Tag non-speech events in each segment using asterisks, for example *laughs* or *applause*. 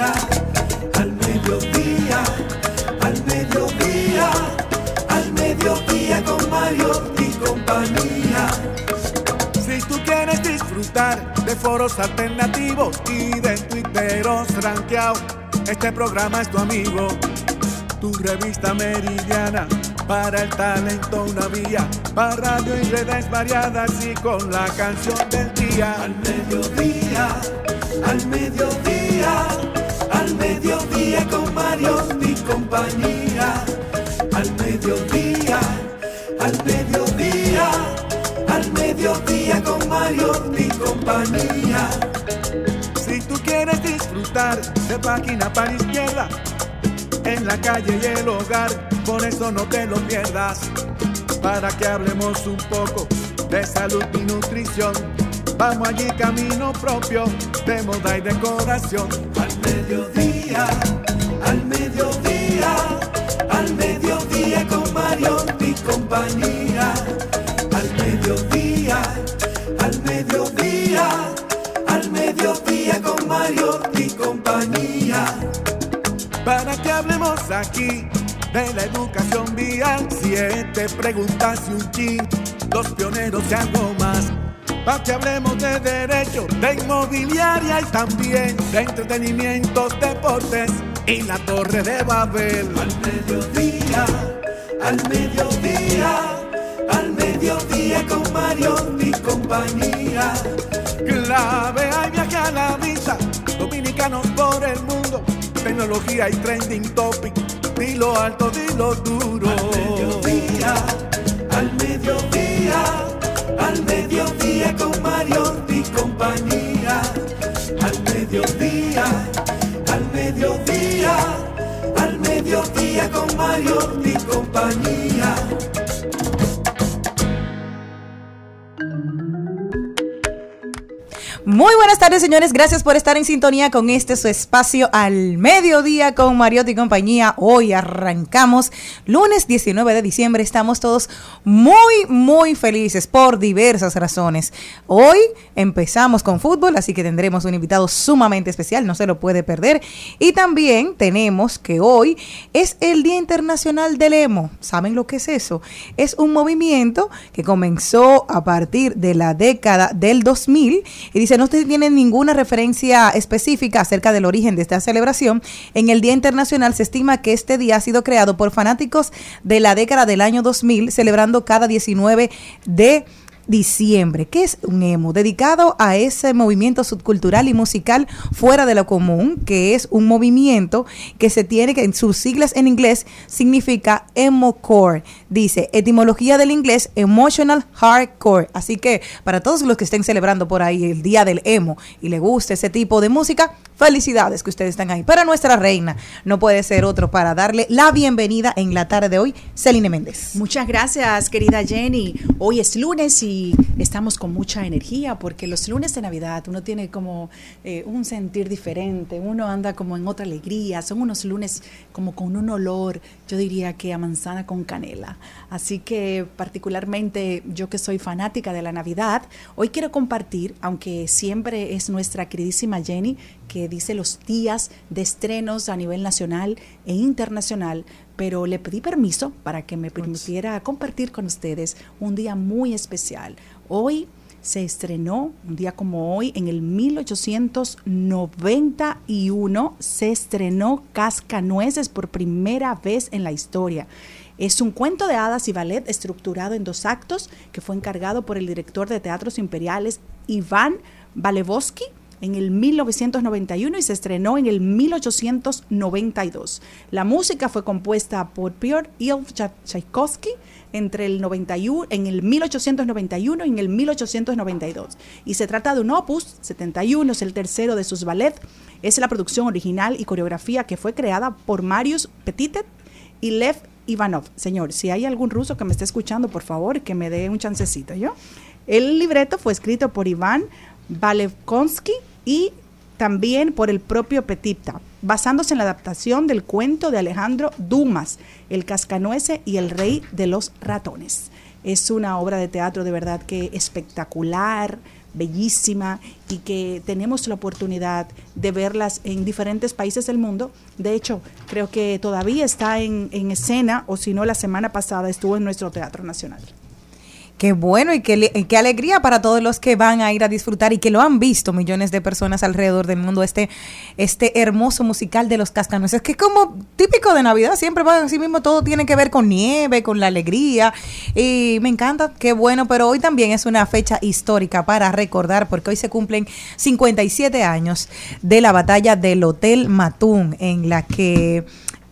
Al mediodía, al mediodía, al mediodía con Mariotti y compañía. Si tú quieres disfrutar de foros alternativos y de twitteros rankeados, este programa es tu amigo. Tu revista meridiana para el talento una vía, para radio y redes variadas y con la canción del día. Al mediodía, al mediodía, mediodía con Mario y compañía. Al mediodía, al mediodía, al mediodía con Mario y compañía. Si tú quieres disfrutar de página para izquierda, en la calle y el hogar, por eso no te lo pierdas. Para que hablemos un poco de salud y nutrición. Vamos allí camino propio de moda y decoración. Al mediodía, al mediodía, al mediodía con Mario y compañía. Al mediodía, al mediodía, al mediodía con Mario y compañía para que hablemos aquí de la educación vial. Siete preguntas y un chin, los pioneros y algo más. Para que hablemos de derecho, de inmobiliaria y también de entretenimientos, deportes y la torre de Babel. Al mediodía, al mediodía, al mediodía con Mario y compañía. Clave hay viaje a la vista, dominicanos por el mundo tecnología y trending topic. Dilo alto, dilo duro. Al mediodía, al mediodía, al mediodía con Mario y compañía. Al mediodía, al mediodía, al mediodía con Mario y compañía. Muy buenas tardes, señores. Gracias por estar en sintonía con este su espacio al mediodía con Mariotti y compañía. Hoy arrancamos lunes 19 de diciembre. Estamos todos muy, muy felices por diversas razones. Hoy empezamos con fútbol, así que tendremos un invitado sumamente especial, no se lo puede perder. Y también tenemos que hoy es el Día Internacional del Emo. ¿Saben lo que es eso? Es un movimiento que comenzó a partir de la década del 2000 y dice no tienen ninguna referencia específica acerca del origen de esta celebración, en el Día Internacional se estima que este día ha sido creado por fanáticos de la década del año 2000, celebrando cada 19 de diciembre. ¿Qué es un emo? Dedicado a ese movimiento subcultural y musical fuera de lo común, que es un movimiento que se tiene que en sus siglas en inglés significa emo core. Dice, etimología del inglés, emotional hardcore. Así que para todos los que estén celebrando por ahí el día del emo y le guste ese tipo de música, felicidades que ustedes están ahí. Para nuestra reina, no puede ser otro para darle la bienvenida en la tarde de hoy, Celine Méndez. Muchas gracias, querida Jenny. Hoy es lunes y estamos con mucha energía porque los lunes de Navidad uno tiene como eh, un sentir diferente, uno anda como en otra alegría, son unos lunes como con un olor, yo diría que a manzana con canela. Así que particularmente yo que soy fanática de la Navidad, hoy quiero compartir, aunque siempre es nuestra queridísima Jenny que dice los días de estrenos a nivel nacional e internacional, pero le pedí permiso para que me permitiera compartir con ustedes un día muy especial. Hoy se estrenó, un día como hoy, en el 1891, se estrenó Cascanueces por primera vez en la historia. Es un cuento de hadas y ballet estructurado en dos actos que fue encargado por el director de teatros imperiales Iván Valevosky en el 1991 y se estrenó en el 1892. La música fue compuesta por Piotr Ilyich Tchaikovsky entre el 91, en el 1891 y en el 1892. Y se trata de un opus 71, es el tercero de sus ballet. Es la producción original y coreografía que fue creada por Marius Petitet y Lev Ivanov. Señor, si hay algún ruso que me esté escuchando, por favor, que me dé un chancecito, ¿yo? El libreto fue escrito por Iván Valevkonsky y también por el propio Petita, basándose en la adaptación del cuento de Alejandro Dumas, El cascanuece y el rey de los ratones. Es una obra de teatro de verdad que espectacular, bellísima y que tenemos la oportunidad de verlas en diferentes países del mundo. De hecho, creo que todavía está en, en escena o si no, la semana pasada estuvo en nuestro Teatro Nacional. Qué bueno y qué, alegría para todos los que van a ir a disfrutar y que lo han visto millones de personas alrededor del mundo, este, este hermoso musical de los cascanueces, que es como típico de Navidad, siempre va así mismo, todo tiene que ver con nieve, con la alegría, y me encanta, qué bueno, pero hoy también es una fecha histórica para recordar, porque hoy se cumplen 57 años de la batalla del Hotel Matún, en la que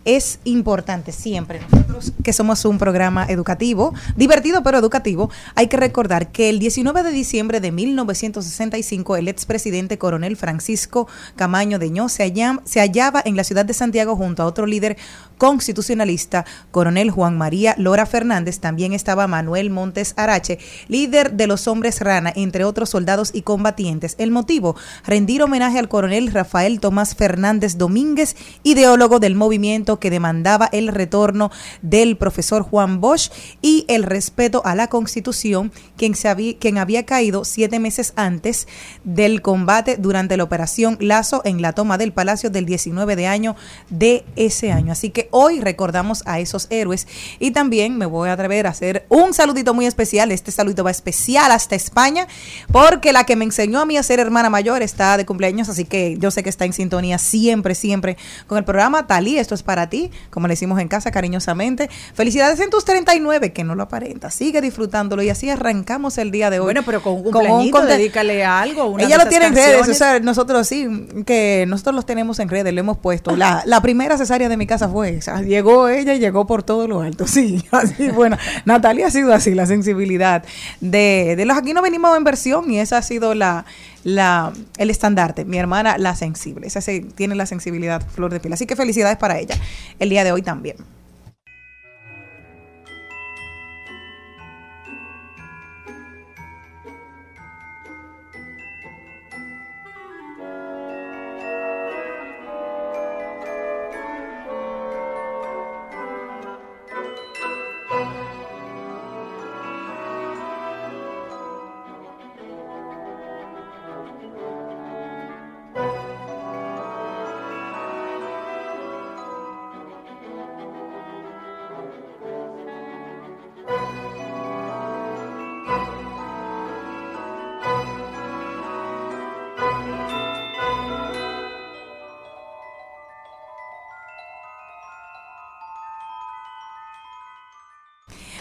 es importante siempre, nosotros que somos un programa educativo, divertido pero educativo, hay que recordar que el 19 de diciembre de 1965 el expresidente coronel Francisco Camaño Deñó se, se hallaba en la ciudad de Santiago junto a otro líder constitucionalista, coronel Juan María Lora Fernández, también estaba Manuel Montes Arache, líder de los hombres rana, entre otros soldados y combatientes. El motivo, rendir homenaje al coronel Rafael Tomás Fernández Domínguez, ideólogo del movimiento que demandaba el retorno del profesor Juan Bosch y el respeto a la constitución, quien, se había, quien había caído siete meses antes del combate durante la operación Lazo en la toma del Palacio del 19 de año de ese año. Así que hoy recordamos a esos héroes y también me voy a atrever a hacer un saludito muy especial. Este saludito va especial hasta España porque la que me enseñó a mí a ser hermana mayor está de cumpleaños, así que yo sé que está en sintonía siempre, siempre con el programa. Talí, esto es para ti, como le decimos en casa cariñosamente. Felicidades en tus 39, que no lo aparenta. Sigue disfrutándolo y así arrancamos el día de hoy. Bueno, pero con un cumpleañito, dedícale algo. Ella lo tiene en redes, o sea, nosotros sí, que nosotros los tenemos en redes, le hemos puesto. La, la primera cesárea de mi casa fue Llegó ella y llegó por todo lo alto. *laughs* Sí, así, bueno, Natalia ha sido así, la sensibilidad de, de los aquí no venimos en versión y esa ha sido la, la, el estandarte. Mi hermana, la sensible. Esa se, tiene la sensibilidad flor de piel. Así que felicidades para ella el día de hoy también.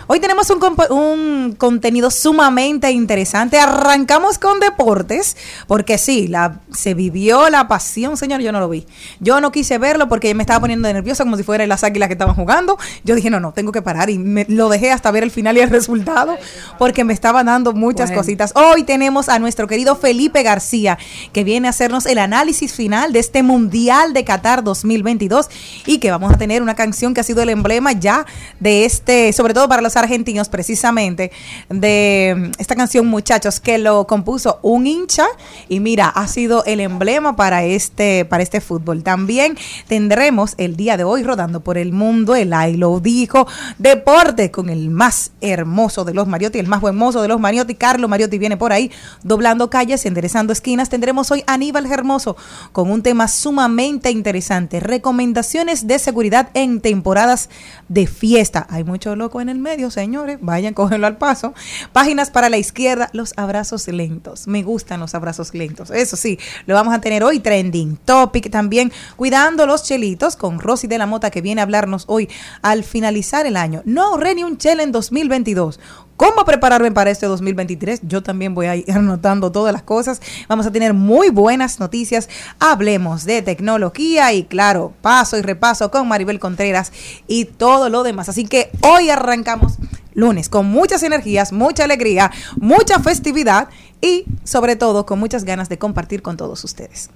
Hoy tenemos un, un, contenido sumamente interesante. Arrancamos con deportes, porque sí, la, se vivió la pasión, señor. Yo no lo vi. Yo no quise verlo porque me estaba poniendo nerviosa como si fuera las águilas que estaban jugando. Yo dije, no, no, tengo que parar. Y me, lo dejé hasta ver el final y el resultado, porque me estaban dando muchas bueno. cositas. Hoy tenemos a nuestro querido Felipe García, que viene a hacernos el análisis final de este Mundial de Qatar 2022 y que vamos a tener una canción que ha sido el emblema ya de este, sobre todo para los argentinos precisamente de esta canción Muchachos que lo compuso un hincha y mira, ha sido el emblema para este para este fútbol. También tendremos el día de hoy rodando por el mundo el I lo dijo deporte con el más hermoso de los Mariotti, el más buen mozo de los Mariotti, Carlos Mariotti viene por ahí doblando calles, enderezando esquinas. Tendremos hoy Aníbal Hermoso con un tema sumamente interesante, recomendaciones de seguridad en temporadas de fiesta. Hay mucho loco en el medio, señores, vayan, *laughs* cógenlo al paso. Páginas para la izquierda, los abrazos lentos. Me gustan los abrazos lentos. Eso sí, lo vamos a tener hoy trending topic también, cuidando los chelitos con Rosy de la Mota que viene a hablarnos hoy al finalizar el año. No ahorré ni un chel en 2022 cómo prepararme para este 2023. Yo también voy a ir anotando todas las cosas. Vamos a tener muy buenas noticias. Hablemos de tecnología y claro, paso y repaso con Maribel Contreras y todo lo demás. Así que hoy arrancamos lunes con muchas energías, mucha alegría, mucha festividad y sobre todo con muchas ganas de compartir con todos ustedes.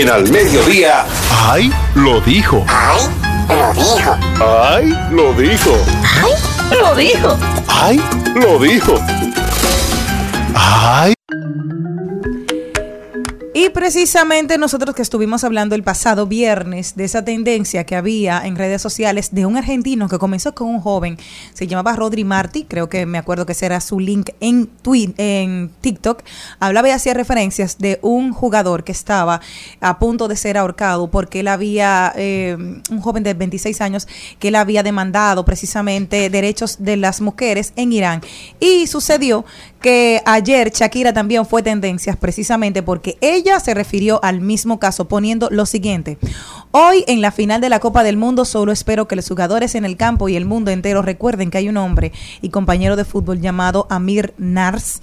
En al mediodía. ¡Ay! Lo dijo. ¡Ay! Lo dijo. ¡Ay! Lo dijo. ¡Ay! Lo dijo. ¡Ay! Lo dijo. ¡Ay! Y precisamente nosotros que estuvimos hablando el pasado viernes de esa tendencia que había en redes sociales de un argentino que comenzó con un joven, se llamaba Rodri Marti, creo que me acuerdo que ese era su link en, tweet, en TikTok, hablaba y hacía referencias de un jugador que estaba a punto de ser ahorcado porque él había, eh, un joven de 26 años, que él había demandado precisamente derechos de las mujeres en Irán. Y sucedió que ayer Shakira también fue tendencias precisamente porque ella se refirió al mismo caso poniendo lo siguiente. Hoy en la final de la Copa del Mundo solo espero que los jugadores en el campo y el mundo entero recuerden que hay un hombre y compañero de fútbol llamado Amir Nars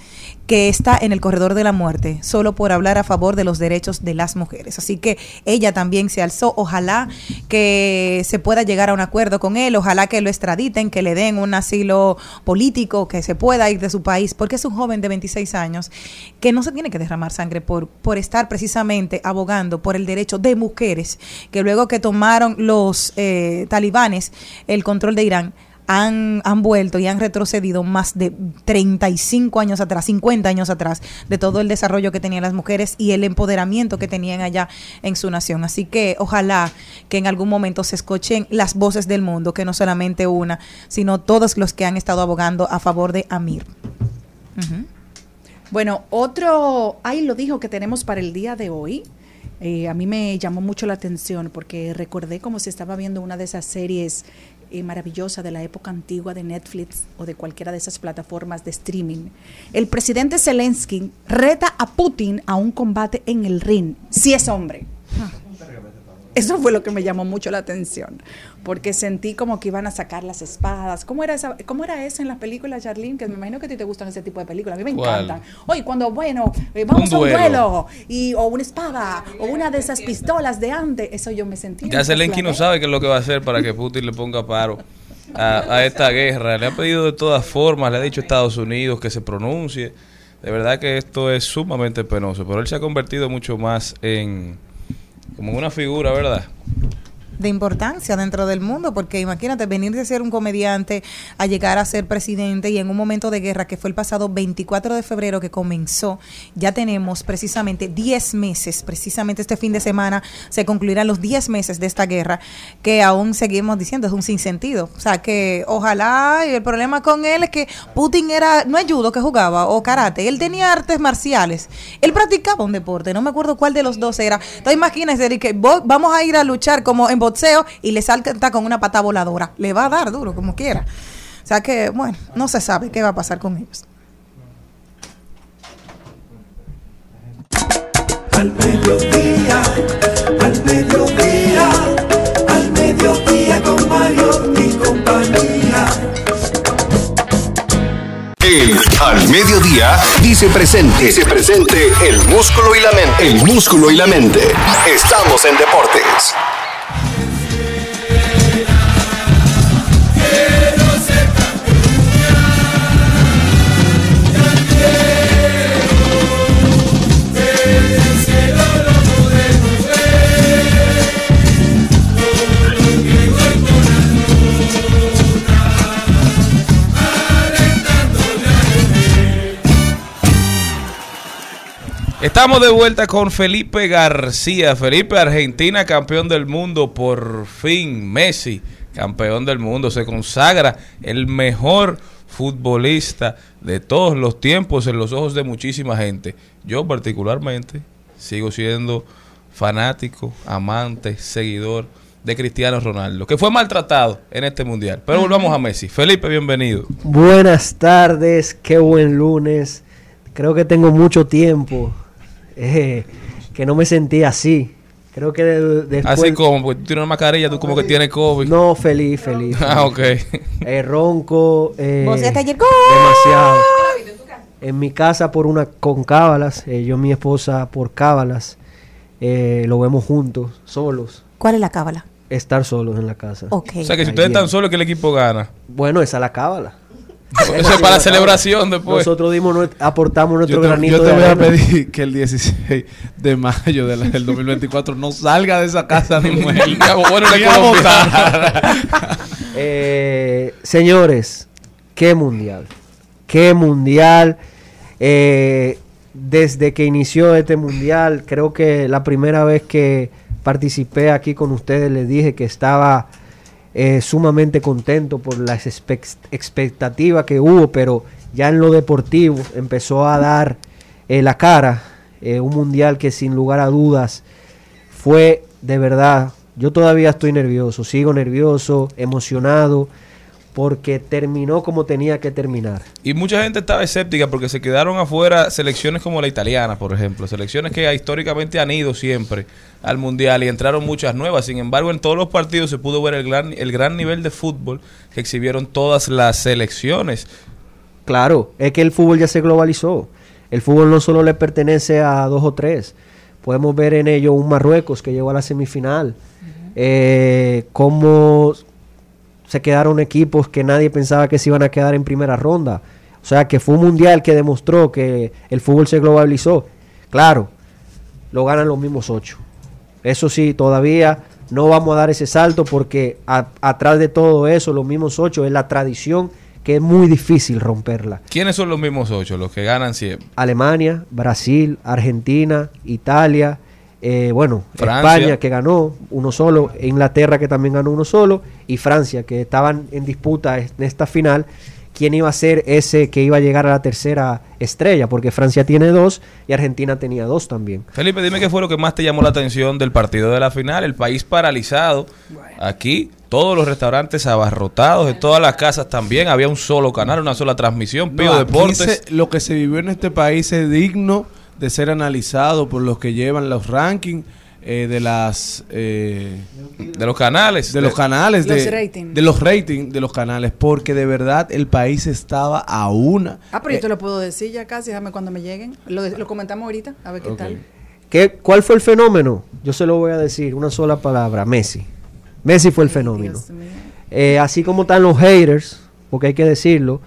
que está en el corredor de la muerte solo por hablar a favor de los derechos de las mujeres. Así que ella también se alzó. Ojalá que se pueda llegar a un acuerdo con él, ojalá que lo extraditen, que le den un asilo político, que se pueda ir de su país, porque es un joven de 26 años que no se tiene que derramar sangre por, por estar precisamente abogando por el derecho de mujeres, que luego que tomaron los eh, talibanes el control de Irán, han, han vuelto y han retrocedido más de 35 años atrás, 50 años atrás, de todo el desarrollo que tenían las mujeres y el empoderamiento que tenían allá en su nación. Así que ojalá que en algún momento se escuchen las voces del mundo, que no solamente una, sino todos los que han estado abogando a favor de Amir. Bueno, otro, ahí lo dijo que tenemos para el día de hoy. Eh, a mí me llamó mucho la atención porque recordé como si estaba viendo una de esas series eh, maravillosas de la época antigua de Netflix o de cualquiera de esas plataformas de streaming. El presidente Zelensky reta a Putin a un combate en el ring, si es hombre. Eso fue lo que me llamó mucho la atención, porque sentí como que iban a sacar las espadas. ¿Cómo era esa, cómo era eso en las películas, Charlene? Que me imagino que a ti te gustan ese tipo de películas. A mí me ¿Cuál? encantan. Oye, cuando, bueno, eh, vamos Un a un duelo. duelo, y, o una espada, o una de esas pistolas de antes, eso yo me sentí. Ya Zelensky no sabe qué es lo que va a hacer para que Putin le ponga paro a, a esta guerra. Le ha pedido de todas formas, le ha dicho a Estados Unidos que se pronuncie. De verdad que esto es sumamente penoso, pero él se ha convertido mucho más en como una figura, ¿verdad? De importancia dentro del mundo, porque imagínate venir de ser un comediante a llegar a ser presidente y en un momento de guerra que fue el pasado 24 de febrero que comenzó, ya tenemos precisamente 10 meses, precisamente este fin de semana se concluirán los 10 meses de esta guerra, que aún seguimos diciendo es un sinsentido. O sea, que ojalá, y el problema con él es que Putin era, no es judo que jugaba o karate, él tenía artes marciales, él practicaba un deporte, no me acuerdo cuál de los dos era. Entonces imagínense que vamos a ir a luchar como en boxeo y le salta con una pata voladora, le va a dar duro como quiera. O sea que, bueno, no se sabe qué va a pasar con ellos. Al mediodía, al mediodía, al mediodía con Mario y compañía. El Al Mediodía dice presente. Dice presente el músculo y la mente. El músculo y la mente. Estamos en deportes. Bye. Estamos de vuelta con Felipe García. Felipe, Argentina, campeón del mundo. Por fin, Messi, campeón del mundo. Se consagra el mejor futbolista de todos los tiempos en los ojos de muchísima gente. Yo particularmente sigo siendo fanático, amante, seguidor de Cristiano Ronaldo, que fue maltratado en este mundial. Pero volvamos a Messi. Felipe, bienvenido. Buenas tardes, qué buen lunes. Creo que tengo mucho tiempo eh, que no me sentía así. Creo que de- después... Así como, porque tú tienes una mascarilla, tú como que tienes COVID. No, feliz, feliz. Ah, ok. Eh, ronco. eh, demasiado. En mi casa por una con cábalas, eh, yo y mi esposa por cábalas, eh, lo vemos juntos, solos, ¿Cuál es la cábala? estar solos en la casa. Ok. O sea que si Ahí ustedes están solos, que el equipo gana. Bueno, esa es la cábala. Eso es para la celebración después. Nosotros dimos aportamos nuestro Yo te, granito yo te de voy a pedir que el 16 de mayo de del 2024 no salga de esa casa ni. *laughs* Bueno, le votar. votar. *laughs* Eh, señores, qué mundial. Qué mundial. Eh, desde que inició este mundial, creo que la primera vez que participé aquí con ustedes les dije que estaba eh, sumamente contento por las expec- expectativas que hubo, pero ya en lo deportivo empezó a dar eh, la cara. Eh, un mundial que sin lugar a dudas fue de verdad, yo todavía estoy nervioso, sigo nervioso, emocionado, porque terminó como tenía que terminar. Y mucha gente estaba escéptica porque se quedaron afuera selecciones como la italiana, por ejemplo. Selecciones que históricamente han ido siempre al Mundial y entraron muchas nuevas. Sin embargo, en todos los partidos se pudo ver el gran, el gran nivel de fútbol que exhibieron todas las selecciones. Claro, es que el fútbol ya se globalizó. El fútbol no solo le pertenece a dos o tres. Podemos ver en ello un Marruecos que llegó a la semifinal. Eh, cómo se quedaron equipos que nadie pensaba que se iban a quedar en primera ronda. O sea, que fue un mundial que demostró que el fútbol se globalizó. Claro, lo ganan los mismos ocho. Eso sí, todavía no vamos a dar ese salto porque a- atrás de todo eso, los mismos ocho es la tradición que es muy difícil romperla. ¿Quiénes son los mismos ocho, los que ganan siempre? Alemania, Brasil, Argentina, Italia, eh, bueno, Francia. España que ganó uno solo, Inglaterra que también ganó uno solo y Francia que estaban en disputa en esta final quién iba a ser ese que iba a llegar a la tercera estrella, porque Francia tiene dos y Argentina tenía dos también. Felipe, dime qué fue lo que más te llamó la atención del partido de la final. El país paralizado. Aquí, todos los restaurantes abarrotados, en todas las casas también. Había un solo canal, una sola transmisión. Pío No, Deportes. se- lo que se vivió en este país es digno de ser analizado por los que llevan los rankings eh, de las eh, de los canales. de los canales Los de, ratings. de los ratings de los canales porque de verdad el país estaba a una Ah, pero yo Eh, te lo puedo decir ya casi, déjame cuando me lleguen. Lo, lo comentamos ahorita, a ver qué tal. ¿Qué, ¿Cuál fue el fenómeno? Yo se lo voy a decir, una sola palabra, Messi. Messi fue el fenómeno. Eh, así como están los haters, porque hay que decirlo,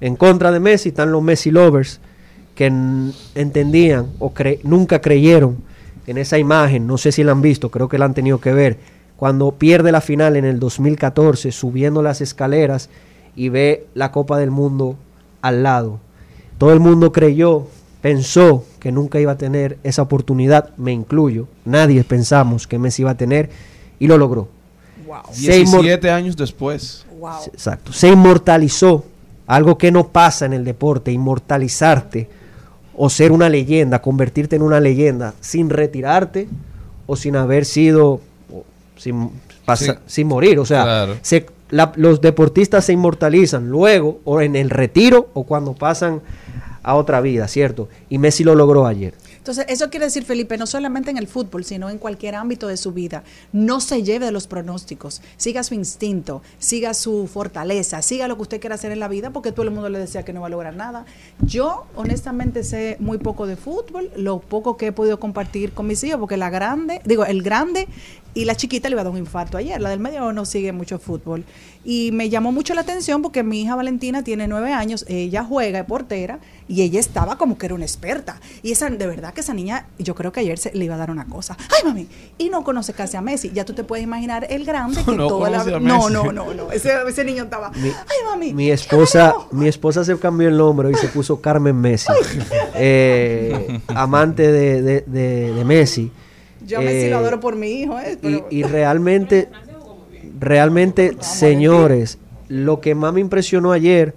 en contra de Messi están los Messi lovers, que entendían o cre- nunca creyeron en esa imagen, no sé si la han visto, creo que la han tenido que ver, cuando pierde la final en el 2014, subiendo las escaleras y ve la Copa del Mundo al lado. Todo el mundo creyó, pensó que nunca iba a tener esa oportunidad, me incluyo, nadie pensamos que Messi iba a tener y lo logró. Inmor- 17 años después Wow. Exacto. Se inmortalizó. Algo que no pasa en el deporte, inmortalizarte o ser una leyenda, convertirte en una leyenda sin retirarte o sin haber sido, sin, pasa- Sí. sin morir. O sea, Claro. se- la- los deportistas se inmortalizan luego o en el retiro o cuando pasan a otra vida, ¿cierto? Y Messi lo logró ayer. Entonces, eso quiere decir, Felipe, no solamente en el fútbol, sino en cualquier ámbito de su vida. No se lleve de los pronósticos. Siga su instinto, siga su fortaleza, siga lo que usted quiera hacer en la vida, porque todo el mundo le decía que no va a lograr nada. Yo, honestamente, sé muy poco de fútbol, lo poco que he podido compartir con mis hijos, porque la grande, digo, el grande y la chiquita le iba a dar un infarto ayer. La del medio no sigue mucho fútbol. Y me llamó mucho la atención porque mi hija Valentina tiene nueve años, ella juega de portera y ella estaba como que era una experta. Y esa de verdad que esa niña, yo creo que ayer se, le iba a dar una cosa. ¡Ay, mami! Y no conoce casi a Messi. Ya tú te puedes imaginar el grande *laughs* que No toda la No, no, no, no. Ese, ese niño estaba. Mi- ¡Ay, mami! Mi esposa, mi esposa se cambió el nombre y se puso Carmen Messi, *laughs* eh, amante de, de- de- de Messi. Yo a Messi lo Eh, adoro por mi hijo, ¿eh? Y realmente, *laughs* realmente, señores, lo que más me impresionó ayer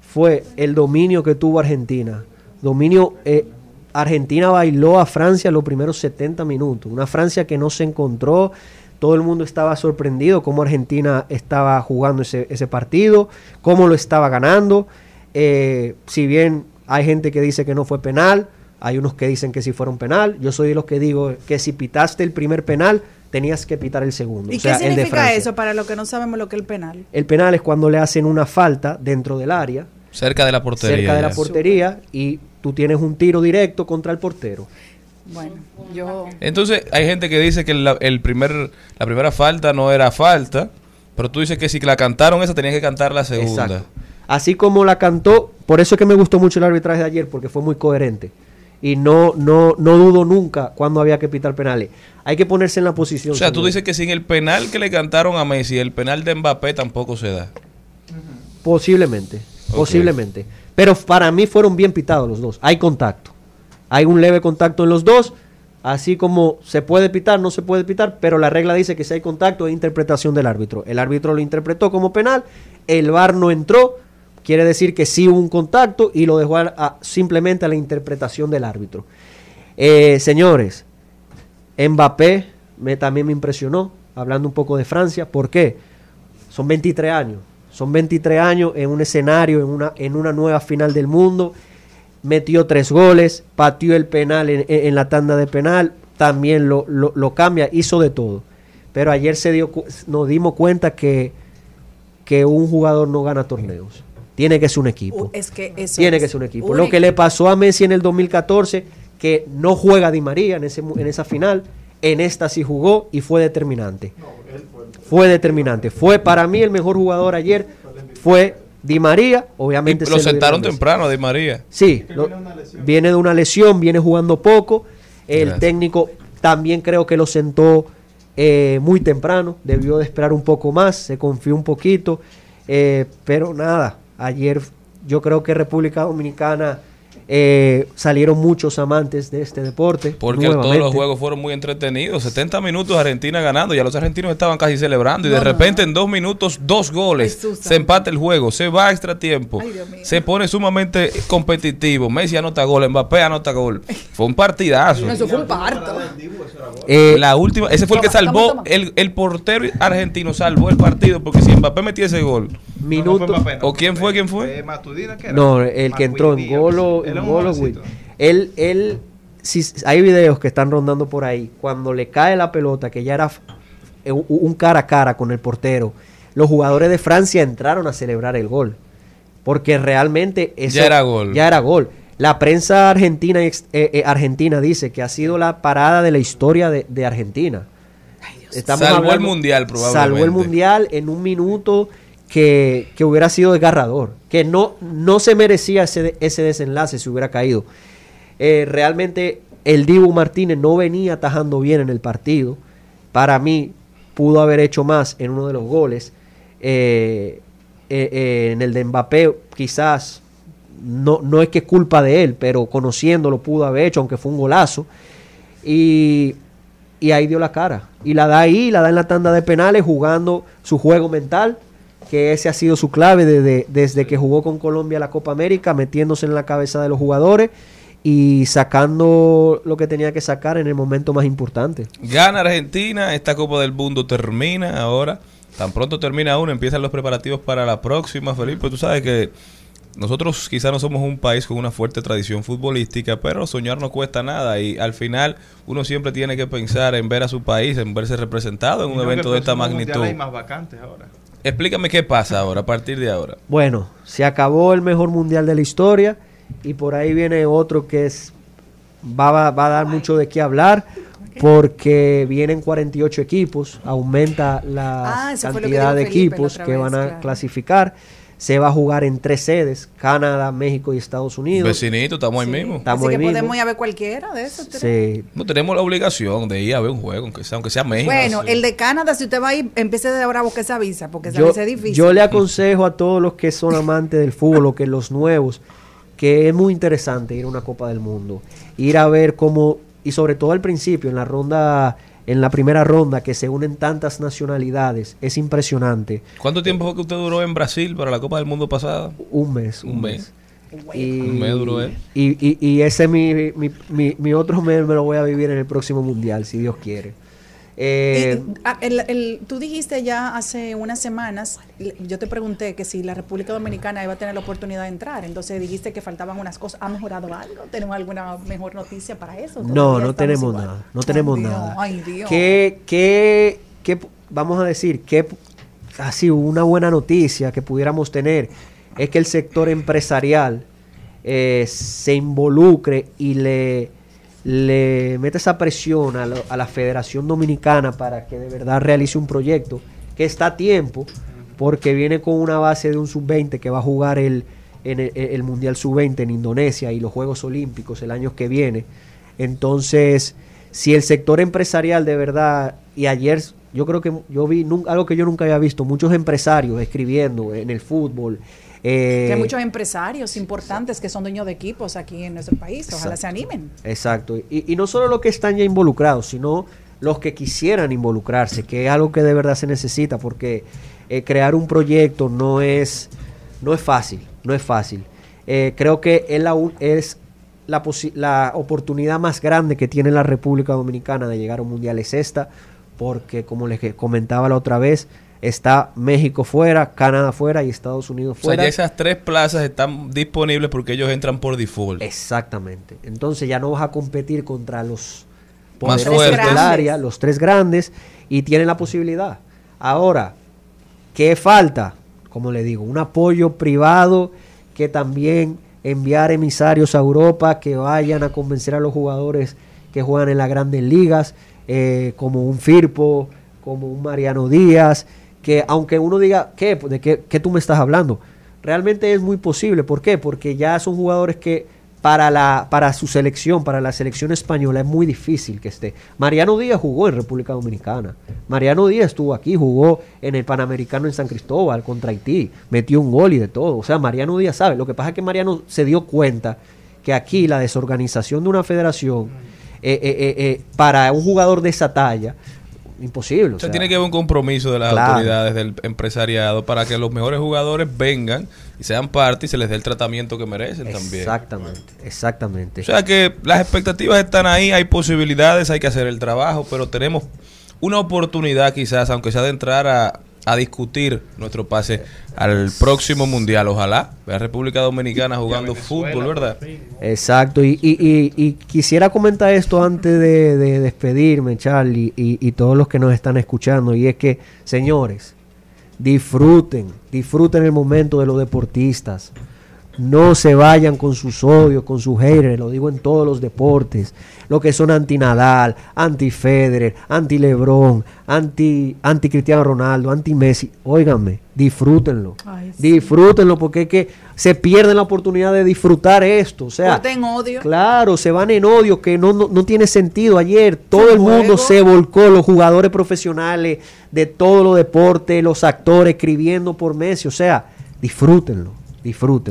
fue el dominio que tuvo Argentina. Dominio, eh, Argentina bailó a Francia los primeros 70 minutos. Una Francia que no se encontró. Todo el mundo estaba sorprendido cómo Argentina estaba jugando ese, ese partido, cómo lo estaba ganando. Eh, si bien hay gente que dice que no fue penal, hay unos que dicen que sí fueron penal. Yo soy de los que digo que si pitaste el primer penal, tenías que pitar el segundo. ¿Y o sea, qué el de significa eso para los que no sabemos lo que es el penal? El penal es cuando le hacen una falta dentro del área, Cerca de la portería. cerca de la ya. portería, y tú tienes un tiro directo contra el portero. Bueno, yo. Entonces, hay gente que dice que la, el primer, la primera falta no era falta, pero tú dices que si la cantaron esa, tenías que cantar la segunda. Exacto. Así como la cantó, por eso es que me gustó mucho el arbitraje de ayer, porque fue muy coherente. Y no, no, no dudo nunca cuando había que pitar penales. Hay que ponerse en la posición. O sea, tú dices que sin el penal que le cantaron a Messi, el penal de Mbappé tampoco se da. Posiblemente, posiblemente. Pero para mí fueron bien pitados los dos. Hay contacto. Hay un leve contacto en los dos. Así como se puede pitar, no se puede pitar, pero la regla dice que si hay contacto es interpretación del árbitro. El árbitro lo interpretó como penal, el VAR no entró, quiere decir que sí hubo un contacto y lo dejó a- simplemente a la interpretación del árbitro. Eh, señores, Mbappé también me impresionó, hablando un poco de Francia. ¿Por qué? Son 23 años. Son 23 años en un escenario, en una, en una nueva final del mundo. Metió tres goles, pateó el penal en, la tanda de penal, también lo, lo- cambia, hizo de todo. Pero ayer se dio, nos dimos cuenta que, que un jugador no gana torneos. Tiene que ser un equipo. Uh, es que eso Tiene es. que ser un equipo. Un Lo que le pasó a Messi en el 2014, que no juega Di María en, ese, en esa final, en esta sí jugó y fue determinante. Fue determinante. Fue para mí el mejor jugador ayer, fue Di María, obviamente. lo sentaron Messi. temprano a Di María. Sí, lo- viene de una lesión, viene jugando poco. El Gracias. técnico también creo que lo sentó eh, muy temprano, debió de esperar un poco más, se confió un poquito, eh, pero nada, ayer yo creo que República Dominicana eh, salieron muchos amantes de este deporte. Porque todos los juegos fueron muy entretenidos. 70 minutos Argentina ganando. Ya los argentinos estaban casi celebrando. Y No, de no, repente en dos minutos, dos goles. Jesús se empata el juego. Se va a extra tiempo. Ay. Se pone sumamente competitivo. Messi anota gol. Mbappé anota gol. Fue un partidazo. Eso fue un parto. Eh, La última, ese fue el que salvó, toma. el, el portero argentino salvó el partido, porque si Mbappé metía ese gol, minuto. ¿o quién fue, quién fue? Eh, Matudina, ¿qué era? No, el que entró en. Golo, Él en Golo. Win. Él, él, si, hay videos que están rondando por ahí, cuando le cae la pelota, que ya era eh, un, cara a cara con el portero, los jugadores de Francia entraron a celebrar el gol. Porque realmente eso Ya era gol. Ya era gol. La prensa argentina, eh, eh, argentina dice que ha sido la parada de la historia de, de Argentina. Estamos Salvó el mundial, probablemente. Salvó el mundial en un minuto que, hubiera sido desgarrador. Que no, no se merecía ese, ese desenlace si hubiera caído. Eh, realmente el Dibu Martínez no venía atajando bien en el partido. Para mí pudo haber hecho más en uno de los goles. Eh, eh, en el de Mbappé quizás no, no es que es culpa de él, pero conociéndolo pudo haber hecho, aunque fue un golazo. Y, y ahí dio la cara. Y la da ahí, la da en la tanda de penales, jugando su juego mental, que ese ha sido su clave desde, desde que jugó con Colombia la Copa América, metiéndose en la cabeza de los jugadores y sacando lo que tenía que sacar en el momento más importante. Gana Argentina, esta Copa del Mundo termina ahora. Tan pronto termina uno, empiezan los preparativos para la próxima, Felipe. Tú sabes que nosotros quizás no somos un país con una fuerte tradición futbolística, pero soñar no cuesta nada y al final uno siempre tiene que pensar en ver a su país, en verse representado en Y un no evento de esta magnitud. Hay más vacantes ahora. Explícame qué pasa ahora, a partir de ahora. Bueno, se acabó el mejor mundial de la historia y por ahí viene otro que es va, va- va a dar mucho de qué hablar porque vienen 48 equipos, aumenta la Ah, cantidad de Felipe equipos que vez, van a claro. clasificar. Se va a jugar en tres sedes, Canadá, México y Estados Unidos. Vecinito, estamos ahí mismo. Estamos Así que ahí mismo. podemos ir a ver cualquiera de esos. tres. Sí, No tenemos la obligación de ir a ver un juego, aunque sea, aunque sea México. Bueno, Sí. el de Canadá, si usted va a ir, empiece de ahora a buscar esa visa, porque esa yo, visa es difícil. yo le aconsejo a todos los que son amantes del fútbol o que los nuevos, que es muy interesante ir a una Copa del Mundo. Ir a ver cómo, y sobre todo al principio, en la ronda, en la primera ronda, que se unen tantas nacionalidades, es impresionante. ¿Cuánto tiempo fue que usted duró en Brasil para la Copa del Mundo pasada? Un mes. Un mes. Y, Un mes duró él. y, y- y ese mi, mi, mi, mi otro mes me lo voy a vivir en el próximo mundial, si Dios quiere. Eh, Y, ah, el- el- tú dijiste ya hace unas semanas, yo te pregunté que si la República Dominicana iba a tener la oportunidad de entrar, entonces dijiste que faltaban unas cosas. ¿Ha mejorado algo? ¿Tenemos alguna mejor noticia para eso? No, ¿Todavía no tenemos igual? nada, no tenemos Ay, Dios, nada. Ay, Dios. ¿Qué, qué, qué vamos a decir, que así una buena noticia que pudiéramos tener es que el sector empresarial eh, se involucre y le, le mete esa presión a, lo- a la Federación Dominicana para que de verdad realice un proyecto que está a tiempo porque viene con una base de un sub-20 que va a jugar el, en el, el Mundial sub-20 en Indonesia y los Juegos Olímpicos el año que viene. Entonces, si el sector empresarial de verdad, y ayer yo creo que yo vi nun- algo que yo nunca había visto, muchos empresarios escribiendo en el fútbol. Eh, Que hay muchos empresarios importantes que son dueños de equipos aquí en nuestro país. Ojalá Exacto. se animen. Exacto. Y, y no solo los que están ya involucrados, sino los que quisieran involucrarse, que es algo que de verdad se necesita, porque eh, crear un proyecto no es, no es fácil, no es fácil. Eh, creo que es la, es la, la oportunidad más grande que tiene la República Dominicana de llegar a un mundial es esta, porque como les comentaba la otra vez, está México fuera, Canadá fuera y Estados Unidos O sea, fuera. ya esas tres plazas están disponibles porque ellos entran por default. Exactamente. Entonces ya no vas a competir contra los poderosos del área, los tres grandes, y tienen la posibilidad. Ahora, ¿qué falta? Como le digo, un apoyo privado que también enviar emisarios a Europa que vayan a convencer a los jugadores que juegan en las grandes ligas, eh, como un Firpo, como un Mariano Díaz, que aunque uno diga, ¿qué? ¿De qué, qué tú me estás hablando? Realmente es muy posible. ¿Por qué? Porque ya son jugadores que para, la, para su selección, para la selección española, es muy difícil que esté. Mariano Díaz jugó en República Dominicana. Mariano Díaz estuvo aquí, jugó en el Panamericano en San Cristóbal contra Haití, metió un gol y de todo. O sea, Mariano Díaz sabe. Lo que pasa es que Mariano se dio cuenta que aquí la desorganización de una federación eh, eh, eh, para un jugador de esa talla, imposible. o O sea, tiene que haber un compromiso de las Claro. autoridades del empresariado para que los mejores jugadores vengan y sean parte y se les dé el tratamiento que merecen también. Exactamente, exactamente. O sea que las expectativas están ahí, hay posibilidades, hay que hacer el trabajo, pero tenemos una oportunidad quizás, aunque sea de entrar a, a discutir nuestro pase al próximo mundial. Ojalá la República Dominicana jugando fútbol, ¿verdad? Exacto, y, y- y- y quisiera comentar esto antes de, de despedirme, Charlie, y, y todos los que nos están escuchando, y es que, señores, disfruten, disfruten el momento de los deportistas. No se vayan con sus odios, con sus haters, lo digo en todos los deportes. Lo que son anti-Nadal, anti-Federer, anti-Lebron, anti, anti-Cristiano Ronaldo, anti-Messi. Óiganme, disfrútenlo. Ay, sí. Disfrútenlo porque es que se pierden la oportunidad de disfrutar esto. O sea, Corten odio. Claro, se van en odio que no, no, no tiene sentido. Ayer todo el mundo se volcó, los jugadores profesionales de todos los deportes, los actores escribiendo por Messi. O sea, disfrútenlo,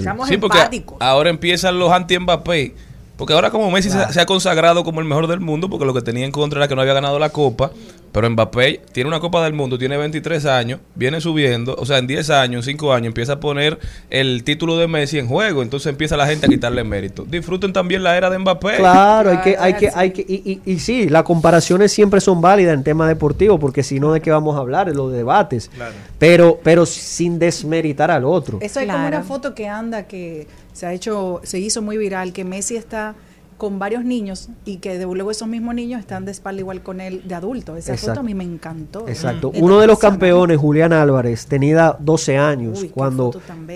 Seamos Sí, porque empáticos. ahora empiezan los anti-Mbappé. Porque ahora como Messi se, se ha consagrado como el mejor del mundo, porque lo que tenía en contra era que no había ganado la Copa, pero Mbappé tiene una Copa del Mundo, tiene 23 años, viene subiendo, o sea, en 10 años, 5 años, empieza a poner el título de Messi en juego, entonces empieza la gente a quitarle mérito. Disfruten también la era de Mbappé. Claro, hay que, hay que, hay que, y, y, y sí, las comparaciones siempre son válidas en tema deportivo, porque si no, ¿de qué vamos a hablar? De los debates. Pero, pero sin desmeritar al otro. Eso es como una foto que anda que se ha hecho, se hizo muy viral, que Messi está con varios niños y que de- luego esos mismos niños están de espalda igual con él de adulto. Esa Exacto. foto a mí me encantó. Exacto. Uno de los campeones, Julián Álvarez, tenía 12 años Uy, cuando,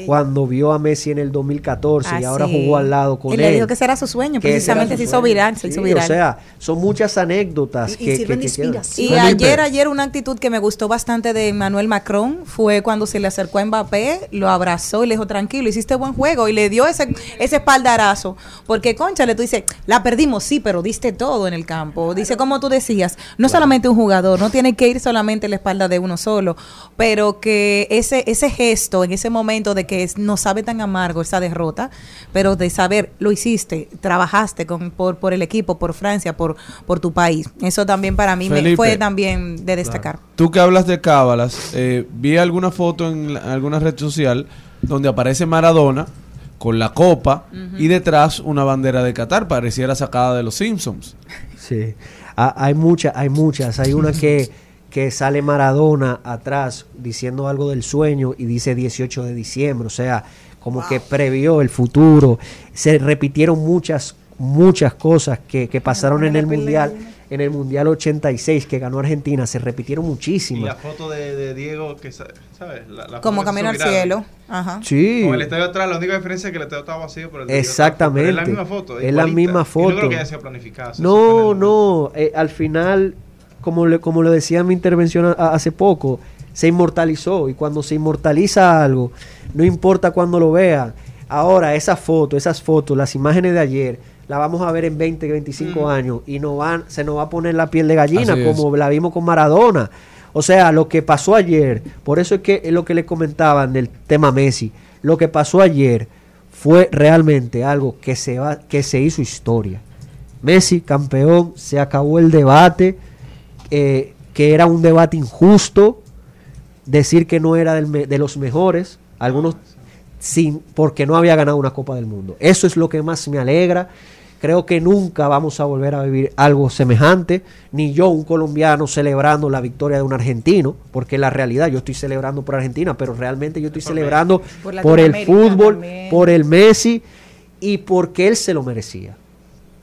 cuando vio a Messi en el 2014 y Ah, ahora sí. jugó al lado con Y él. le dijo que ese era su sueño, precisamente se hizo sueño. viral, se hizo Sí, viral. O sea, son muchas anécdotas Y- y que, sirven. Y Felipe. ayer, ayer una actitud que me gustó bastante de Manuel Macron fue cuando se le acercó a Mbappé, lo abrazó y le dijo, tranquilo, hiciste buen juego y le dio ese, ese espaldarazo. Porque, conchale, tú dices, la perdimos, sí, pero diste todo en el campo. Dice, como tú decías, no solamente un jugador, no tiene que ir solamente la espalda de uno solo, pero que ese, ese gesto en ese momento de que es- no sabe tan amargo esa derrota, pero de saber, lo hiciste, trabajaste con, por, por el equipo, por Francia, por, por tu país. Eso también para mí me Felipe. fue también de destacar. Tú que hablas de cábalas, eh, vi alguna foto en la- alguna red social donde aparece Maradona con la copa y detrás una bandera de Qatar, pareciera sacada de los Simpsons. Sí. Ah, hay muchas, hay muchas. Hay una que, que sale Maradona atrás diciendo algo del sueño y dice 18 de diciembre. O sea, como que previó el futuro. Se repitieron muchas, muchas cosas que, que pasaron en el Mundial. En el Mundial 86 que ganó Argentina, se repitieron Y muchísimas. la foto de, de Diego, que sa- ¿sabes? La- la Como camino al cielo. Ajá. Sí. Con el estadio atrás, la única diferencia es que el estadio estaba vacío, pero el Exactamente. pero Es la misma foto. Es la misma Y no foto. creo que haya sido planificada. eso No, no. eh, al final, como le, como le decía en mi intervención a- hace poco, se inmortalizó. Y cuando se inmortaliza algo, no importa cuándo lo vean. Ahora, esa foto, esas fotos, las imágenes de ayer, la vamos a ver en 20, 25 años y no van, se nos va a poner la piel de gallina, Así es. como la vimos con Maradona. O sea, lo que pasó ayer, por eso es que es lo que le comentaban del tema Messi, lo que pasó ayer fue realmente algo que se va, que se hizo historia. Messi, campeón, se acabó el debate, eh, que era un debate injusto, decir que no era del de los mejores, algunos sin, porque no había ganado una Copa del Mundo. Eso es lo que más me alegra. Creo que nunca vamos a volver a vivir algo semejante, ni yo, un colombiano, celebrando la victoria de un argentino, porque la realidad, yo estoy celebrando por Argentina, pero realmente yo estoy celebrando Por por el fútbol, también. por el Messi y porque él se lo merecía.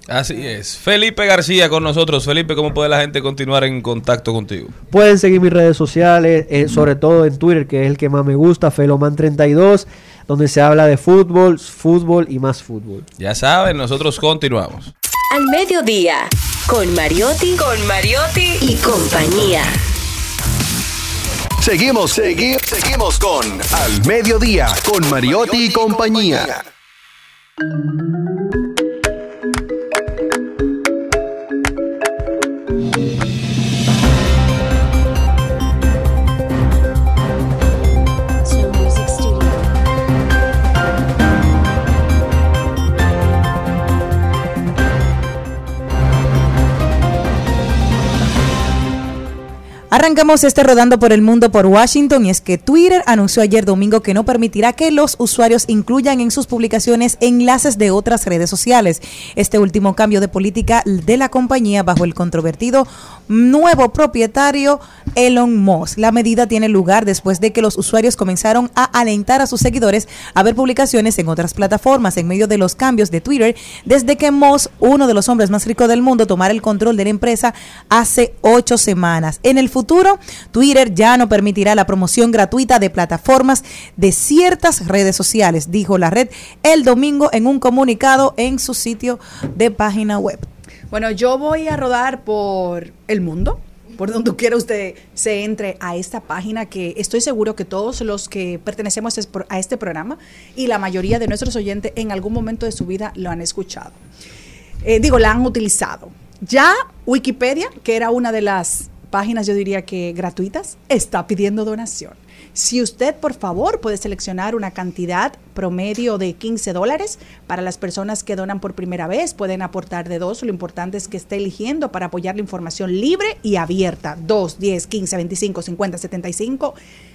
Así es. Felipe García con nosotros. Felipe, ¿cómo puede la gente continuar en contacto contigo? Pueden seguir mis redes sociales, eh, sobre todo en Twitter, que es el que más me gusta, Feloman32, donde se habla de fútbol, fútbol y más fútbol. Ya saben, nosotros continuamos. Al mediodía, con Mariotti, con Mariotti y compañía. Seguimos, seguimos, seguimos con Al Mediodía, con Mariotti y compañía. Arrancamos este rodando por el mundo por Washington y es que Twitter anunció ayer domingo que no permitirá que los usuarios incluyan en sus publicaciones enlaces de otras redes sociales. Este último cambio de política de la compañía bajo el controvertido nuevo propietario Elon Musk. La medida tiene lugar después de que los usuarios comenzaron a alentar a sus seguidores a ver publicaciones en otras plataformas en medio de los cambios de Twitter desde que Musk, uno de los hombres más ricos del mundo, tomara el control de la empresa hace ocho semanas. En el futuro, Twitter ya no permitirá la promoción gratuita de plataformas de ciertas redes sociales, dijo la red el domingo en un comunicado en su sitio de página web. Bueno, yo voy a rodar por el mundo, por donde quiera usted se entre a esta página que estoy seguro que todos los que pertenecemos a este programa y la mayoría de nuestros oyentes en algún momento de su vida lo han escuchado. Eh, digo, la han utilizado. Ya Wikipedia, que era una de las páginas, yo diría que gratuitas, está pidiendo donación. Si usted, por favor, puede seleccionar una cantidad promedio de 15 dólares para las personas que donan por primera vez, pueden aportar de dos. Lo importante es que esté eligiendo para apoyar la información libre y abierta. 2, 10, 15, 25, 50, 75.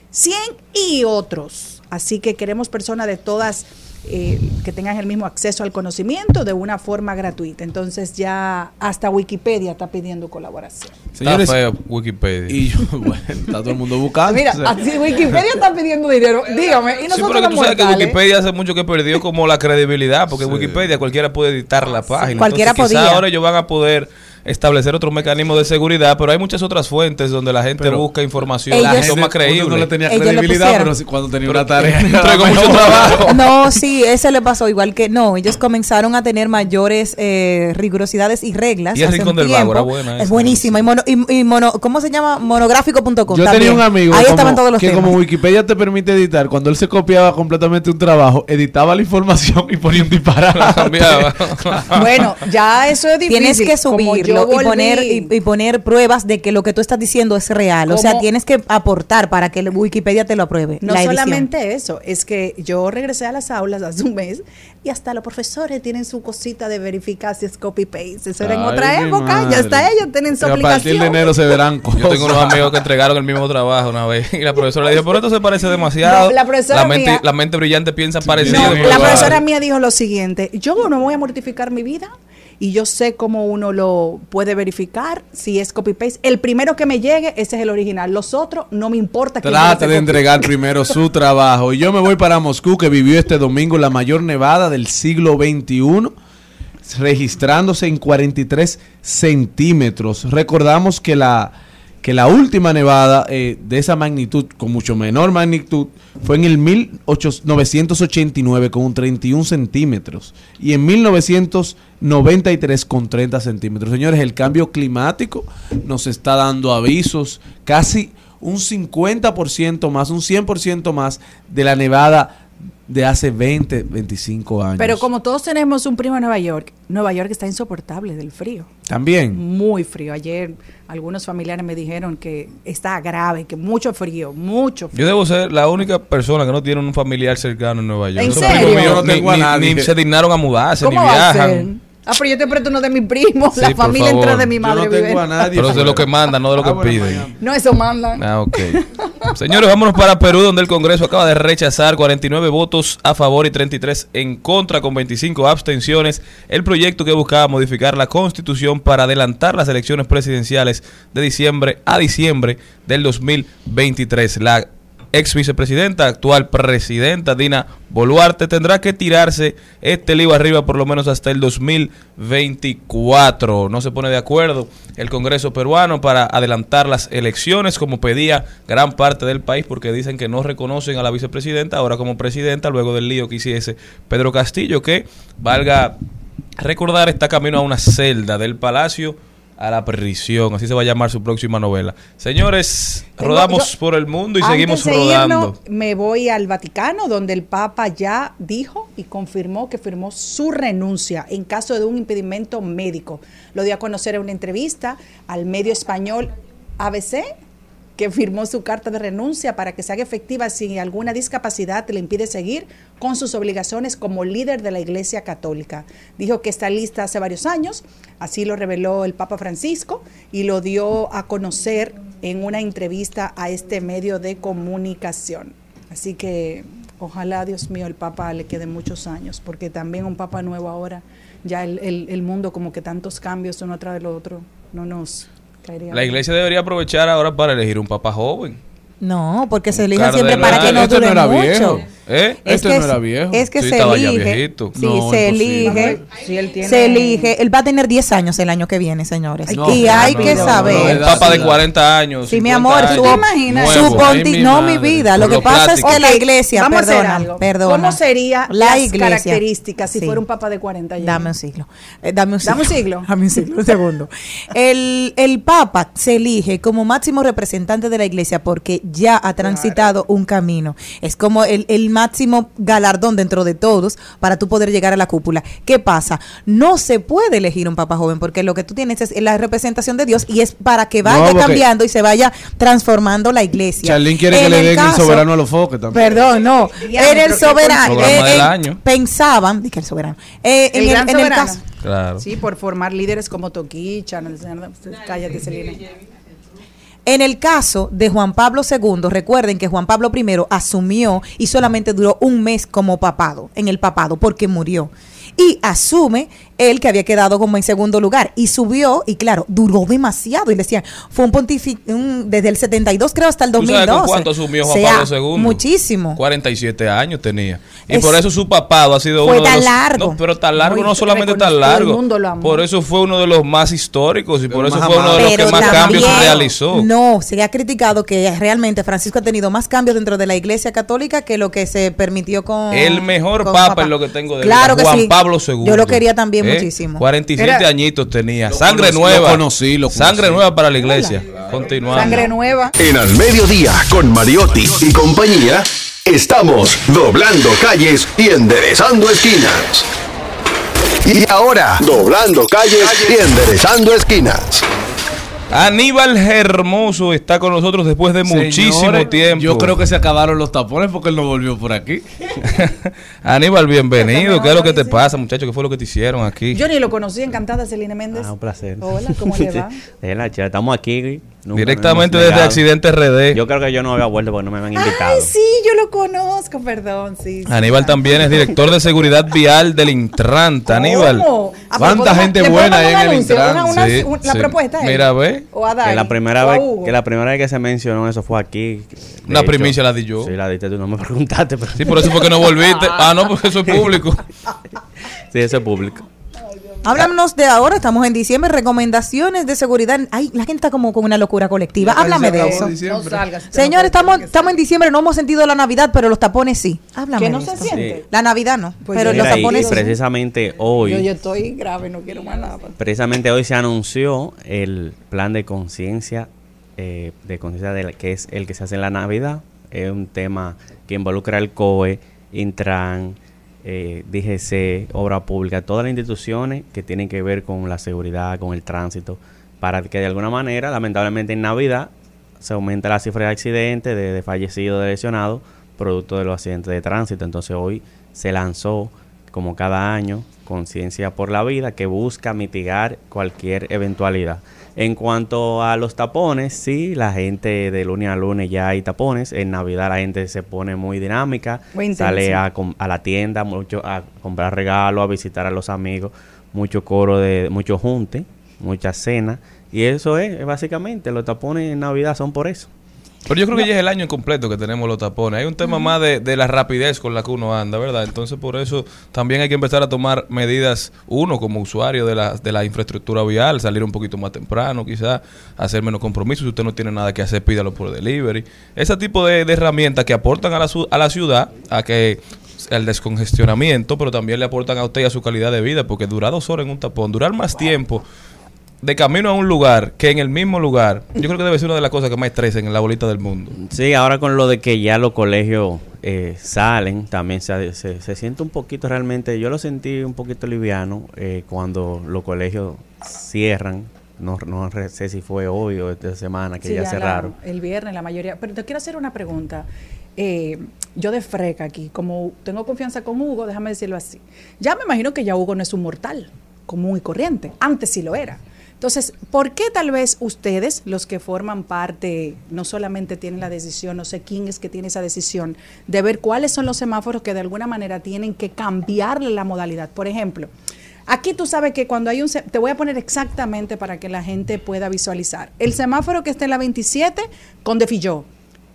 100 y otros. Así que queremos personas de todas eh, que tengan el mismo acceso al conocimiento de una forma gratuita. Entonces ya hasta Wikipedia está pidiendo colaboración. Señores, Está feo Wikipedia. y yo, *laughs* bueno, está todo el mundo buscando. Mira, o sea. así Wikipedia está pidiendo dinero. Dígame, y Sí, nosotros pero que tú sabes que? Wikipedia hace mucho que perdió como la credibilidad, porque Wikipedia cualquiera puede editar la página. Cualquiera Entonces, quizá podía. ahora ellos van a poder establecer otro mecanismo de seguridad, pero hay muchas otras fuentes donde la gente Pero busca información ellos- La son gente- más creíbles. uno no le tenía Ellos credibilidad, pero cuando tenía una tarea. *laughs* Entregó mucho trabajo. *laughs* No, sí, ese le pasó igual que no. Ellos comenzaron a tener mayores eh, rigurosidades y reglas. Y el Rincón del Vago era buena Es buenísima. Y, mono, y, y mono- ¿cómo se llama? Monográfico.com. Yo también. tenía un amigo Ahí como- estaban todos los que temas. como Wikipedia te permite editar, cuando él se copiaba completamente un trabajo, editaba la información y ponía un disparate. La cambiaba. *laughs* Bueno, ya eso es difícil. Tienes que Como y poner y, y poner pruebas de que lo que tú estás diciendo es real. O sea, tienes que aportar para que Wikipedia te lo apruebe. No solamente eso, es que yo regresé a las aulas hace un mes y hasta los profesores tienen su cosita de verificar si es copy-paste. Eso era en otra época, madre. ya está ellos tienen su Que a partir aplicación. de enero se verán cosas. *laughs* Yo tengo unos amigos que entregaron el mismo trabajo una vez y la profesora le dijo, pero esto se parece demasiado. No, la profesora mente, mía- la mente brillante piensa parecido. No, la profesora mía dijo lo siguiente, yo no voy a mortificar mi vida y yo sé cómo uno lo puede verificar si es copy-paste. El primero que me llegue, ese es el original. Los otros, no me importa que Trate de entregar *laughs* primero su trabajo. Y yo me voy para Moscú, que vivió este domingo la mayor nevada del siglo XXI, registrándose en 43 centímetros. Recordamos que la, que la última nevada eh, de esa magnitud, con mucho menor magnitud, fue en el 1989 con un 31 centímetros y en 1993 con 30 centímetros. Señores, el cambio climático nos está dando avisos casi un 50% más, un 100% más de la nevada de hace 20, 25 años. Pero como todos tenemos un primo en Nueva York, Nueva York está insoportable del frío. También. Muy frío. Ayer algunos familiares me dijeron que está grave, que mucho frío, mucho frío. Yo debo ser la única persona que no tiene un familiar cercano en Nueva York. ¿En serio? ni- a ni- nadie. Ni se dignaron a mudarse, ni ¿Cómo va a ser? viajan. Ah, pero yo te presto uno de mis primos. Sí, la familia entera de mi Yo madre no tengo vive. a nadie. Pero es de lo que mandan, no de lo que Ah, bueno, piden. No, eso mandan. Ah, ok. Señores, vámonos para Perú, donde el Congreso acaba de rechazar 49 votos a favor y 33 en contra, con 25 abstenciones, el proyecto que buscaba modificar la constitución para adelantar las elecciones presidenciales de diciembre a diciembre del 2023. La ex vicepresidenta, actual presidenta Dina Boluarte, tendrá que tirarse este lío arriba por lo menos hasta el 2024. No se pone de acuerdo el Congreso peruano para adelantar las elecciones como pedía gran parte del país porque dicen que no reconocen a la vicepresidenta ahora como presidenta luego del lío que hiciese Pedro Castillo que valga recordar está camino a una celda del palacio a la prisión, así se va a llamar su próxima novela. Señores, Tengo- rodamos yo- por el mundo y seguimos de rodando. irnos, me voy al Vaticano, donde el Papa ya dijo y confirmó que firmó su renuncia en caso de un impedimento médico. Lo dio a conocer en una entrevista al medio español ABC, que firmó su carta de renuncia para que se haga efectiva si alguna discapacidad le impide seguir con sus obligaciones como líder de la Iglesia Católica. Dijo que está lista hace varios años, así lo reveló el Papa Francisco y lo dio a conocer en una entrevista a este medio de comunicación. Así que ojalá, Dios mío, el Papa le quede muchos años, porque también un Papa nuevo ahora, ya el, el- el mundo como que tantos cambios uno atrás del otro, no nos caería. La bien. iglesia debería aprovechar ahora para elegir un papa joven. No, porque se elige siempre para que no no dure era mucho. viejo. ¿Eh? Es Este que no era es- viejo. Es que Sí, se elige. viejito. Sí, No, se imposible. elige. Si él tiene- Se elige. Él va a tener 10 años el año que viene, señores. No, y no, hay no, que no, no, saber. No, papa de sí. 40 años. Sí, mi 50 amor, años, su, ¿Tú te imaginas? su conti- no mi vida. Lo Por que lo pasa plástico. es que la Ok, iglesia, vamos a hacer perdona, algo. perdona. ¿Cómo sería la las iglesia? características si Sí. fuera un papa de 40 años? Dame un siglo. Eh, dame un siglo. Dame un siglo. *laughs* Dame un siglo, un segundo. El, el Papa se elige como máximo representante de la iglesia porque ya ha transitado un camino. Es como el, el máximo galardón dentro de todos para tú poder llegar a la cúpula. ¿Qué pasa? No se puede elegir un Papa joven porque lo que tú tienes es la representación de Dios y es para que vaya cambiando y se vaya transformando la iglesia. Charlín quiere que le den el soberano a los foques también. Perdón, no. Era el soberano. Eh, del eh, año. Pensaban, dije el soberano. Eh, El en, gran el, en el caso. Claro. Sí, por formar líderes como Toquicha, cállate, Celina. En el caso de Juan Pablo II, recuerden que Juan Pablo I asumió y solamente duró un mes como papado, en el papado, porque murió. Y asume él que había quedado como en segundo lugar y subió y claro, duró demasiado y le decían, fue un pontificio desde el 72 creo hasta el ¿Tú 2012. sabes con cuánto asumió Juan O sea, Pablo II? Muchísimo. 47 años tenía. Y Es- por eso su papado ha sido Fue uno de tan los... largo. No, pero tan largo, Muy no solamente tan todo el largo. mundo lo amó. Por eso fue uno de los más históricos y por Pero eso fue uno de los Pero que más cambios realizó. No, se ha criticado que realmente Francisco ha tenido más cambios dentro de la Iglesia Católica que lo que se permitió con El mejor con papa es lo que tengo de Claro vida, que Juan sí. Pablo II. Yo lo quería también. Muchísimo. 47 Era- añitos tenía. Lo Sangre conocí, nueva. lo conocí, lo Sangre nueva para la iglesia. Continuamos. Sangre nueva. En Al Mediodía, con Mariotti y compañía, estamos doblando calles y enderezando esquinas. Y ahora, doblando calles y enderezando esquinas. Aníbal Hermoso está con nosotros después de muchísimo tiempo. Yo creo que se acabaron los tapones porque él no volvió por aquí. *laughs* Aníbal, bienvenido. ¿Qué es lo que te pasa, muchacho? ¿Qué fue lo que te hicieron aquí? Yo ni lo conocí, encantada, Celine Méndez. Ah, un placer. Hola, ¿cómo le *laughs* va? De la chévere, Estamos aquí. Nunca Directamente desde. Accidente RD. Yo creo que yo no había vuelto porque no me habían invitado. Ay, sí, yo lo conozco, perdón, sí. sí. Aníbal también es director de seguridad vial del Intranta. Aníbal. ¿Cómo? ¿Cuánta gente ¿le buena hay en el anuncio? Intran? Una- una- Sí, un- La sí. propuesta es. Mira, ve. O a Dani, Que la primera o a vez que la primera vez que se mencionó eso fue aquí. Una primicia la di yo. Sí, la diste tú, no me *laughs* preguntaste. Pero Sí, por eso fue que no volviste. Ah, no, porque eso es público. *laughs* sí, eso es público. Háblanos de ahora, estamos en diciembre, recomendaciones de seguridad. Ay, la gente está como con una locura colectiva. Háblame de eso. No salgas. Señores, estamos, estamos en diciembre, no hemos sentido la Navidad, pero los tapones sí. Háblame Que no de se esto. siente. La Navidad no, Pues pero los y- tapones y sí. precisamente hoy, Yo, yo estoy grave, no quiero más nada. precisamente hoy se anunció el plan de conciencia, eh, de conciencia de la- que es el que se hace en la Navidad. Es un tema que involucra el COE, Intran, eh, DGC, Obra Pública, todas las instituciones que tienen que ver con la seguridad, con el tránsito, para que de alguna manera, lamentablemente en Navidad, se aumenta la cifra de accidentes, de, de fallecidos, de lesionados, producto de los accidentes de tránsito. Entonces hoy se lanzó, como cada año, Conciencia por la Vida, que busca mitigar cualquier eventualidad. En cuanto a los tapones, sí, la gente de lunes a lunes ya hay tapones. En Navidad la gente se pone muy dinámica, Muy sale a, a la tienda, mucho a comprar regalos, a visitar a los amigos, mucho coro de, mucho junte, mucha cena. Y eso es, básicamente, los tapones en Navidad son por eso. Pero yo creo que ya es el año en completo que tenemos los tapones. Hay un tema más de, de la rapidez con la que uno anda, ¿verdad? Entonces, por eso también hay que empezar a tomar medidas, uno como usuario de la, de la infraestructura vial, salir un poquito más temprano, quizás, hacer menos compromisos. Si usted no tiene nada que hacer, pídalo por delivery. Ese tipo de, de herramientas que aportan a la, a la ciudad, a que el descongestionamiento, pero también le aportan a usted y a su calidad de vida, porque durar dos horas en un tapón, durar más tiempo de camino a un lugar que en el mismo lugar, yo creo que debe ser una de las cosas que más estresen en la bolita del mundo. Sí, ahora con lo de que ya los colegios eh, salen, también se, se, se siente un poquito realmente, yo lo sentí un poquito liviano eh, cuando los colegios cierran, no, no sé si fue hoy o esta semana que Sí, ya cerraron. el viernes, la mayoría. Pero te quiero hacer una pregunta. Eh, yo de freca aquí, como tengo confianza con Hugo, déjame decirlo así. Ya me imagino que ya Hugo no es un mortal común y corriente. Antes sí lo era. Entonces, ¿por qué tal vez ustedes, los que forman parte, no solamente tienen la decisión, no sé quién es que tiene esa decisión, de ver cuáles son los semáforos que de alguna manera tienen que cambiarle la modalidad? Por ejemplo, Aquí tú sabes que cuando hay un... Te voy a poner exactamente para que la gente pueda visualizar. El semáforo que está en la 27 con Defilló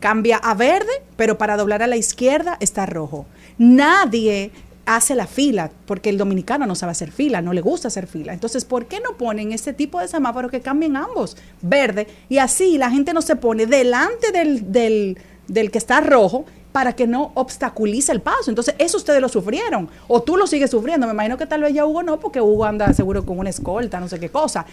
cambia a verde, pero para doblar a la izquierda está rojo. Nadie hace la fila, porque el dominicano no sabe hacer fila, no le gusta hacer fila. Entonces, ¿por qué no ponen ese tipo de semáforos que cambien ambos? Verde. Y así la gente no se pone delante del, del, del que está rojo para que no obstaculice el paso. Entonces, eso ustedes lo sufrieron. O tú lo sigues sufriendo. Me imagino que tal vez ya Hugo no, porque Hugo anda seguro con una escolta, no sé qué cosa.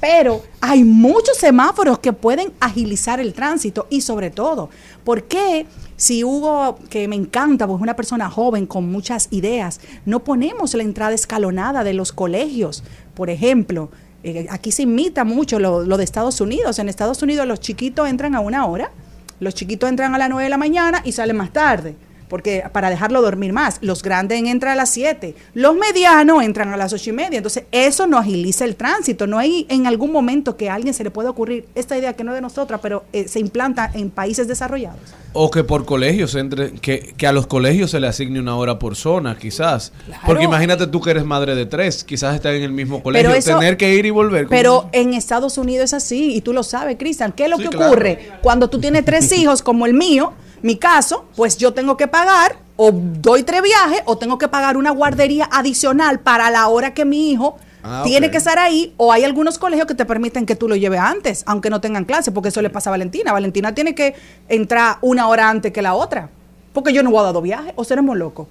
Pero hay muchos semáforos que pueden agilizar el tránsito y sobre todo, ¿por qué si Hugo, que me encanta, pues es una persona joven con muchas ideas, no ponemos la entrada escalonada de los colegios? Por ejemplo, eh, aquí se imita mucho lo, lo de Estados Unidos. En Estados Unidos los chiquitos entran a una hora, los chiquitos entran a las 9 de la mañana y salen más tarde. Porque para dejarlo dormir más. Los grandes entran a las 7, los medianos entran a las ocho y media. Entonces, eso no agiliza el tránsito. No hay en algún momento que a alguien se le pueda ocurrir esta idea que no es de nosotras, pero eh, se implanta en países desarrollados. O que por colegios entre, que, que a los colegios se le asigne una hora por zona, quizás. Porque imagínate tú que eres madre de tres, quizás estás en el mismo colegio, eso- tener que ir y volver. Pero en Estados Unidos es así, y tú lo sabes, Cristian. ¿Qué es lo Sí, que claro. ocurre? Cuando tú tienes tres *laughs* hijos, como el mío, mi caso, pues yo tengo que pagar, o doy tres viajes, o tengo que pagar una guardería adicional para la hora que mi hijo Ah, tiene que estar ahí, o hay algunos colegios que te permiten que tú lo lleves antes, aunque no tengan clase, porque eso le pasa a Valentina. Valentina tiene que entrar una hora antes que la otra, porque yo no voy a dar dos viajes, o seremos locos.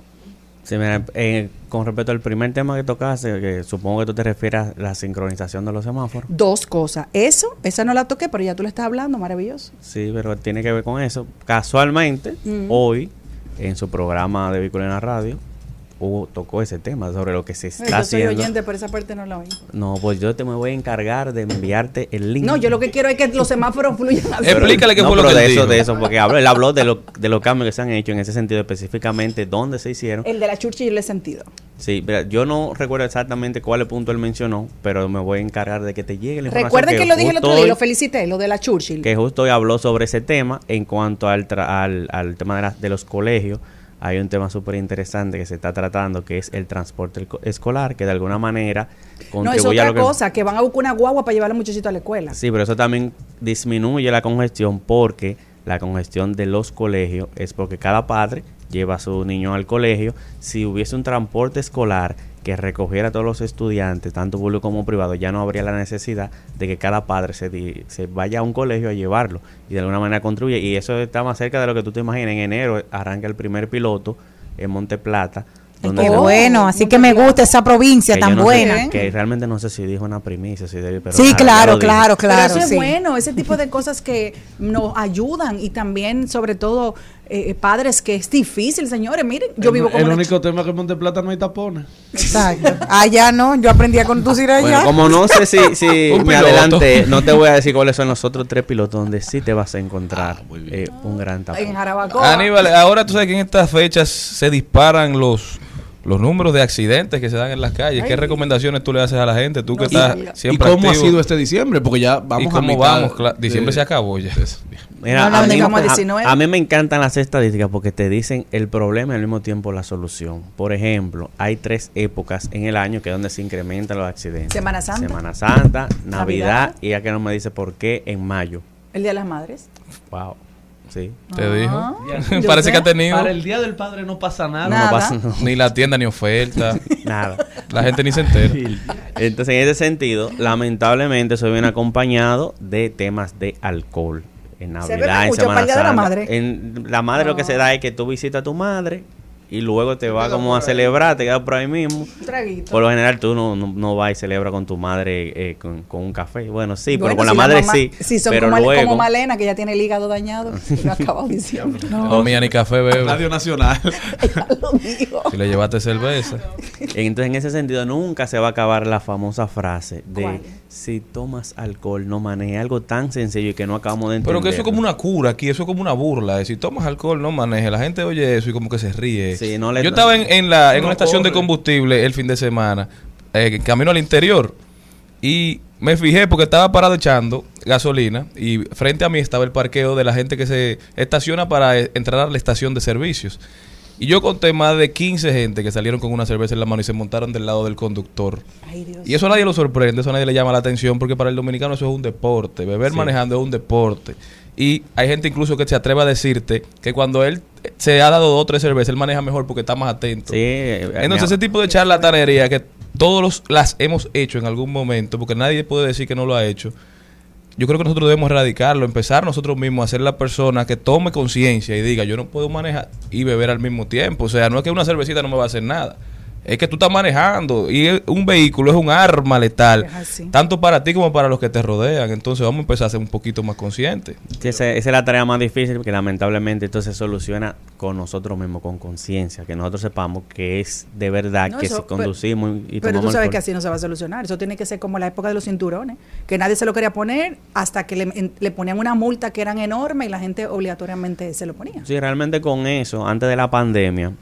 Sí, mira, eh, con respecto al primer tema que tocaste, que supongo que tú te refieres a la sincronización de los semáforos. Dos cosas. Eso, esa no la toqué, pero ya tú le estás hablando, maravilloso. Sí, pero tiene que ver con eso. Casualmente, Mm. hoy, en su programa de Vehículo en la Radio, hubo, tocó ese tema sobre lo que se está yo soy haciendo. oyente, pero esa parte no la oí. No, pues yo te me voy a encargar de enviarte el link. No, yo lo que quiero es que los semáforos *laughs* fluyan así. Explícale qué no, fue lo que de él eso, dijo. de eso, porque habló, él habló de, lo- de los cambios que se han hecho en ese sentido específicamente, dónde se hicieron. El de la Churchill he sentido. Sí, mira, yo no recuerdo exactamente cuál punto él mencionó, pero me voy a encargar de que te llegue la información. Recuerden que, lo dije el otro día hoy- lo felicité, lo de la Churchill. que justo hoy habló sobre ese tema en cuanto al, tra- al, al tema de, la- de los colegios. Hay un tema súper interesante que se está tratando, que es el transporte escolar, que de alguna manera no, es contribuye a otra lo que... cosa, que van a buscar una guagua para llevar a los muchachitos a la escuela. Sí, pero eso también disminuye la congestión porque la congestión de los colegios es porque cada padre lleva a su niño al colegio. Si hubiese un transporte escolar que recogiera a todos los estudiantes, tanto público como privado, ya no habría la necesidad de que cada padre se, se vaya a un colegio a llevarlo y de alguna manera contribuye. Y eso está más cerca de lo que tú te imaginas. En enero arranca el primer piloto en Monte Plata. Qué bueno, así que me gusta esa provincia que tan no sé- buena. que realmente no sé si dijo una primicia, si debe- pero Sí, nada, claro, claro, Pero claro. eso es sí. bueno, ese tipo de cosas que nos ayudan y también, sobre todo, eh, padres que es difícil, señores. Miren, yo el, vivo como el único tema que en Monte Plata no hay tapones. Exacto. Allá no, yo aprendí a conducir allá. Bueno, como no sé si, si *laughs* me piloto. adelanté, no te voy a decir cuáles son los otros tres pilotos donde sí te vas a encontrar Ah, eh, un gran tapón. en Jarabacoa. Aníbal, ahora tú sabes que en estas fechas se disparan los los números de accidentes que se dan en las calles. ¿Qué Ay. recomendaciones tú le haces a la gente? Tú que estás. ¿Y siempre cómo ha sido este diciembre? Porque ya vamos ¿Y a cómo mitad vamos? De- Diciembre se acabó ya. Mira, No, no, a, mí, digamos a- 19. a mí me encantan las estadísticas porque te dicen el problema y al mismo tiempo la solución. Por ejemplo, hay tres épocas en el año que es donde se incrementan los accidentes. Semana Santa. Semana Santa, Navidad, Navidad. y ya que no me dice por qué en mayo. El Día de las Madres. Wow. Sí. Te Ah, dijo. yo Parece sé. que ha tenido Para el Día del Padre no pasa nada. Nada. No pasa ni la tienda ni oferta. *laughs* nada. La gente ni se entera. Entonces, en ese sentido, lamentablemente, eso viene acompañado de temas de alcohol. En Se Navidad, en mucho Semana de la Santa. Madre. En la madre lo que se da es que tú visitas a tu madre y luego te vas como a celebrar, te quedas por ahí mismo. Traguito. Por lo general, tú no, no, no vas y celebras con tu madre eh, con, con un café. Bueno, sí, Bueno, pero con la madre mamá- sí. Si son pero como, luego, como Malena, que ya tiene el hígado dañado. y *laughs* lo acabado diciendo. No, mía ni café bebe. Radio Nacional. *laughs* Ya lo dijo. Si le llevaste cerveza. Entonces, en ese sentido, nunca se va a acabar la famosa frase de ¿Cuál? Si tomas alcohol, no manejes. Algo tan sencillo y que no acabamos de entender. Pero que eso es como una cura aquí, eso es como una burla. Si tomas alcohol, no manejes. La gente oye eso y como que se ríe. Sí, no le- Yo estaba en, en la, en No una estación de combustible el fin de semana, eh, camino al interior, y me fijé porque estaba parado echando gasolina y frente a mí estaba el parqueo de la gente que se estaciona para eh, entrar a la estación de servicios. Y yo conté más de 15 gente que salieron con una cerveza en la mano y se montaron del lado del conductor. Ay, Dios. Y eso a nadie lo sorprende, eso a nadie le llama la atención, porque para el dominicano eso es un deporte. Beber Sí. manejando es un deporte. Y hay gente incluso que se atreve a decirte que cuando él se ha dado dos o tres cervezas, él maneja mejor porque está más atento. Sí, eh, Entonces ese tipo de charlatanería que todos los- las hemos hecho en algún momento, porque nadie puede decir que no lo ha hecho, yo creo que nosotros debemos erradicarlo, empezar nosotros mismos a ser la persona que tome conciencia y diga, yo no puedo manejar y beber al mismo tiempo. O sea, no es que una cervecita no me va a hacer nada. Es que tú estás manejando y un vehículo es un arma letal, tanto para ti como para los que te rodean. Entonces vamos a empezar a ser un poquito más conscientes. Sí, esa, esa es la tarea más difícil porque lamentablemente esto se soluciona con nosotros mismos, con conciencia, que nosotros sepamos que es de verdad No, que eso- si conducimos y Pero tú sabes que así no se va a solucionar. Eso tiene que ser como la época de los cinturones, que nadie se lo quería poner hasta que le, en- le ponían una multa que eran enormes y la gente obligatoriamente se lo ponía. Sí, realmente con eso, antes de la pandemia,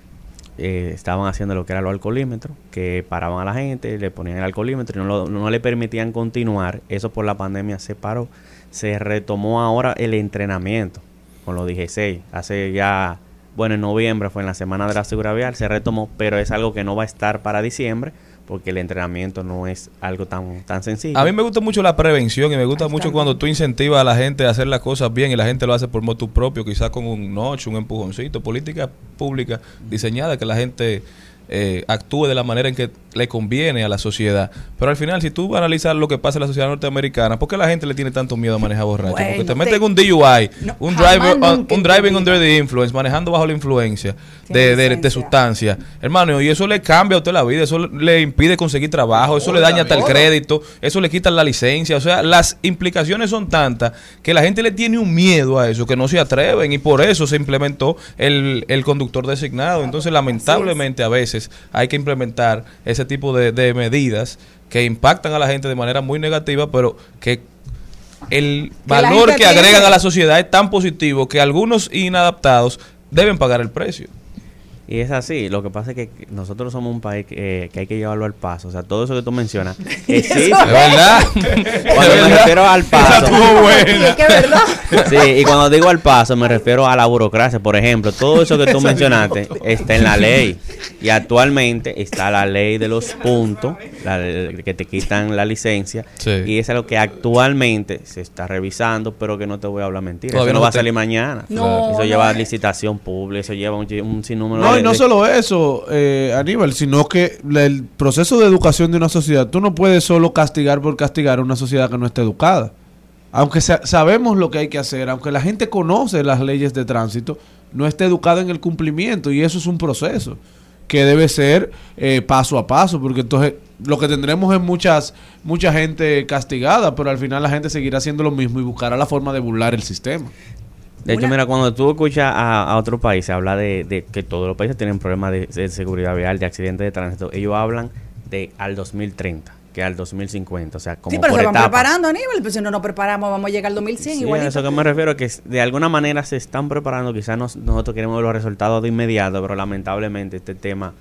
eh, estaban haciendo lo que era los alcoholímetros, que paraban a la gente, le ponían el alcoholímetro y no, lo- no le permitían continuar. Eso por la pandemia se paró. Se retomó ahora el entrenamiento con los 16. Hace ya, bueno, en noviembre fue en la semana de la seguridad vial, se retomó, pero es algo que no va a estar para diciembre porque el entrenamiento no es algo tan, tan sencillo. A mí me gusta mucho la prevención y me gusta mucho cuando tú incentivas a la gente a hacer las cosas bien y la gente lo hace por motu propio, quizás con un noche, un empujoncito, política pública diseñada que la gente eh, actúe de la manera en que le conviene a la sociedad. Pero al final, si tú analizas lo que pasa en la sociedad norteamericana, ¿por qué la gente le tiene tanto miedo a manejar borracho? Porque te meten te- un DUI, un, jamás driver, un driving under the influence, manejando bajo la influencia de, de, sustancia. Hermano, y eso le cambia a usted la vida, eso le impide conseguir trabajo, eso le daña hasta el crédito, eso le quita la licencia. O sea, las implicaciones son tantas que la gente le tiene un miedo a eso, que no se atreven y por eso se implementó el, el conductor designado. Entonces, lamentablemente, a veces hay que implementar ese tipo de, de medidas que impactan a la gente de manera muy negativa, pero que el valor que agregan a la sociedad es tan positivo que algunos inadaptados deben pagar el precio. Y es así, lo que pasa es que nosotros somos un país que, eh, que hay que llevarlo al paso. O sea, todo eso que tú mencionas *laughs* existe. Es verdad. Cuando Es me verdad. refiero al paso. estuvo *laughs* buena. Es que es verdad. Sí, y cuando digo al paso me refiero a la burocracia. Por ejemplo, todo eso que tú *laughs* mencionaste está en la ley. Y actualmente está la ley de los puntos, la de- que te quitan la licencia. Sí. Y eso es lo que actualmente se está revisando, pero que no te voy a hablar mentira. Todavía eso no no va a te- salir mañana. No, eso no. lleva licitación pública, eso lleva un, un sinnúmero No, de... y no de- solo eso, eh, Aníbal, sino que el proceso de educación de una sociedad, tú no puedes solo castigar por castigar a una sociedad que no esté educada. Aunque sa- sabemos lo que hay que hacer, aunque la gente conoce las leyes de tránsito, no está educada en el cumplimiento y eso es un proceso que debe ser eh, paso a paso, porque entonces lo que tendremos es muchas mucha gente castigada, pero al final la gente seguirá haciendo lo mismo y buscará la forma de burlar el sistema. De hecho, Una- mira, cuando tú escuchas a, a otros países hablar de, de que todos los países tienen problemas de, de seguridad vial, de accidentes de tránsito, ellos hablan de al 2030, que al 2050, o sea, como sí, pero por se van etapas. preparando, Aníbal. Pues si no nos preparamos, vamos a llegar al 2100 Sí, a igualito. eso que me refiero es que de alguna manera se están preparando, quizás nos- nosotros queremos ver los resultados de inmediato, pero lamentablemente este tema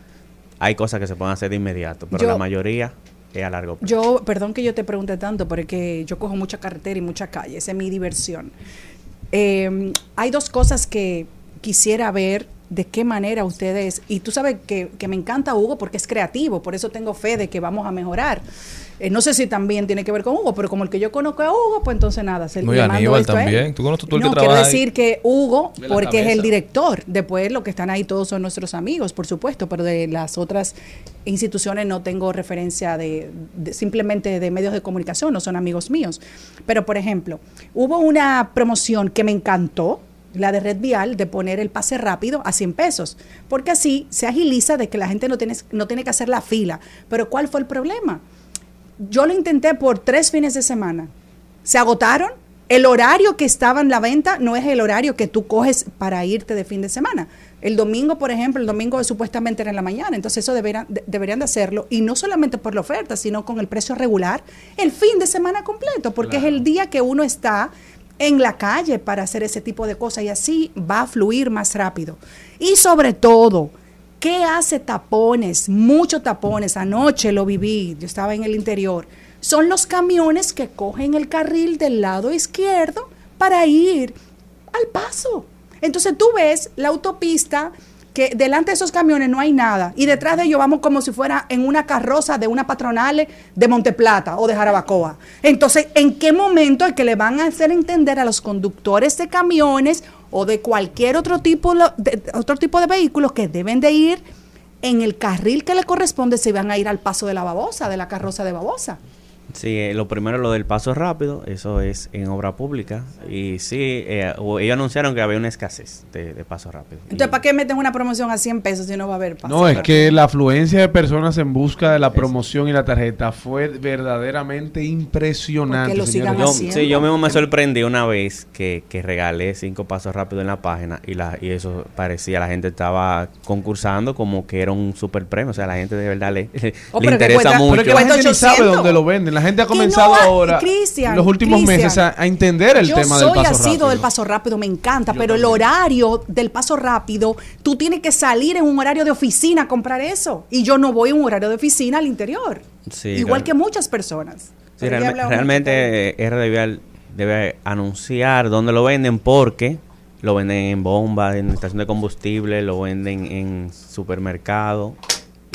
hay cosas que se pueden hacer de inmediato, pero Yo- la mayoría es a largo plazo. Yo, perdón que yo te pregunte tanto, porque yo cojo mucha carretera y mucha calle, esa es mi diversión. Eh, hay dos cosas que quisiera ver de qué manera ustedes, y tú sabes que, que me encanta Hugo porque es creativo, por eso tengo fe de que vamos a mejorar. Eh, no sé si también tiene que ver con Hugo, pero como el que yo conozco a Hugo, pues entonces nada, se No, y le mando Aníbal esto a él. también. Tú conoces todo el que no, quiero trabaja ahí. decir que Hugo, porque es el director, después los que están ahí todos son nuestros amigos, por supuesto, pero de las otras instituciones no tengo referencia de, de- simplemente de medios de comunicación, no son amigos míos. Pero, por ejemplo, hubo una promoción que me encantó, la de Red Vial, de poner el pase rápido a 100 pesos, porque así se agiliza de que la gente no tiene, no tiene que hacer la fila. Pero ¿cuál fue el problema? Yo lo intenté por tres fines de semana. Se agotaron. El horario que estaba en la venta no es el horario que tú coges para irte de fin de semana. El domingo, por ejemplo, el domingo supuestamente era en la mañana, entonces eso deberían de, deberían de hacerlo y no solamente por la oferta, sino con el precio regular el fin de semana completo, porque es el día que uno está en la calle para hacer ese tipo de cosas y así va a fluir más rápido. Y sobre todo, ¿Qué hace tapones? Muchos tapones. Anoche lo viví, yo estaba en el interior. Son los camiones que cogen el carril del lado izquierdo para ir al paso. Entonces tú ves la autopista que delante de esos camiones no hay nada y detrás de ellos vamos como si fuera en una carroza de una patronal de Monteplata o de Jarabacoa. Entonces, ¿en qué momento es que le van a hacer entender a los conductores de camiones o de cualquier otro tipo de, otro tipo de vehículos que deben de ir en el carril que le corresponde si van a ir al paso de la babosa, de la carroza de babosa? Sí, eh, lo primero lo del paso rápido, eso es en obra pública. Y sí, eh, ellos anunciaron que había una escasez de, de paso rápido. Entonces, ¿para qué meten una promoción a 100 pesos si no va a haber paso? No, es que la afluencia de personas en busca de la promoción y la tarjeta fue verdaderamente impresionante. Porque lo señores. sigan Yo, haciendo. sí, yo mismo me sorprendí una vez que, que regalé cinco pasos rápidos en la página y, la, y eso parecía, la gente estaba concursando como que era un super premio. O sea, la gente de verdad le, *laughs* Oh, le que interesa cuesta- mucho. Pero que la gente ni sabe 800. dónde lo venden. La gente ha no comenzado ahora, los últimos meses, a, a entender el yo tema soy del paso asido rápido. del paso rápido, me encanta, pero el horario del paso rápido, tú tienes que salir en un horario de oficina a comprar eso. Y yo no voy en un horario de oficina al interior. Sí, Igual que muchas personas. Sí, realme- realmente RD Vial debe anunciar dónde lo venden porque lo venden en bombas, en estación de combustible, lo venden en supermercado.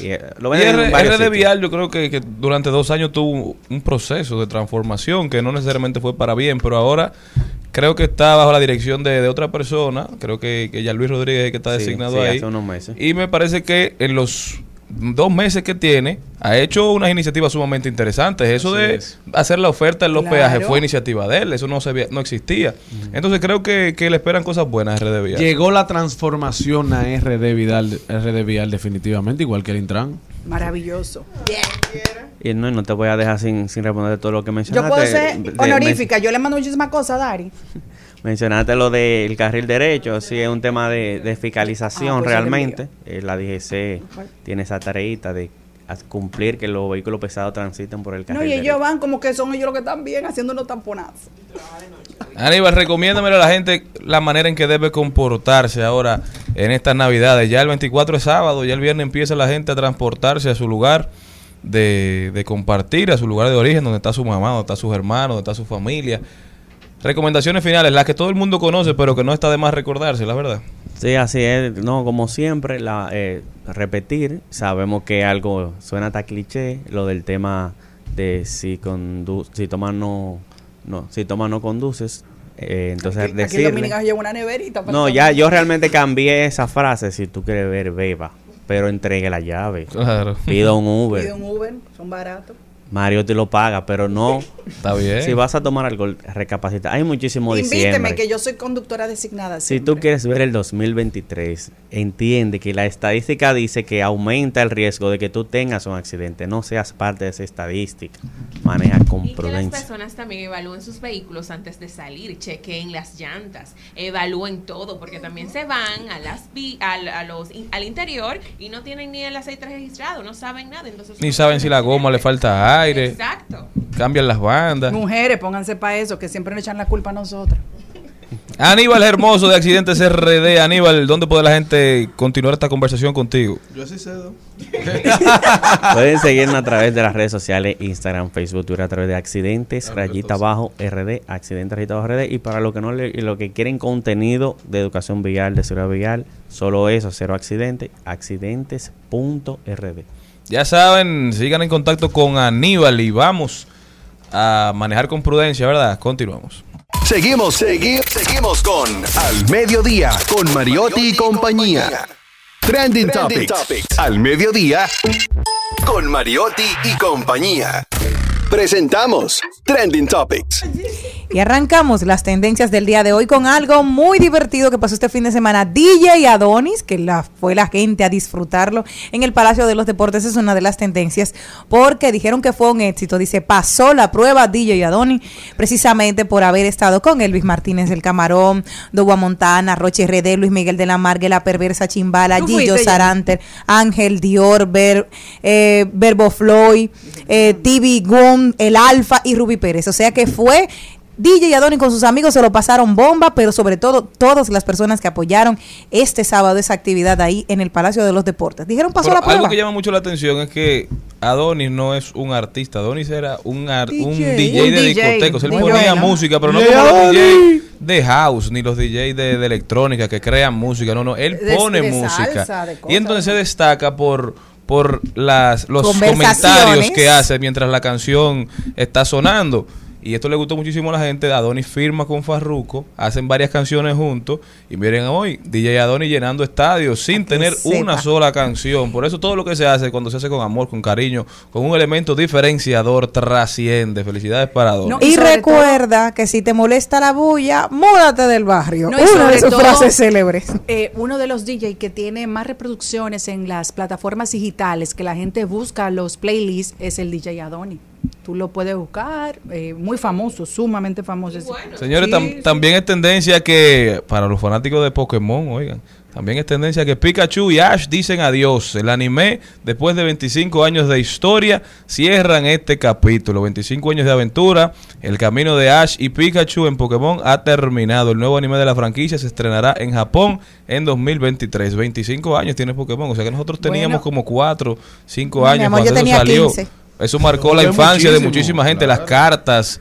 Y, eh, lo Y R- RD. Vial yo creo que, que durante dos años tuvo un proceso de transformación que no necesariamente fue para bien, pero ahora creo que está bajo la dirección de, de otra persona, creo que, que ya Luis Rodríguez que está Sí, designado sí, ahí. hace unos meses. Y me parece que en los dos meses que tiene ha hecho unas iniciativas sumamente interesantes. Eso Así de es. hacer la oferta en los Claro. peajes fue iniciativa de él, eso no se no existía. Entonces creo que, que le esperan cosas buenas a RD Vial. Llegó la transformación a RD Vidal, RD Vial definitivamente, igual que el Intran. Maravilloso. Y no, y no te voy a dejar sin, sin responder todo lo que Yo mencionaste. puedo ser De- honorífica, yo le mando muchísimas cosas a Dari. Mencionaste lo del carril derecho, sí, es un tema de, de fiscalización Ah, pues realmente. Eh, la DGC tiene esa tareita de cumplir que los vehículos pesados transiten por el carril No, y derecho. ellos van como que son ellos los que están bien haciendo unos tamponazos. Aníbal, recomiéndamele a la gente la manera en que debe comportarse ahora en estas navidades. Ya el 24 es sábado, ya el viernes empieza la gente a transportarse a su lugar de, de compartir, a su lugar de origen, donde está su mamá, donde está sus hermanos, donde está su familia. Recomendaciones finales, las que todo el mundo conoce, pero que no está de más recordarse, la verdad. Sí, así es. No, como siempre, la, eh, repetir. Sabemos que algo suena hasta cliché, lo del tema de si condu si tomas no, no, si tomas no conduces. Eh, entonces Aquí, aquí el decirle- dominicano lleva una neverita. para No, tomar. ya yo realmente cambié esa frase. Si tú quieres ver, beba. Pero entregue la llave. Claro. Pida un Uber. Pide un Uber, son baratos. Mario te lo paga, pero no. Está bien. Si vas a tomar algo, recapacita. Hay muchísimo Invíteme, diciembre. que yo soy conductora designada. Si tú quieres ver el 2023, entiende que la estadística dice que aumenta el riesgo de que tú tengas un accidente. No seas parte de esa estadística. Maneja con Y que las prudencia. personas también evalúen sus vehículos antes de salir, chequeen las llantas, evalúen todo, porque también se van a las vi- al, a los, in- al interior y no tienen ni el aceite registrado, no saben nada. Entonces Ni saben si la goma le falta aire, Exacto. cambian las Mujeres, pónganse para eso, que siempre nos echan la culpa a nosotras. Aníbal Hermoso de Accidentes RD. Aníbal, ¿dónde puede la gente continuar esta conversación contigo? Yo sí cedo. *laughs* Pueden seguirnos a través de las redes sociales, Instagram, Facebook, Twitter, a través de accidentes, rayita abajo, RD, accidentes, rayita abajo, RD. Y para los que no le, y los que quieren contenido de educación vial, de seguridad vial, solo eso, cero accidente, accidentes.rd. Ya saben, sigan en contacto con Aníbal y vamos a manejar con prudencia, ¿verdad? Continuamos. Seguimos, segui- seguimos con Al Mediodía, con Mariotti y compañía. Trending, Topics. Al Mediodía, con Mariotti y compañía. Presentamos Trending Topics. Y arrancamos las tendencias del día de hoy con algo muy divertido que pasó este fin de semana. DJ Adonis, que la, fue la gente a disfrutarlo en el Palacio de los Deportes, es una de las tendencias, porque dijeron que fue un éxito. Dice, pasó la prueba DJ Adonis, precisamente por haber estado con Elvis Martínez del Camarón, Doba Montana, Roche RD, Luis Miguel de la Margue, La Perversa Chimbala, ¿Tú Gillo Saranter, Ángel Dior, Ver, eh, Verbo Floyd, eh, TV Gun, El Alfa y Ruby Pérez. O sea que fue DJ Adonis con sus amigos se lo pasaron bomba, pero sobre todo todas las personas que apoyaron este sábado esa actividad ahí en el Palacio de los Deportes. Dijeron, pasó Pero la prueba. algo que llama mucho la atención es que Adonis no es un artista. Adonis era un, ar- un DJ. Un de DJ. discotecos. Él ponía bueno. música, pero no DJ como los. DJ de house, ni los DJ de, de electrónica que crean música. No, no, él De- pone de música. salsa, de y entonces ¿no? se destaca por por las los comentarios que hace mientras la canción está sonando. Y esto le gustó muchísimo a la gente. Adonis firma con Farruko, hacen varias canciones juntos. Y miren hoy, DJ Adonis llenando estadios sin tener una sola canción. Por eso todo lo que se hace, cuando se hace con amor, con cariño, con un elemento diferenciador, trasciende. Felicidades para Adonis. y recuerda que si te molesta la bulla, múdate del barrio. No, Una de sus todo, frases célebres. eh, uno de los DJ que tiene más reproducciones en las plataformas digitales que la gente busca los playlists es el DJ Adoni. Tú lo puedes buscar, eh, muy famoso, sumamente famoso. Señores, Sí, tam- también es tendencia que, para los fanáticos de Pokémon, oigan, también es tendencia que Pikachu y Ash dicen adiós. El anime, después de 25 años de historia, cierran este capítulo. 25 años de aventura. El camino de Ash y Pikachu en Pokémon ha terminado. El nuevo anime de la franquicia se estrenará en Japón en 2023. 25 años tiene Pokémon. O sea que nosotros teníamos Bueno. como 4, 5 No, mi años amor, cuando yo eso tenía salió. 15. Eso marcó la infancia de muchísima gente. Las cartas,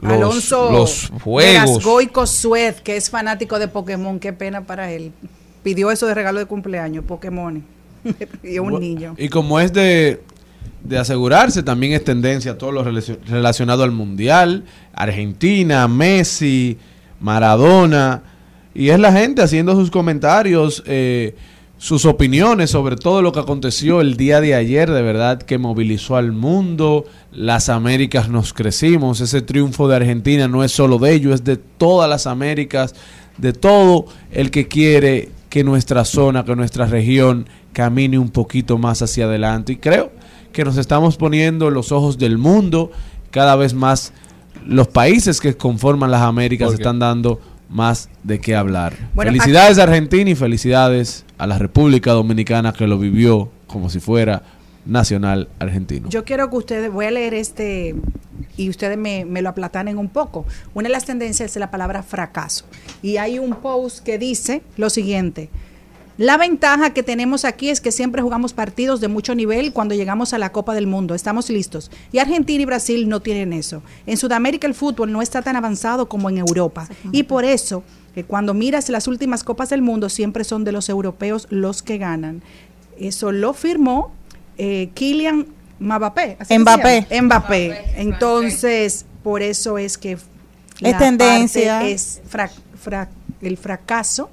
los, Alonso los juegos. Goico Suez, que es fanático de Pokémon, qué pena para él. Pidió eso de regalo de cumpleaños, Pokémon. *laughs* Pidió un niño. Y como es de, de asegurarse, también es tendencia a todo lo relacio- relacionado al Mundial, Argentina, Messi, Maradona, y es la gente haciendo sus comentarios, eh, sus opiniones sobre todo lo que aconteció el día de ayer, de verdad que movilizó al mundo, las Américas nos crecimos, ese triunfo de Argentina no es solo de ellos, es de todas las Américas, de todo el que quiere que nuestra zona, que nuestra región camine un poquito más hacia adelante. Y creo que nos estamos poniendo en los ojos del mundo, cada vez más los países que conforman las Américas están dando más de qué hablar. Bueno, felicidades Argentina y felicidades a la República Dominicana que lo vivió como si fuera nacional argentino. Yo quiero que ustedes, voy a leer este y ustedes me, me lo aplatanen un poco. Una de las tendencias es la palabra fracaso. Y hay un post que dice lo siguiente. La ventaja que tenemos aquí es que siempre jugamos partidos de mucho nivel cuando llegamos a la Copa del Mundo. Estamos listos. Y Argentina y Brasil no tienen eso. En Sudamérica el fútbol no está tan avanzado como en Europa. Y por eso, que cuando miras las últimas Copas del Mundo, siempre son de los europeos los que ganan. Eso lo firmó eh, Kylian Mbappé. ¿así que se Mbappé. Mbappé. Entonces, por eso es que Es tendencia. parte Es fra- fra- el fracaso.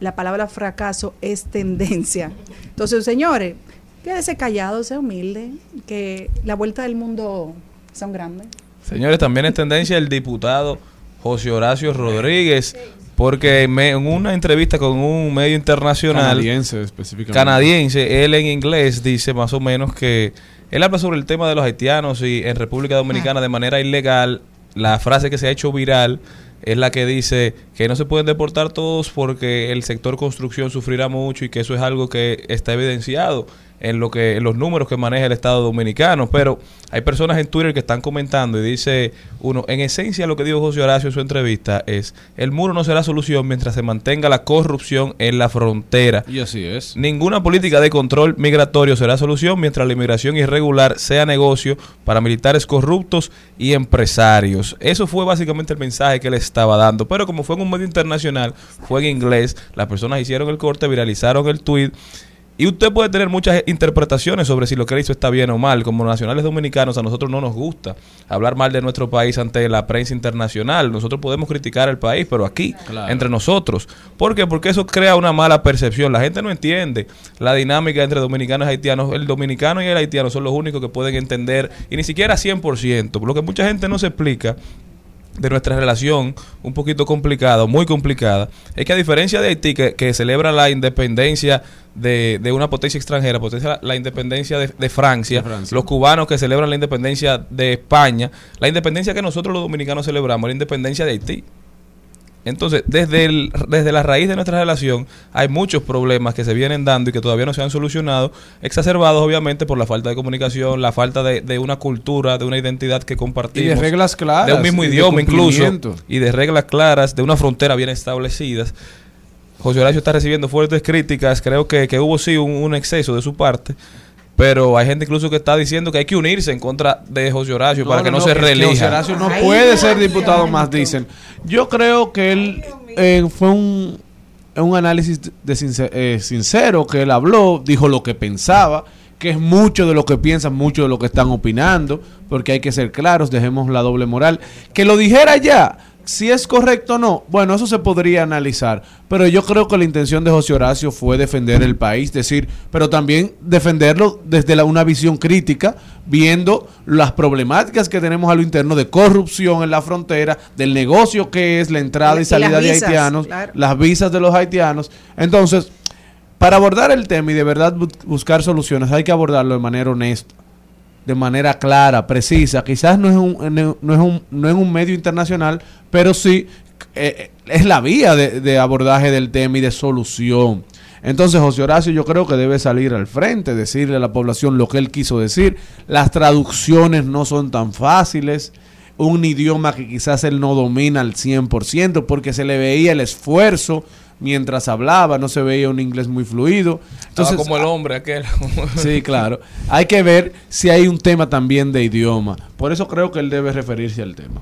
La palabra fracaso es tendencia. Entonces, señores, quédese callado, sea humilde, que la vuelta del mundo son grandes. Señores, también es tendencia el diputado José Horacio Rodríguez, porque me- en una entrevista con un medio internacional Canadiense específicamente. canadiense, él en inglés dice más o menos que él habla sobre el tema de los haitianos y en República Dominicana de manera ilegal, la frase que se ha hecho viral es la que dice que no se pueden deportar todos porque el sector construcción sufrirá mucho y que eso es algo que está evidenciado en lo que en los números que maneja el Estado dominicano, pero hay personas en Twitter que están comentando y dice uno, en esencia lo que dijo José Horacio en su entrevista es, el muro no será solución mientras se mantenga la corrupción en la frontera. Y así es. Ninguna política de control migratorio será solución mientras la inmigración irregular sea negocio para militares corruptos y empresarios. Eso fue básicamente el mensaje que él estaba dando. Pero como fue en un medio internacional, fue en inglés, las personas hicieron el corte, viralizaron el tweet. Y usted puede tener muchas interpretaciones sobre si lo que él hizo está bien o mal. Como nacionales dominicanos, a nosotros no nos gusta hablar mal de nuestro país ante la prensa internacional. Nosotros podemos criticar al país, pero aquí, Claro. entre nosotros. ¿Por qué? Porque eso crea una mala percepción. La gente no entiende la dinámica entre dominicanos y haitianos. El dominicano y el haitiano son los únicos que pueden entender, y ni siquiera 100%. Lo que mucha gente no se explica de nuestra relación un poquito complicada, muy complicada, es que a diferencia de Haití, que, que celebra la independencia de, de una potencia extranjera, potencia, la independencia de, de Francia, De Francia. los cubanos que celebran la independencia de España, la independencia que nosotros los dominicanos celebramos, la independencia de Haití. Entonces, desde, el, desde la raíz de nuestra relación hay muchos problemas que se vienen dando y que todavía no se han solucionado, exacerbados obviamente por la falta de comunicación, la falta de, de una cultura, de una identidad que compartimos. Y de reglas claras, De un mismo idioma incluso. Y de reglas claras, de una frontera bien establecidas. José Horacio está recibiendo fuertes críticas, creo que, que hubo sí un, un exceso de su parte. Pero hay gente incluso que está diciendo que hay que unirse en contra de José Horacio para que no, se que relija. José Horacio no puede ser diputado más, dicen. Yo creo que él eh, fue un, un análisis de sincer- eh, sincero, que él habló, dijo lo que pensaba, que es mucho de lo que piensan, mucho de lo que están opinando, porque hay que ser claros, dejemos la doble moral. Que lo dijera ya, si es correcto o no, bueno, eso se podría analizar, pero yo creo que la intención de José Horacio fue defender el país, decir, pero también defenderlo desde la- una visión crítica, viendo las problemáticas que tenemos a lo interno de corrupción en la frontera, del negocio que es la entrada Y- salida de haitianos, claro. las visas de los haitianos. Entonces, para abordar el tema y de verdad bu- buscar soluciones, hay que abordarlo de manera honesta, de manera clara, precisa. Quizás no es un, no es un, no es un medio internacional, pero sí eh, es la vía de, de abordaje del tema y de solución. Entonces José Horacio yo creo que debe salir al frente, decirle a la población lo que él quiso decir. Las traducciones no son tan fáciles. Un idioma que quizás él no domina al 100% porque se le veía el esfuerzo mientras hablaba, no se veía un inglés muy fluido. Estaba Entonces, como el hombre aquel. *laughs* Sí, claro. Hay que ver si hay un tema también de idioma. Por eso creo que él debe referirse al tema.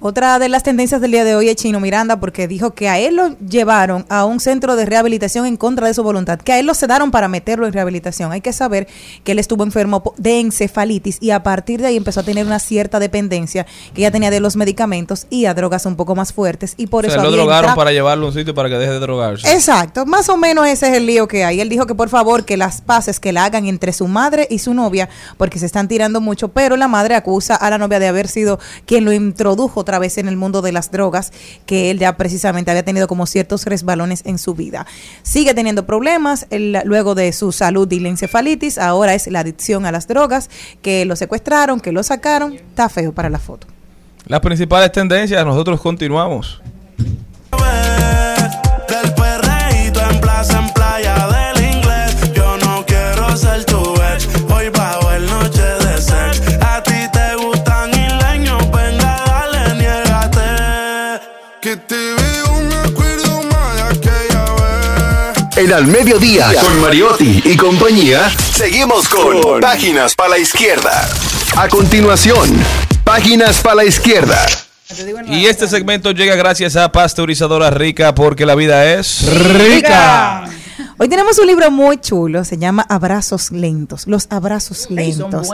Otra de las tendencias del día de hoy es Chino Miranda porque dijo que a él lo llevaron a un centro de rehabilitación en contra de su voluntad, que a él lo sedaron para meterlo en rehabilitación. Hay que saber que él estuvo enfermo de encefalitis y a partir de ahí empezó a tener una cierta dependencia que ya tenía de los medicamentos y a drogas un poco más fuertes y por O sea, eso lo drogaron para llevarlo a un sitio para que deje de drogarse. Exacto, más o menos ese es el lío que hay. Él dijo que por favor que las paces que la hagan entre su madre y su novia, porque se están tirando mucho, pero la madre acusa a la novia de haber sido quien lo introdujo otra vez en el mundo de las drogas, que él ya precisamente había tenido como ciertos resbalones en su vida. Sigue teniendo problemas luego de su salud y la encefalitis, ahora es la adicción a las drogas, que lo secuestraron, que lo sacaron, está feo para la foto. Las principales tendencias, nosotros continuamos. En al mediodía, con Mariotti y compañía, seguimos con Páginas para la Izquierda. A continuación, Páginas para la Izquierda. Y este segmento llega gracias a Pasteurizadora Rica porque la vida es Rica. Hoy tenemos un libro muy chulo, se llama Abrazos Lentos, los abrazos lentos.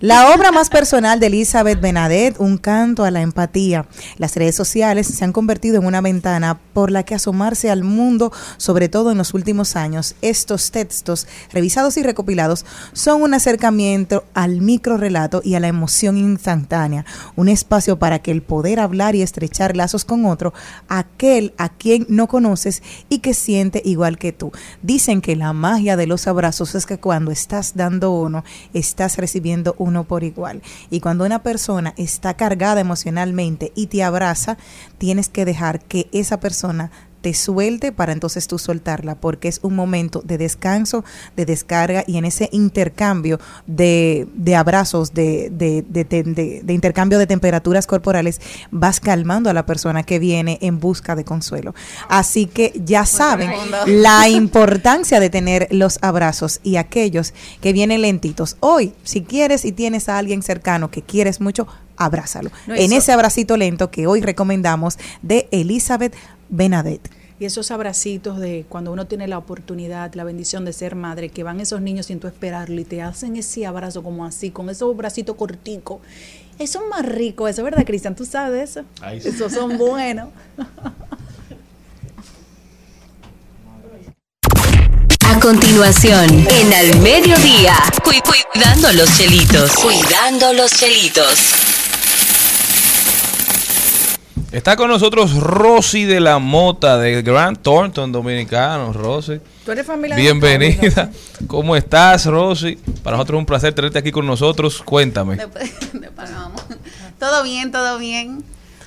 La obra más personal de Elizabeth Benadet, Un canto a la empatía. Las redes sociales se han convertido en una ventana por la que asomarse al mundo, sobre todo en los últimos años. Estos textos, revisados y recopilados, son un acercamiento al microrelato y a la emoción instantánea, un espacio para que el poder hablar y estrechar lazos con otro, aquel a quien no conoces y que siente igual que tú. Dicen que la magia de los abrazos es que cuando estás dando uno, estás recibiendo uno por igual. Y cuando una persona está cargada emocionalmente y te abraza, tienes que dejar que esa persona te suelte para entonces tú soltarla, porque es un momento de descanso, de descarga y en ese intercambio de, de abrazos, de, intercambio de temperaturas corporales, vas calmando a la persona que viene en busca de consuelo. Así que ya saben la importancia de tener los abrazos y aquellos que vienen lentitos. Hoy, si quieres y tienes a alguien cercano que quieres mucho, abrázalo. No, en ese abracito lento que hoy recomendamos de Elizabeth Benadet. Y esos abracitos de cuando uno tiene la oportunidad, la bendición de ser madre, que van esos niños sin tú esperarlo y te hacen ese abrazo como así, con esos bracitos corticos. Eso es más rico, eso, ¿verdad, Cristian? ¿Tú sabes eso? Ay, sí. Esos son buenos. A continuación, en Al Mediodía, cu- cuidando los chelitos. Cuidando los chelitos. Está con nosotros Rosy de la Mota de Grand Thornton Dominicano. Rosy, ¿Tú eres familia de bienvenida. *laughs* ¿Cómo estás, Rosy? Para nosotros es un placer tenerte aquí con nosotros. Cuéntame. Después- después vamos. Todo bien, todo bien.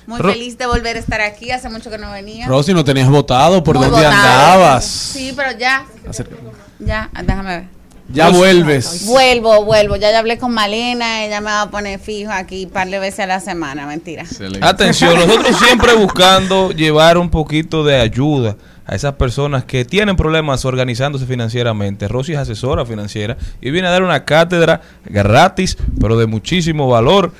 Muy Ro- feliz de volver a estar aquí. Hace mucho que no venía. Rosy, no tenías votado. ¿Por Muy dónde botada. andabas? Sí, pero ya, ya, déjame ver. Ya vuelves. Vuelvo, vuelvo. Ya, ya hablé con Malena, ella me va a poner fijo aquí un par de veces a la semana, mentira. Atención, nosotros siempre buscando llevar un poquito de ayuda a esas personas que tienen problemas organizándose financieramente. Rosy es asesora financiera y viene a dar una cátedra gratis, pero de muchísimo valor.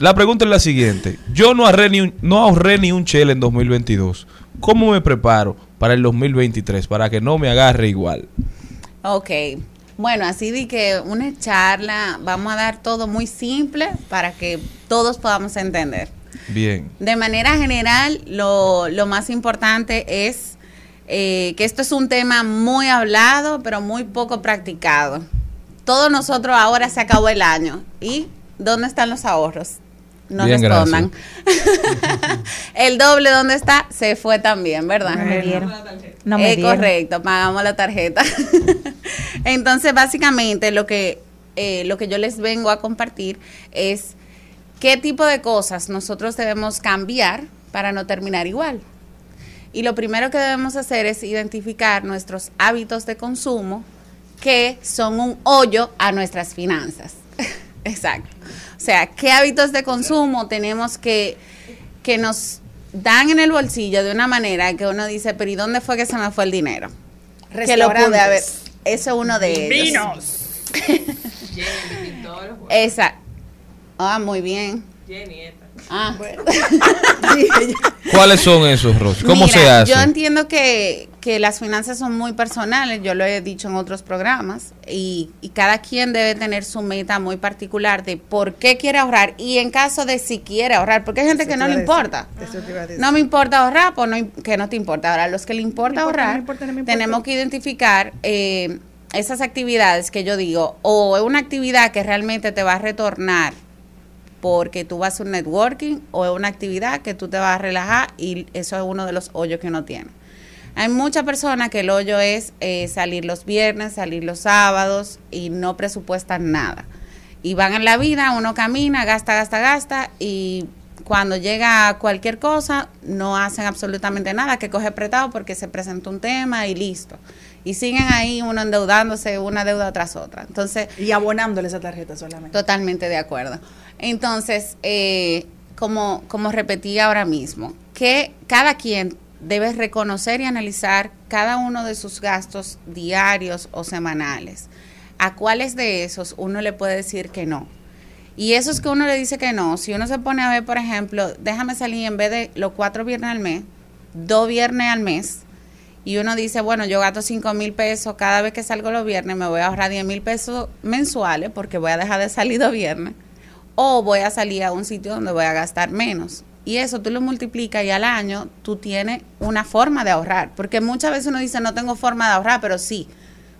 La pregunta es la siguiente. Yo no ahorré ni un, no ahorré ni un chel en 2022. ¿Cómo me preparo para el 2023 para que no me agarre igual? Ok. Bueno, así de que una charla, vamos a dar todo muy simple para que todos podamos entender. Bien. De manera general, lo, lo más importante es eh, que esto es un tema muy hablado, pero muy poco practicado. Todos nosotros ahora se acabó el año. ¿Y dónde están los ahorros? No Bien, respondan. *laughs* el doble, ¿dónde está? Se fue también, ¿verdad? Me. No me Eh, correcto, pagamos la tarjeta. *laughs* Entonces, básicamente, lo que, eh, lo que yo les vengo a compartir es qué tipo de cosas nosotros debemos cambiar para no terminar igual. Y lo primero que debemos hacer es identificar nuestros hábitos de consumo que son un hoyo a nuestras finanzas. *laughs* Exacto. O sea, ¿qué hábitos de consumo tenemos que, que nos dan en el bolsillo de una manera que uno dice, pero ¿y dónde fue que se me fue el dinero? Que lo pude haber. Eso es uno de ellos. Vinos. Jenny, todos los. Esa. Ah, muy bien. Jenny, Ah. *laughs* ¿Cuáles son esos, Rosy? ¿Cómo Mira, se hace? Yo entiendo que, que las finanzas son muy personales, yo lo he dicho en otros programas, y, y cada quien debe tener su meta muy particular de por qué quiere ahorrar y en caso de si quiere ahorrar, porque hay gente que no le importa. No me importa ahorrar, pues no, que no te importa. Ahora, los que le importa No me importa, no me ahorrar, no importa. tenemos que identificar eh, esas actividades que yo digo, o es una actividad que realmente te va a retornar porque tú vas a un networking o es una actividad que tú te vas a relajar y eso es uno de los hoyos que uno tiene. Hay muchas personas que el hoyo es eh, salir los viernes, salir los sábados y no presupuestan nada. Y van en la vida, uno camina, gasta, gasta, gasta y cuando llega cualquier cosa no hacen absolutamente nada, que coge apretado porque se presentó un tema y listo. Y siguen ahí uno endeudándose una deuda tras otra. Entonces, Y abonándole esa tarjeta solamente. Totalmente de acuerdo. Entonces, eh, como, como repetí ahora mismo, que cada quien debe reconocer y analizar cada uno de sus gastos diarios o semanales. ¿A cuáles de esos uno le puede decir que no? Y esos que uno le dice que no, si uno se pone a ver, por ejemplo, déjame salir en vez de los cuatro viernes al mes, dos viernes al mes, y uno dice, bueno, yo gasto cinco mil pesos cada vez que salgo los viernes, me voy a ahorrar 10 mil pesos mensuales porque voy a dejar de salir los viernes, o voy a salir a un sitio donde voy a gastar menos. Y eso tú lo multiplicas y al año tú tienes una forma de ahorrar, porque muchas veces uno dice, no tengo forma de ahorrar, pero sí,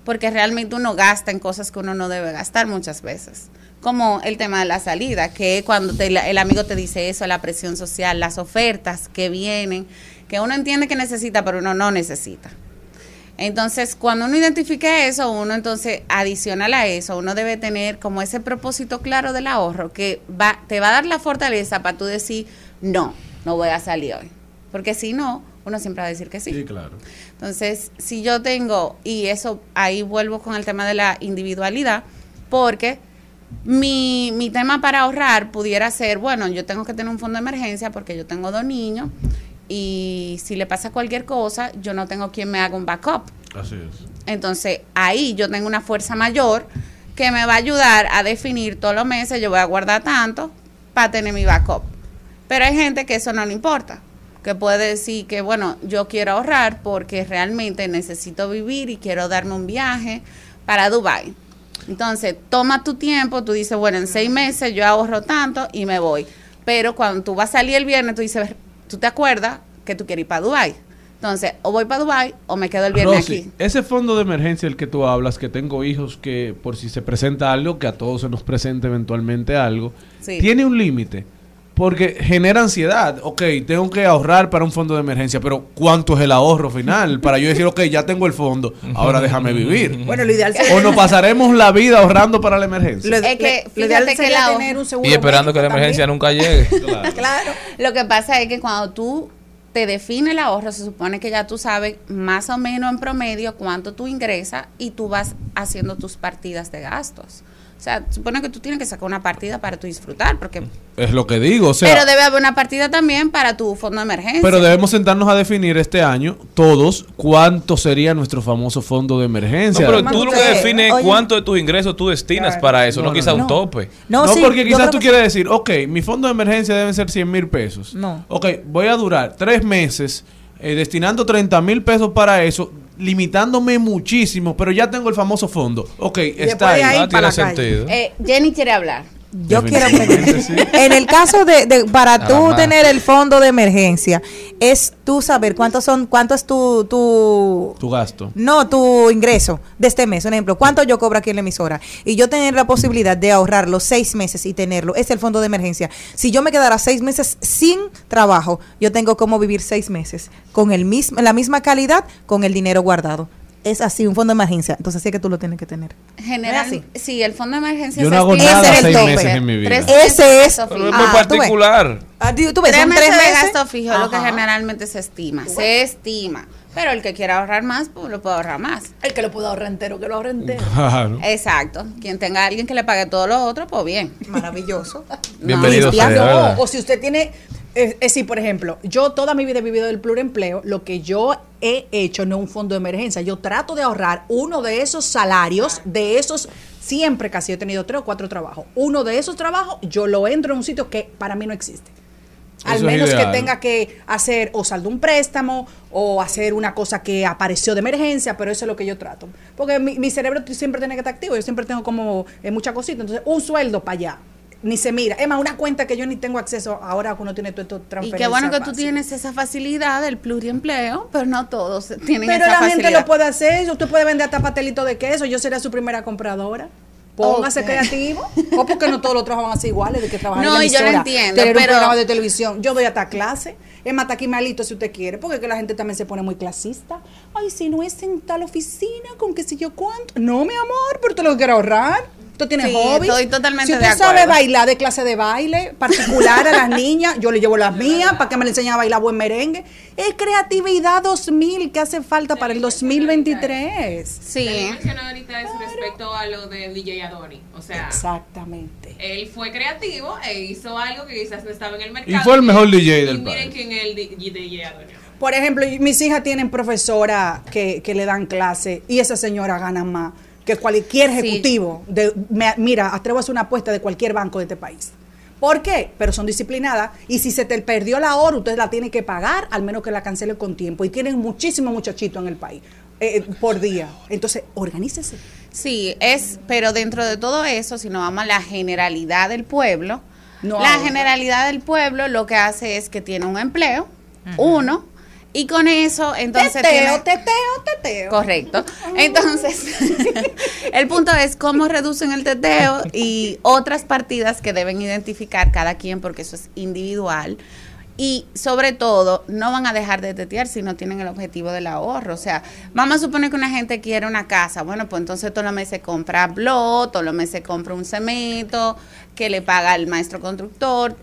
porque realmente uno gasta en cosas que uno no debe gastar muchas veces. Como el tema de la salida, que cuando te- el amigo te dice eso, la presión social, las ofertas que vienen, que uno entiende que necesita, pero uno no necesita. Entonces, cuando uno identifique eso, uno entonces, adicional a eso, uno debe tener como ese propósito claro del ahorro que va, te va a dar la fortaleza para tú decir, no, no voy a salir hoy. Porque si no, uno siempre va a decir que sí. Sí, claro. Entonces, si yo tengo, y eso ahí vuelvo con el tema de la individualidad, porque mi, mi tema para ahorrar pudiera ser, bueno, yo tengo que tener un fondo de emergencia porque yo tengo dos niños y si le pasa cualquier cosa, yo no tengo quien me haga un backup. Así es. Entonces, ahí yo tengo una fuerza mayor que me va a ayudar a definir todos los meses, yo voy a guardar tanto para tener mi backup. Pero hay gente que eso no le importa, que puede decir que, bueno, yo quiero ahorrar porque realmente necesito vivir y quiero darme un viaje para Dubai. Entonces, toma tu tiempo, tú dices, bueno, en seis meses yo ahorro tanto y me voy. Pero cuando tú vas a salir el viernes, tú dices, tú te acuerdas que tú quieres ir para Dubai. Entonces, o voy para Dubai o me quedo el viernes Rosy, aquí. ese fondo de emergencia del que tú hablas, que tengo hijos que por si se presenta algo, que a todos se nos presente eventualmente algo, Sí. tiene un límite. Porque genera ansiedad. Ok, tengo que ahorrar para un fondo de emergencia, pero ¿cuánto es el ahorro final? Para yo decir, ok, ya tengo el fondo, ahora déjame vivir. Bueno, lo ideal O nos pasaremos la vida ahorrando para la emergencia. Lo, Es que, lo ideal que sería la- tener un seguro Y esperando que la emergencia también. nunca llegue. *laughs* Claro. Lo que pasa es que cuando tú te defines el ahorro, se supone que ya tú sabes más o menos en promedio cuánto tú ingresas y tú vas haciendo tus partidas de gastos. O sea, supone que tú tienes que sacar una partida para tú disfrutar, porque... Es lo que digo, o sea... pero debe haber una partida también para tu fondo de emergencia. Pero debemos sentarnos a definir este año, todos, cuánto sería nuestro famoso fondo de No, emergencia. pero tú lo que defines es cuánto de tus ingresos tú destinas Claro. para eso, no, No, no, quizá no. un tope. No, sí, porque quizás tú que quieres decir, ok, mi fondo de emergencia deben ser 100 mil pesos. No. Ok, voy a durar tres meses eh, destinando 30 mil pesos para eso. Limitándome muchísimo, pero ya tengo el famoso fondo. Ok, está ahí. ahí Ah, tiene sentido. Eh, Jenny quiere hablar. Yo quiero sí. En el caso de, de- para Nada tú más. tener el fondo de emergencia, es tú saber cuántos son, cuánto es tu, tu Tu gasto. no tu ingreso de este mes. Un ejemplo, cuánto yo cobro aquí en la emisora. Y yo tener la posibilidad de ahorrar los seis meses y tenerlo. Es el fondo de emergencia. Si yo me quedara seis meses sin trabajo, yo tengo como vivir seis meses con el mismo, la misma calidad, con el dinero guardado. Es así, un fondo de emergencia. Entonces sí es que tú lo tienes que tener. General, así? sí, el fondo de emergencia Yo se no hago estima- nada Ese es el seis tope. meses en mi vida. Tres Ese de es- Pero es muy Ah, tú ves. particular. Ah, tú- ves, tres meses tres de meses. gasto fijo lo que generalmente se estima. Se estima. Pero el que quiera ahorrar más, pues lo puede ahorrar más. El que lo pueda ahorrar entero, que lo ahorre entero. Claro. Exacto. Quien tenga a alguien que le pague todo lo otro, pues bien. Maravilloso. Bienvenido sea, no, o si usted tiene, es es decir, por ejemplo, yo toda mi vida he vivido del pluriempleo, lo que yo he hecho no es un fondo de emergencia, yo trato de ahorrar uno de esos salarios, de esos, siempre casi he tenido tres o cuatro trabajos, uno de esos trabajos yo lo entro en un sitio que para mí no existe. Al Eso menos que tenga que hacer o saldo un préstamo o hacer una cosa que apareció de emergencia, pero eso es lo que yo trato. Porque mi, mi cerebro siempre tiene que estar activo, yo siempre tengo como eh, mucha cosita, entonces un sueldo para allá. Ni se mira. Es más, una cuenta que yo ni tengo acceso ahora que uno tiene todo esto Y transferencia qué bueno que tú tienes esa facilidad del pluriempleo, pero no todos tienen Pero esa la gente facilidad. lo puede hacer. Usted puede vender hasta pastelito de queso. Yo seré su primera compradora. Póngase Ok. creativo. *laughs* O porque no todos los trabajos van así iguales de que trabajan No, en la y yo lo emisora, entiendo, tener un pero- programa de televisión. Yo doy hasta clase. Es más, hasta aquí malito si usted quiere. Porque que la gente también se pone muy clasista. Ay, si no es en tal oficina, con qué sé yo cuánto. No, mi amor, pero tú lo que quieres ahorrar. Tú tienes Sí, hobbies. estoy totalmente Si de usted sabe acuerdo. bailar de clase de baile particular a las *laughs* niñas, yo le llevo las mías para que me le enseñen a bailar buen merengue. Es creatividad 2000 que hace falta para el 2023. Sí. Lo que mencionaba ahorita es respecto a lo de DJ Adoni. O sea, Exactamente. él fue creativo e hizo algo que quizás no estaba en el mercado. Y fue el mejor DJ Y del miren país. quién es el DJ Adoni. Por ejemplo, mis hijas tienen profesora que, que le dan clase y esa señora gana más que cualquier Sí. ejecutivo. De, me- mira, atrevo a hacer una apuesta de cualquier banco de este país. ¿Por qué? Pero son disciplinadas y si se te perdió la hora, usted la tiene que pagar, al menos que la cancele con tiempo. Y tienen muchísimos muchachitos en el país eh, por día. Entonces, organícese. Sí, es, pero dentro de todo eso, si nos vamos a la generalidad del pueblo, No la ahora. generalidad del pueblo lo que hace es que tiene un empleo, uno, y con eso entonces teteo, tiene- teteo, teteo. Correcto. Entonces, *laughs* el punto es cómo reducen el teteo y otras partidas que deben identificar cada quien porque eso es individual. Y sobre todo, no van a dejar de tetear si no tienen el objetivo del ahorro. O sea, vamos a suponer que una gente quiere una casa. Bueno, pues entonces todos los meses compra blog, todos los meses compra un cemento, que le paga el maestro constructor.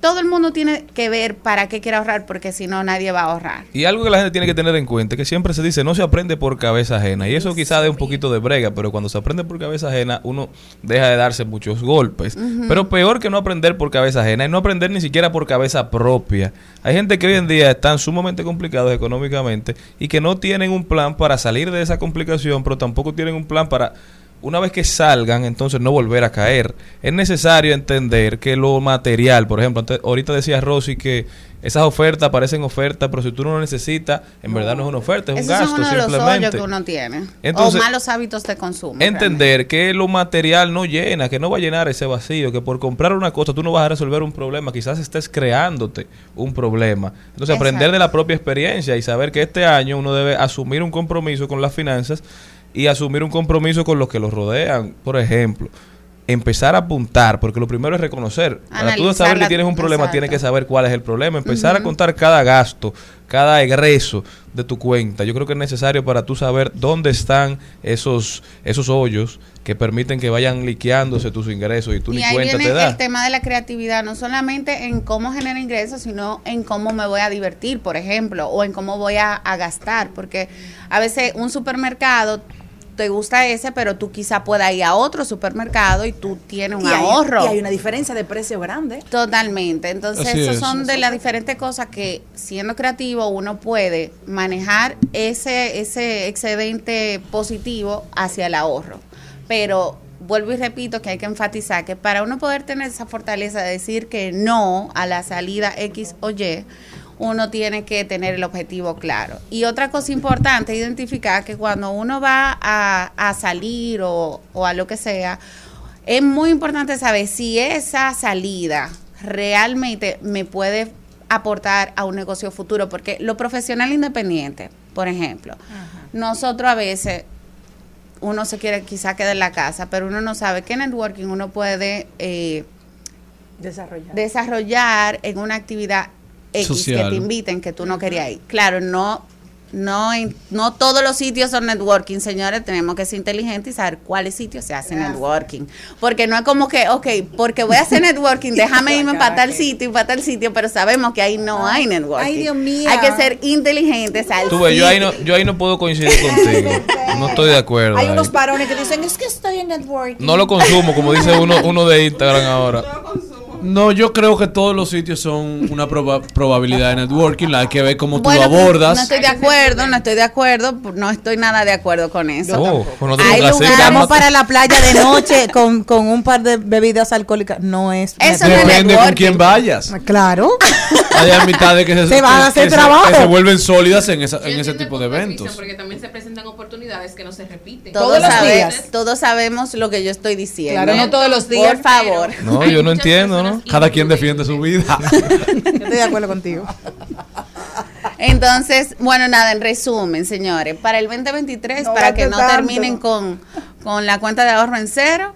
Todo el mundo tiene que ver para qué quiere ahorrar, porque si no, nadie va a ahorrar. Y algo que la gente tiene que tener en cuenta es que siempre se dice no se aprende por cabeza ajena. Y eso quizá dé un poquito de brega, pero cuando se aprende por cabeza ajena, uno deja de darse muchos golpes. Pero peor que no aprender por cabeza ajena es no aprender ni siquiera por cabeza propia. Hay gente que hoy en día están sumamente complicados económicamente y que no tienen un plan para salir de esa complicación, pero tampoco tienen un plan para una vez que salgan, entonces no volver a caer. Es necesario entender que lo material, por ejemplo, antes- ahorita decía Rosy que esas ofertas parecen ofertas, pero si tú no lo necesitas, en verdad no es una oferta, es un gasto son uno de los hoyos simplemente. que uno tiene. Entonces- o malos hábitos de consumo. Entender que lo material no llena, que no va a llenar ese vacío, que por comprar una cosa tú no vas a resolver un problema, quizás estés creándote un problema. Entonces aprender de la propia experiencia y saber que este año uno debe asumir un compromiso con las finanzas y asumir un compromiso con los que los rodean. Por ejemplo, empezar a apuntar, porque lo primero es reconocer. Para tú saber que tienes un problema, exacto. tienes que saber cuál es el problema. Empezar a contar cada gasto, cada egreso de tu cuenta. Yo creo que es necesario para tú saber dónde están esos, esos hoyos que permiten que vayan liqueándose tus ingresos y tú Y ni ahí cuenta viene te el tema de la creatividad, no solamente en cómo genera ingresos, sino en cómo me voy a divertir, por ejemplo, o en cómo voy a, a gastar, porque a veces un supermercado te gusta ese, pero tú quizá puedas ir a otro supermercado y tú tienes un Y hay- ahorro. y hay una diferencia de precio grande. Totalmente. Entonces, Así esas es. son de las diferentes cosas que, siendo creativo, uno puede manejar ese, ese excedente positivo hacia el ahorro. Pero vuelvo y repito que hay que enfatizar que para uno poder tener esa fortaleza de decir que no a la salida X o Y, uno tiene que tener el objetivo claro. Y otra cosa importante, identificar que cuando uno va a, a salir o, o a lo que sea, es muy importante saber si esa salida realmente me puede aportar a un negocio futuro, porque lo profesional independiente, por ejemplo, nosotros a veces uno se quiere quizá quedar en la casa, pero uno no sabe qué networking uno puede eh, Desarrollar. desarrollar en una actividad X que te inviten que tú no querías ir. Claro, no, no, en- no todos los sitios son networking, señores. Tenemos que ser inteligentes y saber cuáles sitios se hace networking. Porque no es como que, ok, porque voy a hacer networking, *laughs* *laughs* déjame irme para tal sitio y para tal sitio, pero sabemos que ahí no hay networking. Ay, Dios mío. Hay que ser inteligentes al Tú ves, yo ahí, sitio. no, yo ahí no puedo coincidir contigo. No estoy de acuerdo. Hay ahí. unos varones que dicen, es que estoy en networking. No lo consumo, como dice uno, uno de Instagram ahora. No, yo creo que todos los sitios son una proba- probabilidad de networking. La hay que ver cómo tú Bueno, lo abordas. No estoy de acuerdo, no estoy de acuerdo, no estoy nada de acuerdo con eso. Oh, pues no te Hay lugares- para la playa de noche *laughs* con, con un par de bebidas alcohólicas. No es. Eso no es Depende con quién vayas. Claro. Hay amistades que se, *laughs* Se van a hacer que se- trabajo. que se vuelven sólidas en, esa- en ese tipo de eventos. Porque también se presentan oportunidades que no se repiten. Todos, los sabe- días. todos sabemos lo que yo estoy diciendo. Claro, no todos los días. Por favor. No, yo no entiendo, ¿no? Cada quien defiende su vida. *laughs* Yo estoy de acuerdo contigo. Entonces, bueno, nada, en resumen, señores, para el 2023, No para que no tanto. terminen con, con la cuenta de ahorro en cero,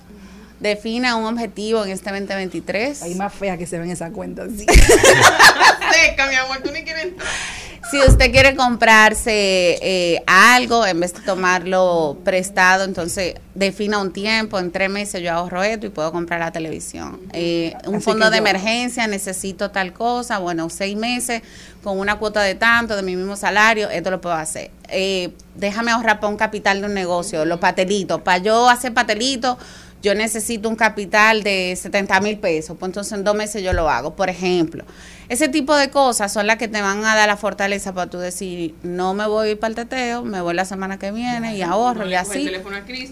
defina un objetivo en este 2023. Hay más fea que se ven esa cuenta. Sí. *laughs* *laughs* Seca, mi amor, tú ni quieres entrar. Si usted quiere comprarse eh, algo, en vez de tomarlo prestado, entonces defina un tiempo, en tres meses yo ahorro esto y puedo comprar la televisión. Eh, un Así fondo de yo- emergencia, necesito tal cosa, bueno, seis meses con una cuota de tanto de mi mismo salario, esto lo puedo hacer. Eh, déjame ahorrar para un capital de un negocio, los patelitos. Para yo hacer patelitos, yo necesito un capital de 70 mil pesos, pues entonces en dos meses yo lo hago, por ejemplo. Ese tipo de cosas son las que te van a dar la fortaleza para tú decir, no me voy para el teteo, me voy la semana que viene y ahorro y así.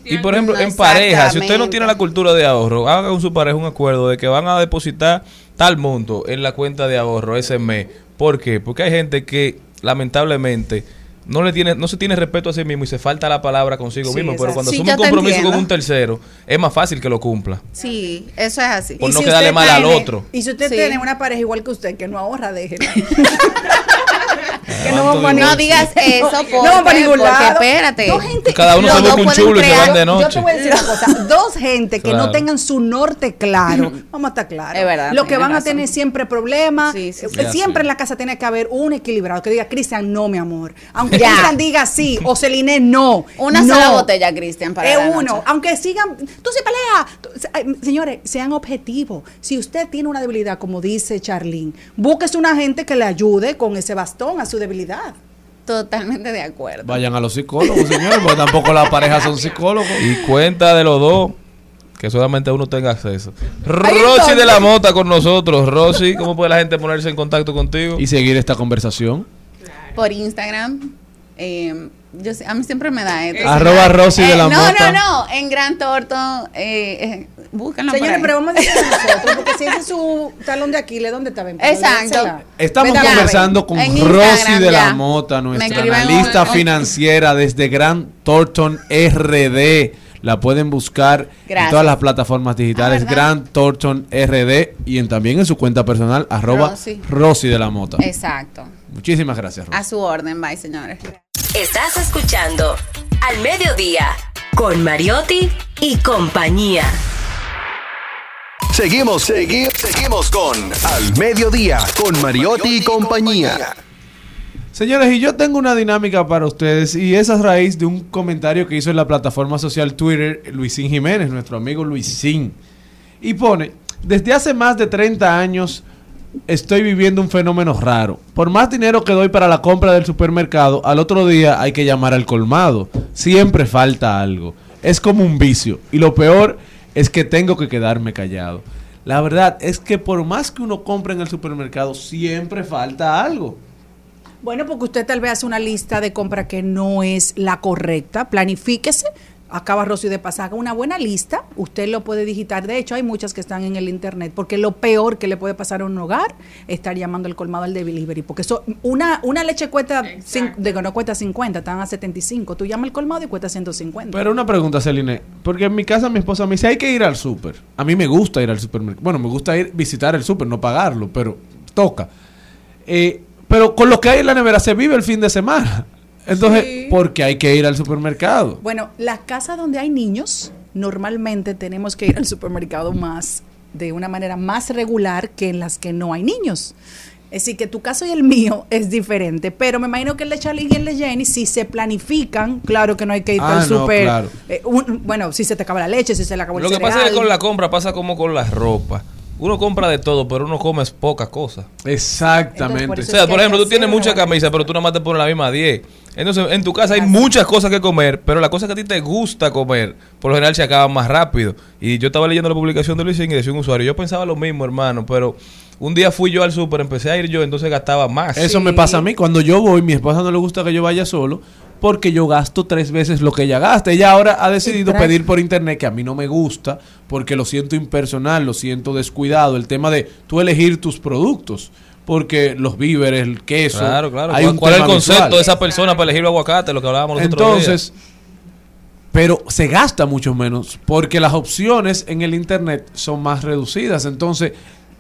Y por ejemplo, No, en pareja, si usted no tiene la cultura de ahorro, haga con su pareja un acuerdo de que van a depositar tal monto en la cuenta de ahorro ese mes. ¿Por qué? Porque hay gente que lamentablemente no le tiene no se tiene respeto a sí mismo y se falta la palabra consigo Sí, mismo, pero cuando Sí, asume un compromiso con un tercero, es más fácil que lo cumpla. Sí, eso es así. Por Y no si quedarle mal al otro. Y si usted Sí. tiene una pareja igual que usted que no ahorra, déjela. *laughs* Que no vamos No digas eso No porque, vamos para ningún porque lado. espérate. Dos gente- Cada uno Los se dos busca un pueden chulo y se crear- van de Yo te voy a decir una cosa. *laughs* Dos gente que no tengan su norte claro. *laughs* Vamos a estar claros. Es verdad, Lo que van a tener siempre problemas. Sí, sí, Eh, sí. siempre Sí. en la casa tiene que haber un equilibrado que diga, Cristian, no, mi amor. Aunque. Cristian diga sí o Celine, no. Una no. sola botella, Cristian, para Es uno. noche. Aunque sigan, tú se pelea. Tú- se- ay, Señores, sean objetivos. Si usted tiene una debilidad, como dice Charlene, búsquese una gente que le ayude con ese bastón a su debilidad. Totalmente de acuerdo. Vayan a los psicólogos, señores, porque tampoco las parejas son psicólogos. Y cuenta de los dos que solamente uno tenga acceso. Rosy de la Mota con nosotros. Rosy, ¿cómo puede la gente ponerse en contacto contigo? Y seguir esta conversación. Por Instagram. Eh, yo sé- a mí siempre me da esto. Arroba Rosy de la no, Mota. No, no, en Gran Torto. Eh, eh, búscanlo Señores, pero vamos a decir nosotros, porque si ese es su talón de Aquiles, ¿dónde está? Ven, Exacto. Estamos Ven, conversando con Rosy de la. Mota, Me nuestra analista un- un- financiera desde Gran Thornton RD. La pueden buscar en todas las plataformas digitales, Ah. Gran Thornton RD y en, también en su cuenta personal, arroba Rosy. Rosy de la Mota. Exacto. Muchísimas gracias, Rosy. A su orden, bye, señores. Estás escuchando Al Mediodía con Mariotti y compañía. Seguimos, segui- seguimos con Al Mediodía, con Mariotti y compañía. Señores, y yo tengo una dinámica para ustedes y es a raíz de un comentario que hizo en la plataforma social Twitter Luisín Jiménez, nuestro amigo Luisín. Y pone, desde hace más de 30 años estoy viviendo un fenómeno raro. Por más dinero que doy para la compra del supermercado, al otro día hay que llamar al colmado. Siempre falta algo. Es como un vicio. Y lo peor es que tengo que quedarme callado. La verdad es que por más que uno compre en el supermercado, siempre falta algo. Bueno, porque usted tal vez hace una lista de compra que no es la correcta. Planifíquese. Acaba Rocío de pasar, haga una buena lista, usted lo puede digitar. De hecho, hay muchas que están en el internet, porque lo peor que le puede pasar a un hogar es estar llamando al colmado al delivery, porque eso, una, una leche cuesta, cin- de que no cuesta 50, están a 75, tú llamas al colmado y cuesta 150. Pero una pregunta, Celine. Porque en mi casa mi esposa me dice, hay que ir al súper. A mí me gusta ir al supermercado. Bueno, me gusta ir visitar el súper, no pagarlo, pero toca. Eh, pero con lo que hay en la nevera se vive el fin de semana. Entonces, Sí. ¿por qué hay que ir al supermercado? Bueno, las casas donde hay niños, normalmente tenemos que ir al supermercado más, de una manera más regular que en las que no hay niños. Es decir, que tu caso y el mío es diferente, pero me imagino que el de Charlie y el de Jenny, si se planifican, claro que no hay que ir Ah, al no, super. claro. eh, un- bueno, si se te acaba la leche, si se le acabó el Lo que pasa es que con la compra pasa como con la ropa. Uno compra de todo, pero uno come pocas cosas. Exactamente. O sea, por ejemplo, tú tienes muchas camisas, pero tú nada más te pones la misma 10. Entonces, en tu casa hay muchas cosas que comer, pero las cosas que a ti te gusta comer, por lo general se acaban más rápido. Y yo estaba leyendo la publicación de Luis y decía un usuario, yo pensaba lo mismo, hermano, pero un día fui yo al súper, empecé a ir yo, entonces gastaba más. Eso me pasa a mí. Cuando yo voy, mi esposa no le gusta que yo vaya solo porque yo gasto tres veces lo que ella gasta. Ella ahora ha decidido pedir por internet, que a mí no me gusta, porque lo siento impersonal, lo siento descuidado. El tema de tú elegir tus productos. Porque los víveres, el queso. Claro, claro. hay ¿Cuál, un cuál es el concepto visual. de esa persona para elegir el aguacate? Lo que hablábamos los otros días. Entonces, pero se gasta mucho menos porque las opciones en el internet son más reducidas. Entonces,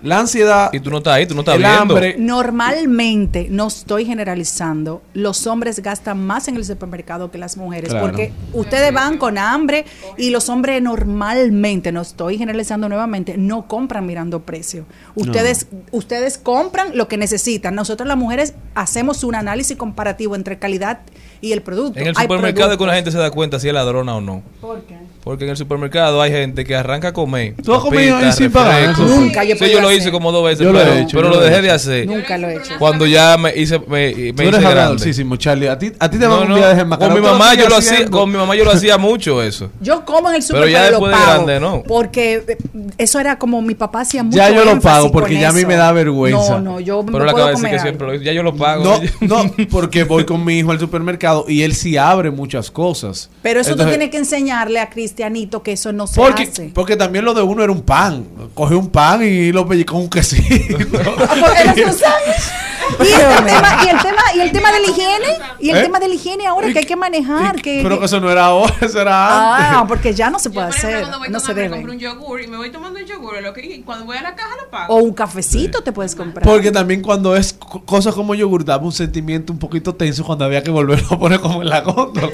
la ansiedad. Y tú no estás ahí, tú no estás el viendo. hambre. Normalmente, no estoy generalizando, los hombres gastan más en el supermercado que las mujeres, Claro. porque ustedes van con hambre y los hombres normalmente, no estoy generalizando nuevamente, no compran mirando precio. Ustedes, ustedes compran lo que necesitan. Nosotros las mujeres hacemos un análisis comparativo entre calidad y el producto. En el supermercado es que productos- gente se da cuenta si es ladrona o no. ¿Por qué? Porque en el supermercado hay gente que arranca a comer. ¿Tú has comido ahí sin pagar? Nunca, yo he Sí, yo lo hice como dos veces, Yo lo he pero, hecho, pero lo lo he dejé hecho. de hacer. Nunca lo he hecho. Cuando ya me hice, me, me Tú hice grande. agradosísimo, Charlie. A ti, a ti te No, van un no, día de con mi mamá yo lo hacía, con mi mamá yo lo hacía mucho eso. *laughs* Yo como en el super, Pero ya pero lo después de pago. grande, ¿no. Porque eh, eso era como mi papá hacía mucho Ya yo lo pago porque ya a mí me da vergüenza. No, no, yo Pero me le acabo puedo de decir comer que siempre lo hice. Ya yo lo pago. No, *laughs* no, porque voy con mi hijo al supermercado y él sí abre muchas cosas. Pero eso tú tienes que enseñarle a Cristianito que eso no se Porque, hace. porque también lo de uno era un pan. Coge un pan y lo pellizca con un quesito. Porque no se sabe. *laughs* Y, el tema, y el tema y el tema de la higiene y el ¿Eh? tema de la higiene ahora que hay que manejar que, Pero que- eso no era ahora, eso era antes. ah porque ya no se puede ejemplo, hacer cuando voy no se debe compro un yogur y me voy tomando el yogur, lo que, y cuando voy a la caja lo pago. o un cafecito te puedes comprar Porque también cuando es co- cosas como yogur daba un sentimiento un poquito tenso cuando había que volverlo a poner como en la góndola.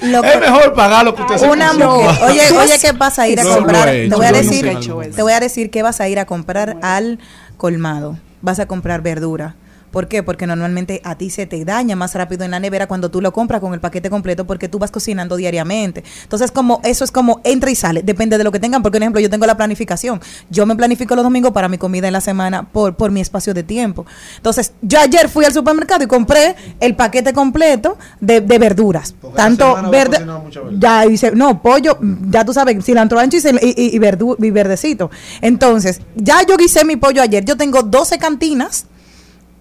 Es mejor pagar lo que usted se Una consuma. mujer. Oye, *laughs* oye, ¿qué vas a ir a No, comprar? he hecho, te voy a decir, he te voy a decir que vas a ir a comprar al colmado. Vas a comprar verdura. ¿Por qué? Porque normalmente a ti se te daña más rápido en la nevera cuando tú lo compras con el paquete completo porque tú vas cocinando diariamente. Entonces, como eso es como entra y sale, depende de lo que tengan. Porque, por ejemplo, yo tengo la planificación. Yo me planifico los domingos para mi comida en la semana por, por mi espacio de tiempo. Entonces, yo ayer fui al supermercado y compré el paquete completo de, de verduras. Tanto verde, ya hice, no, pollo, ya tú sabes, cilantro ancho y, y- y verdu- y verdecito. Entonces, ya yo guisé mi pollo ayer. Yo tengo 12 cantinas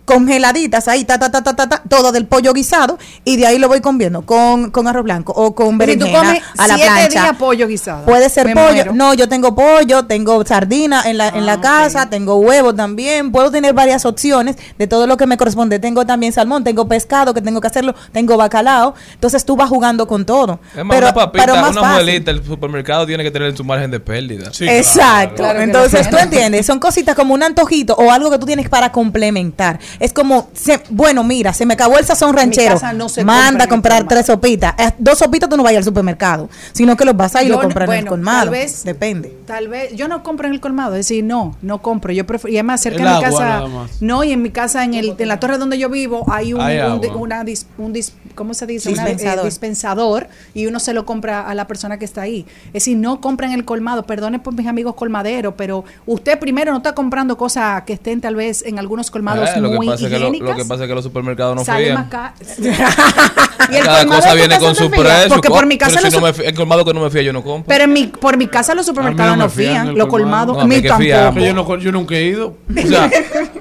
congeladitas ahí, ta, ta, ta, ta, ta, ta, todo del pollo guisado y de ahí lo voy comiendo con, con arroz blanco o con Pero si tú berenjena comes a la siete plancha. días pollo guisado Puede ser Me pollo. muero. No, yo tengo pollo, tengo sardina en la, en la casa, tengo huevo también. Puedo tener varias opciones de todo lo que me corresponde. Tengo también salmón, tengo pescado que tengo que hacerlo, tengo bacalao. Entonces tú vas jugando con todo. Es más, pero, una papita, pero más una fácil. muelita, el supermercado tiene que tener en su margen de pérdida. Exacto. Claro Entonces, tú entiendes, son cositas como un antojito o algo que tú tienes para complementar. Es como, se- bueno, mira, se me acabó el sazón ranchero. no se Manda a comprar tres sopitas. Eh, Dos sopitas tú no vayas al supermercado, sino que los vas a ir y Yo lo no- compras en el colmado. tal vez- Depende. Tal vez, yo no compro en el colmado, es decir, no, no compro. Yo prefiero, y además cerca El de mi casa, no, y en mi casa, en, el, en la torre donde yo vivo, hay un, Hay una dis- un dis- ¿cómo se dice? Una, eh, Dispensador. dispensador, y uno se lo compra a la persona que está ahí. Es decir, no compra en el colmado, perdone por mis amigos colmaderos, pero usted primero no está comprando cosas que estén tal vez en algunos colmados Eh, muy pasa es que lo, que pasa es que los supermercados no sale fían. más *laughs* el Cada colmado cosa viene con su precio. Porque por mi Pero casa si los no me el colmado que no me fía, yo no compro. Pero en mi, por mi casa los supermercados no fían el los colmado. colmados, No, a mí tampoco. Yo, no, yo nunca he ido. *laughs* O sea,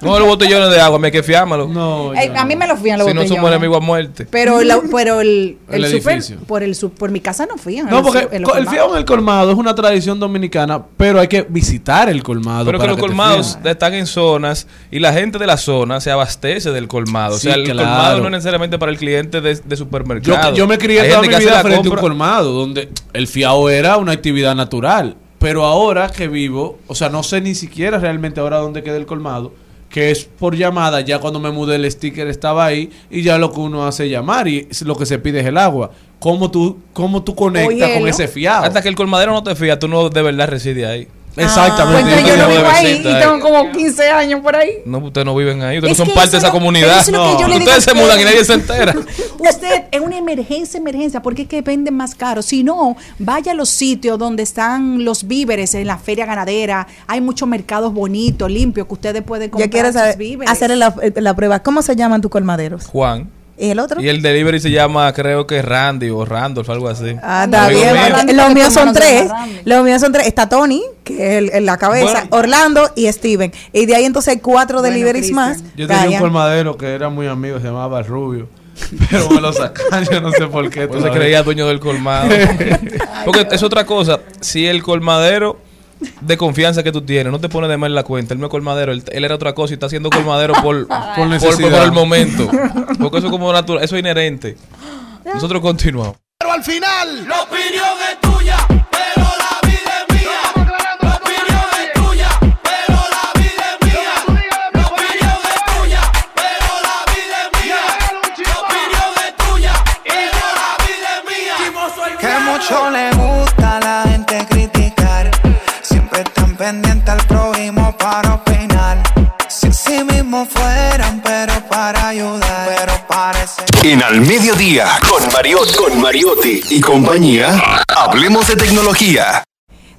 no los botellones de agua, me hay que fiármelo. No, Eh, a mí me lo fían los Si no somos botellones. enemigos a muerte. Pero, la- pero el, *laughs* El el, super, edificio. por, el, por mi casa no fían. No, porque los el colmados. fiado en el colmado es una tradición dominicana, pero hay que visitar el colmado. Pero que los colmados están en zonas y la gente de la zona se abastece del colmado. o sea, el claro. colmado no es necesariamente para el cliente de, de Yo, supermercado. yo me crié Hay toda mi vida frente a un colmado, donde el fiado era una actividad natural. Pero ahora que vivo, o sea, no sé ni siquiera realmente ahora dónde queda el colmado, que es por llamada, ya cuando me mudé el sticker estaba ahí y ya lo que uno hace es llamar y lo que se pide es el agua. ¿Cómo tú, cómo tú conectas con ese fiado? Hasta que el colmadero no te fía, tú no de verdad resides ahí. Exactamente. Pues entonces yo no vivo ahí y tengo como 15 años por ahí. No, ustedes no viven ahí. Ustedes Es no son parte de esa lo- comunidad. es ustedes se mudan y nadie se entera. *laughs* Usted es una emergencia, emergencia, porque es que venden más caro. Si no, vaya a los sitios donde están los víveres en la feria ganadera. Hay muchos mercados bonitos, limpios, que ustedes pueden comprar Ya quieres sus saber, víveres. hacerle la, la prueba. ¿Cómo se llaman tus colmaderos? Juan. ¿Y el otro? Y el delivery se llama, creo que Randy o Randolph, algo así. Ah, está Amigo bien. mío. Los míos son tres. Los míos son tres. Está Tony, que es el, en la cabeza, Bueno. Orlando y Steven. Y de ahí entonces hay cuatro deliveries más. Yo tenía un colmadero que era muy amigo, se llamaba Rubio. *laughs* Pero me lo sacaron, yo no sé por qué. Pues se creía dueño del colmado. *laughs* Porque es otra cosa. Si el colmadero de confianza que tú tienes no te pone de mal la cuenta, él no es colmadero, él, él era otra cosa y está haciendo colmadero *laughs* por, por, por, necesidad. por el momento. Porque eso es como natural, eso es inherente. Nosotros continuamos. Pero al final, la opinión es tuya, pero la vida es mía. La opinión es tuya, pero la vida es mía. La opinión es tuya, pero la vida es mía. La opinión es tuya, pero la vida es mía. Que mucho le Pendientes al prójimo para opinar. Si sí mismo fueran, pero para ayudar. Pero parece. En Al Mediodía, con Mariotti, con Mariotti y compañía, hablemos de tecnología.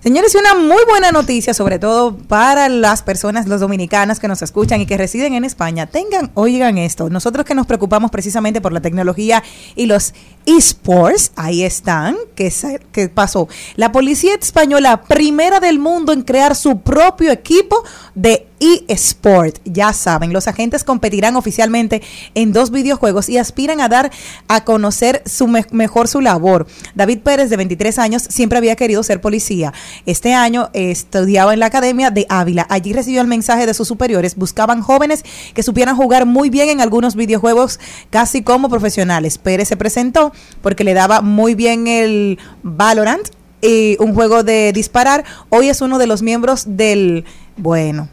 Señores, una muy buena noticia, sobre todo para las personas, los dominicanos que nos escuchan y que residen en España. Tengan, oigan esto, nosotros que nos preocupamos precisamente por la tecnología y los esports, ahí están, se- que pasó. La policía española, primera del mundo en crear su propio equipo de eSport. Ya saben, los agentes competirán oficialmente en dos videojuegos y aspiran a dar a conocer su me- mejor su labor. David Pérez, de 23 años, siempre había querido ser policía. Este año eh, estudiaba en la Academia de Ávila. Allí recibió el mensaje de sus superiores. Buscaban jóvenes que supieran jugar muy bien en algunos videojuegos, casi como profesionales. Pérez se presentó porque le daba muy bien el Valorant y un juego de disparar. Hoy es uno de los miembros del, bueno,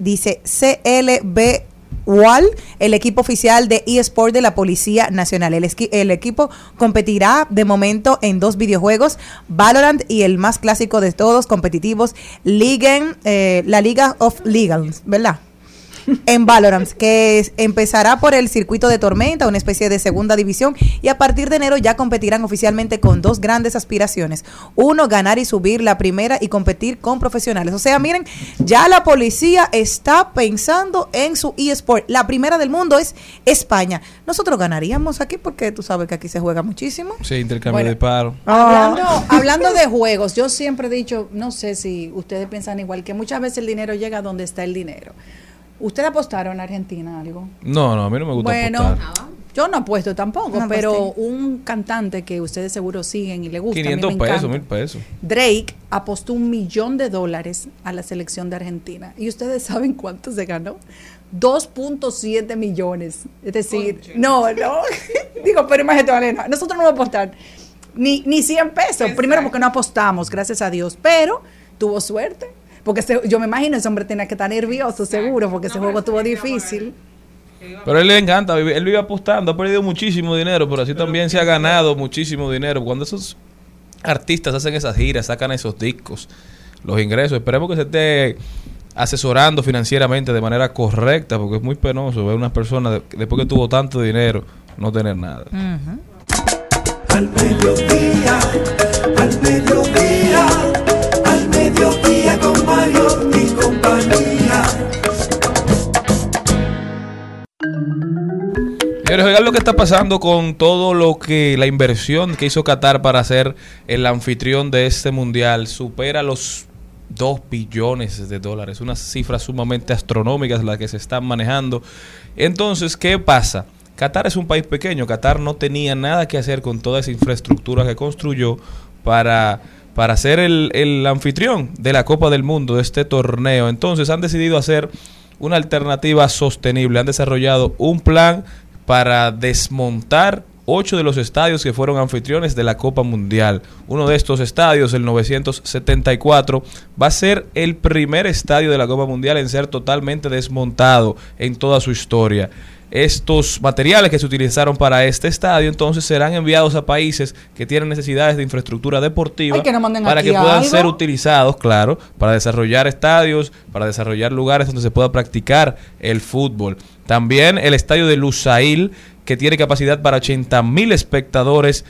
dice CLB WAL, el equipo oficial de eSport de la Policía Nacional. El, el equipo competirá de momento en dos videojuegos, Valorant y el más clásico de todos, competitivos, Liga, eh, la Liga of Legals, ¿verdad? En Valorant, que es- empezará por el circuito de tormenta, una especie de segunda división, y a partir de enero ya competirán oficialmente con dos grandes aspiraciones. Uno, ganar y subir la primera y competir con profesionales. O sea, miren, ya la policía está pensando en su eSport. La primera del mundo es España. Nosotros ganaríamos aquí porque tú sabes que aquí se juega muchísimo. Sí, intercambio Bueno. de paro. Hablando, hablando de juegos, yo siempre he dicho, no sé si ustedes piensan igual, que muchas veces el dinero llega donde está el dinero. ¿Ustedes apostaron en Argentina algo? No, no, a mí no me gusta Bueno, apostar. yo no apuesto tampoco, No pero aposté. un cantante que ustedes seguro siguen y le gusta, a mí 500 me pesos, encanta. mil pesos. Drake apostó un millón de dólares a la selección de Argentina. ¿Y ustedes saben cuánto se ganó? 2.7 millones. Es decir, no, no. *laughs* Digo, pero imagínate, Valena, nosotros no vamos a apostar ni, ni 100 pesos. Primero porque no apostamos, gracias a Dios. Pero tuvo suerte. Porque se- yo me imagino ese hombre tenía que estar nervioso, seguro, porque ese juego estuvo difícil. Pero a él le encanta, él vive apostando, ha perdido muchísimo dinero, pero así también se ha ganado muchísimo dinero. Cuando esos artistas hacen esas giras, sacan esos discos, los ingresos, esperemos que se esté asesorando financieramente de manera correcta, porque es muy penoso ver unas personas de- después que tuvo tanto dinero no tener nada. Al mediodía, al mediodía, al mediodía con Mario y compañía. Señores, lo que está pasando con todo lo que la inversión que hizo Qatar para ser el anfitrión de este mundial supera los 2 billones de dólares, unas cifras sumamente astronómicas las que se están manejando. Entonces, ¿qué pasa? Qatar es un país pequeño, Qatar no tenía nada que hacer con toda esa infraestructura que construyó para, para ser el, el anfitrión de la Copa del Mundo, de este torneo. Entonces han decidido hacer una alternativa sostenible, han desarrollado un plan para desmontar ocho de los estadios que fueron anfitriones de la Copa Mundial. Uno de estos estadios, el 974, va a ser el primer estadio de la Copa Mundial en ser totalmente desmontado en toda su historia. Estos materiales que se utilizaron para este estadio entonces serán enviados a países que tienen necesidades de infraestructura deportiva Ay, que para que puedan algo. ser utilizados, claro, para desarrollar estadios, para desarrollar lugares donde se pueda practicar el fútbol. También el estadio de Lusail, que tiene capacidad para 80 mil espectadores,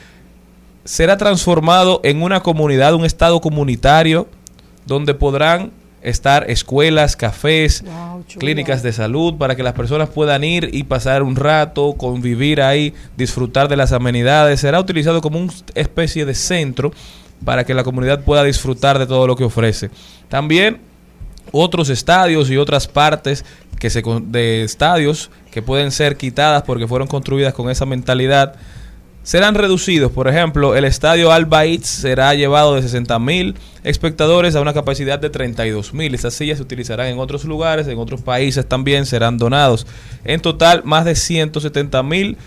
será transformado en una comunidad, un estado comunitario, donde podrán estar escuelas, cafés, clínicas de salud, para que las personas puedan ir y pasar un rato, convivir ahí, disfrutar de las amenidades. Será utilizado como una especie de centro para que la comunidad pueda disfrutar de todo lo que ofrece. También otros estadios y otras partes que se de estadios que pueden ser quitadas porque fueron construidas con esa mentalidad serán reducidos. Por ejemplo, el estadio Al Bayt será llevado de 60 mil espectadores a una capacidad de 32 mil. Esas sillas se utilizarán en otros lugares, en otros países también serán donados. En total, más de 170 mil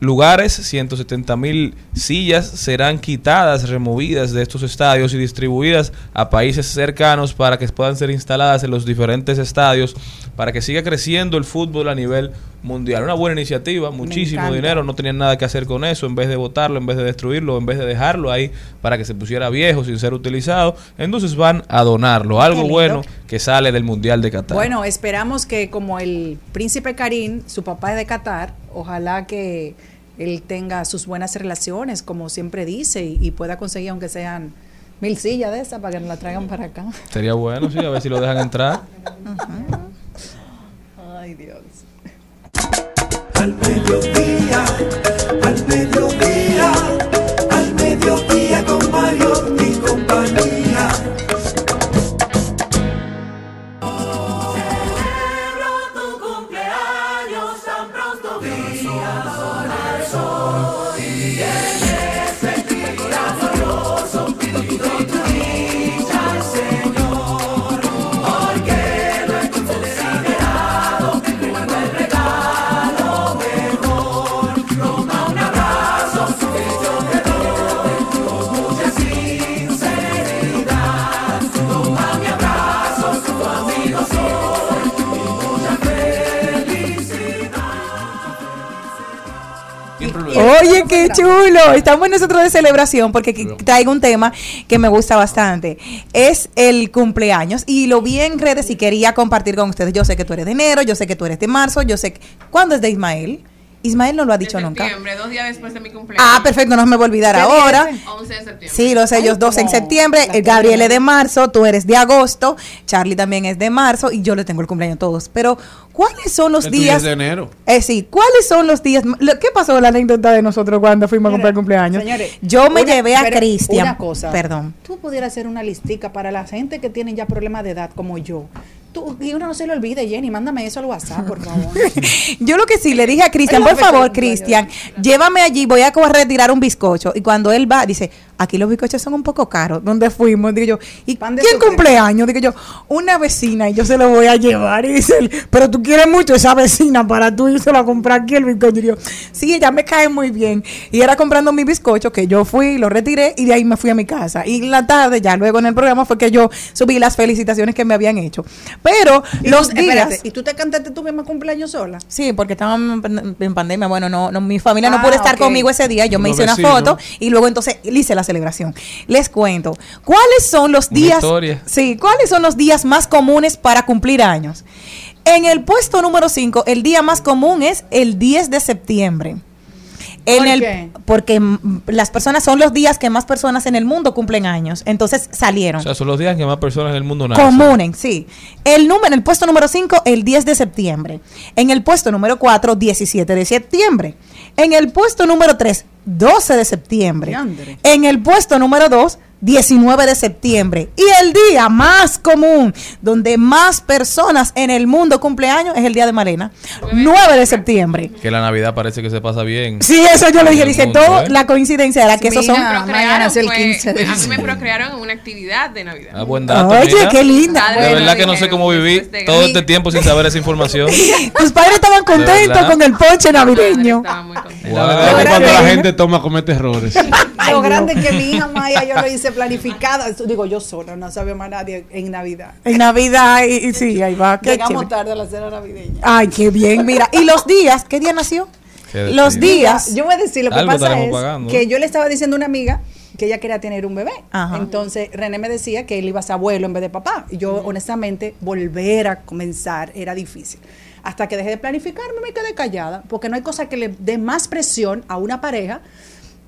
lugares, 170 mil sillas serán quitadas, removidas de estos estadios y distribuidas a países cercanos para que puedan ser instaladas en los diferentes estadios para que siga creciendo el fútbol a nivel mundial. Una buena iniciativa, muchísimo dinero, no tenían nada que hacer con eso, en vez de votarlo, en vez de destruirlo, en vez de dejarlo ahí para que se pusiera viejo sin ser utilizado, entonces van a donarlo, algo bueno que sale del Mundial de Qatar. Bueno, esperamos que como el príncipe Karim, su papá es de Qatar, ojalá que él tenga sus buenas relaciones, como siempre dice, y, y pueda conseguir aunque sean mil sillas de esas para que nos la traigan para acá. Sería bueno, sí, a ver si lo dejan entrar. *laughs* Ay, Dios. Al mediodía, al mediodía, qué chulo. Estamos nosotros de celebración porque traigo un tema que me gusta bastante. Es el cumpleaños y lo vi en redes y quería compartir con ustedes. Yo sé que tú eres de enero, yo sé que tú eres de marzo, yo sé que... ¿Cuándo es de Ismael? Ismael no lo ha dicho nunca. Septiembre, dos días después de mi cumpleaños. Ah, perfecto, no me va a olvidar ¿Qué día ahora. es ese? 11 de septiembre. Sí, los ellos dos en septiembre, el Gabriel es de marzo, tú eres de agosto, Charlie también es de marzo y yo le tengo el cumpleaños a todos. Pero, ¿cuáles son los El días? es de enero. Eh, sí, ¿cuáles son los días? Lo- ¿Qué pasó con la anécdota de nosotros cuando fuimos a comprar cumpleaños? Señores, yo me una- llevé a Cristian. Una cosa. Perdón. Tú pudieras hacer una listica para la gente que tienen ya problemas de edad como yo. Tú, y uno no se lo olvide, Jenny, mándame eso al WhatsApp, por favor. *laughs* Yo lo que sí le dije a Cristian, por favor. Cristian, llévame allí, voy a retirar un bizcocho. Y cuando él va, dice, aquí los bizcochos son un poco caros. ¿Dónde fuimos? Digo yo, ¿y quién cumpleaños? Digo yo, una vecina y yo se lo voy a llevar. Y dice él, pero tú quieres mucho esa vecina para tú irse a comprar aquí el bizcocho. Y yo, sí, ella me cae muy bien. Y era comprando mi bizcocho que yo fui, lo retiré y de ahí me fui a mi casa. Y en la tarde, ya luego en el programa, fue que yo subí las felicitaciones que me habían hecho. Pero los tú- días... espérate, ¿Y tú te cantaste tu mismo cumpleaños sola? Sí, porque estábamos en, pandemia. Bueno, no, no, mi familia no Ah, pudo estar ok. conmigo ese día. Yo me hice una foto y luego entonces le hice la celebración. Les cuento. ¿Cuáles son los Una días? historia. Sí, ¿cuáles son los días más comunes para cumplir años? En el puesto número 5, el día más común es el 10 de septiembre. En ¿Por el, qué? Porque mm, las personas son los días que más personas en el mundo cumplen años. Entonces salieron. O sea, son los días que más personas en el mundo nacen. Comunen, sí. El número, en el puesto número 5, el 10 de septiembre. En el puesto número 4, 17 de septiembre. En el puesto número 3, 12 de septiembre. En el puesto número 2, 19 de septiembre. Y el día más común, donde más personas en el mundo cumpleaños, es el día de Malena, 9 de septiembre. Que la Navidad parece que se pasa bien. Sí, eso yo le dije, dice todo, ¿eh? la coincidencia era que esos son... Mañana es el 15 de A mí me procrearon en una actividad de Navidad. Ah, buen dato. Oye, mira. qué linda. Padre De verdad lo que no sé cómo viví de- todo este tiempo sin saber esa información. *laughs* Tus padres estaban contentos con el ponche navideño. Estaba muy contenta. La verdad es que cuando la gente toma comete errores. *laughs* Lo grande que mi hija Maya yo lo hice planificada. Digo yo sola, no sabía más nadie en Navidad. En Navidad, y, y sí, ahí va. Qué Llegamos chévere. tarde a la cena navideña. Ay, qué bien, mira. ¿Y los días? ¿Qué día nació? Qué Los días. Yo voy a decir, lo que Algo pasa es pagando, que yo le estaba diciendo a una amiga que ella quería tener un bebé. Ajá. Entonces René me decía que él iba a ser abuelo en vez de papá. Y yo, honestamente, volver a comenzar era difícil. Hasta que dejé de planificarme, me quedé callada, porque no hay cosa que le dé más presión a una pareja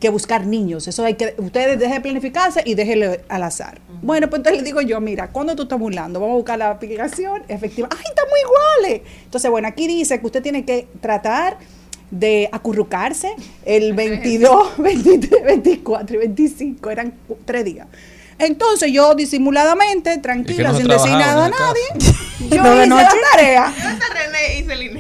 que buscar niños. Eso hay que, ustedes dejen de planificarse y déjenle al azar. Bueno, pues entonces le digo yo, mira, cuando tú estás burlando, vamos a buscar la aplicación efectiva. ¡Ay, estamos iguales! Entonces, bueno, aquí dice que usted tiene que tratar de acurrucarse el 22, 23, 24 y 25, eran tres días. Entonces yo disimuladamente, tranquila, no sin decir nada a nadie, *laughs* yo No hice noche. la tarea.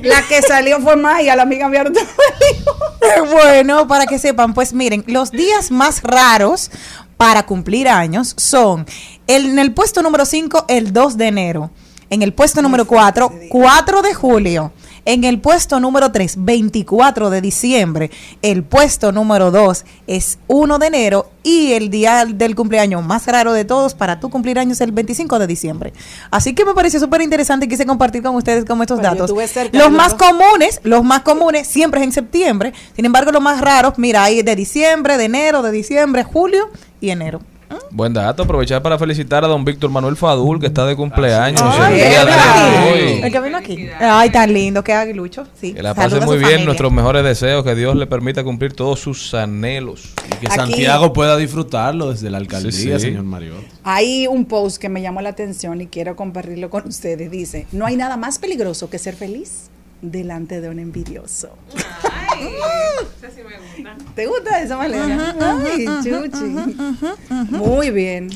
La que salió fue Maya, la amiga mía. no te lo digo. Bueno, para que sepan, pues miren, los días más raros para cumplir años son el- en el puesto número 5, el 2 de enero. En el puesto número 4, 4 de julio. En el puesto número 3, 24 de diciembre. El puesto número 2 es 1 de enero. Y el día del cumpleaños más raro de todos para tu cumplir años es el 25 de diciembre. Así que me pareció súper interesante y quise compartir con ustedes como estos Bueno, datos. cerca Los más comunes, los más comunes siempre es en septiembre. Sin embargo, los más raros, mira, hay de diciembre, de enero, de diciembre, julio y enero. Buen dato. Aprovechar para felicitar a don Víctor Manuel Fadul, que está de cumpleaños. Ay, el día de ¿verdad? hoy. El que vino aquí. Ay, tan lindo, qué aguilucho. Sí. Que la pase muy bien, familia. nuestros mejores deseos, que Dios le permita cumplir todos sus anhelos. Y que Aquí- Santiago pueda disfrutarlo desde la alcaldía, Sí, sí. señor Mario. Hay un post que me llamó la atención y quiero compartirlo con ustedes. Dice, no hay nada más peligroso que ser feliz delante de un envidioso. Ay, *laughs* esa sí me gusta. ¿Te gusta eso, Malena? Ay, chuchi. Muy bien.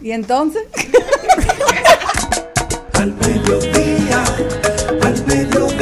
¿Y entonces? *laughs* Al mediodía, al mediodía,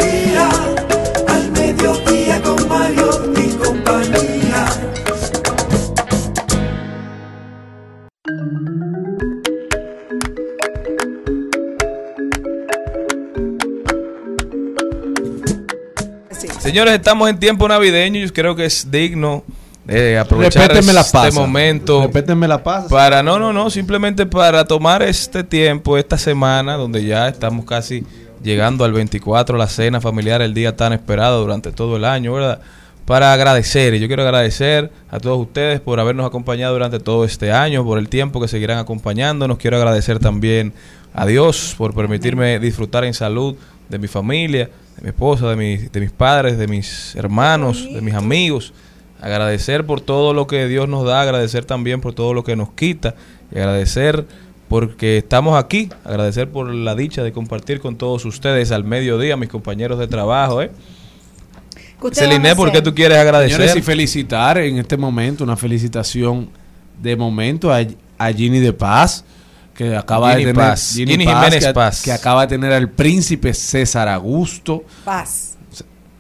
Señores, estamos en tiempo navideño y yo creo que es digno de aprovechar Repéteme la este pasa. momento. Repéteme la pasa. Para, no, no, no, simplemente para tomar este tiempo, esta semana, donde ya estamos casi llegando al 24, la cena familiar, el día tan esperado durante todo el año, ¿verdad? Para agradecer, y yo quiero agradecer a todos ustedes por habernos acompañado durante todo este año, por el tiempo que seguirán acompañándonos. Quiero agradecer también a Dios por permitirme disfrutar en salud de mi familia, de mi esposa, de, mi- de mis padres, de mis hermanos, de mis amigos. Agradecer por todo lo que Dios nos da, agradecer también por todo lo que nos quita y agradecer porque estamos aquí, agradecer por la dicha de compartir con todos ustedes al mediodía, mis compañeros de trabajo. ¿eh? ¿Qué ustedes van Celine, ¿por qué tú quieres agradecer? Señores, y felicitar en este momento, una felicitación de momento a, a Ginny de Paz, que acaba de tener Paz, Jiménez que, Paz. que acaba de tener al príncipe César Augusto. Paz.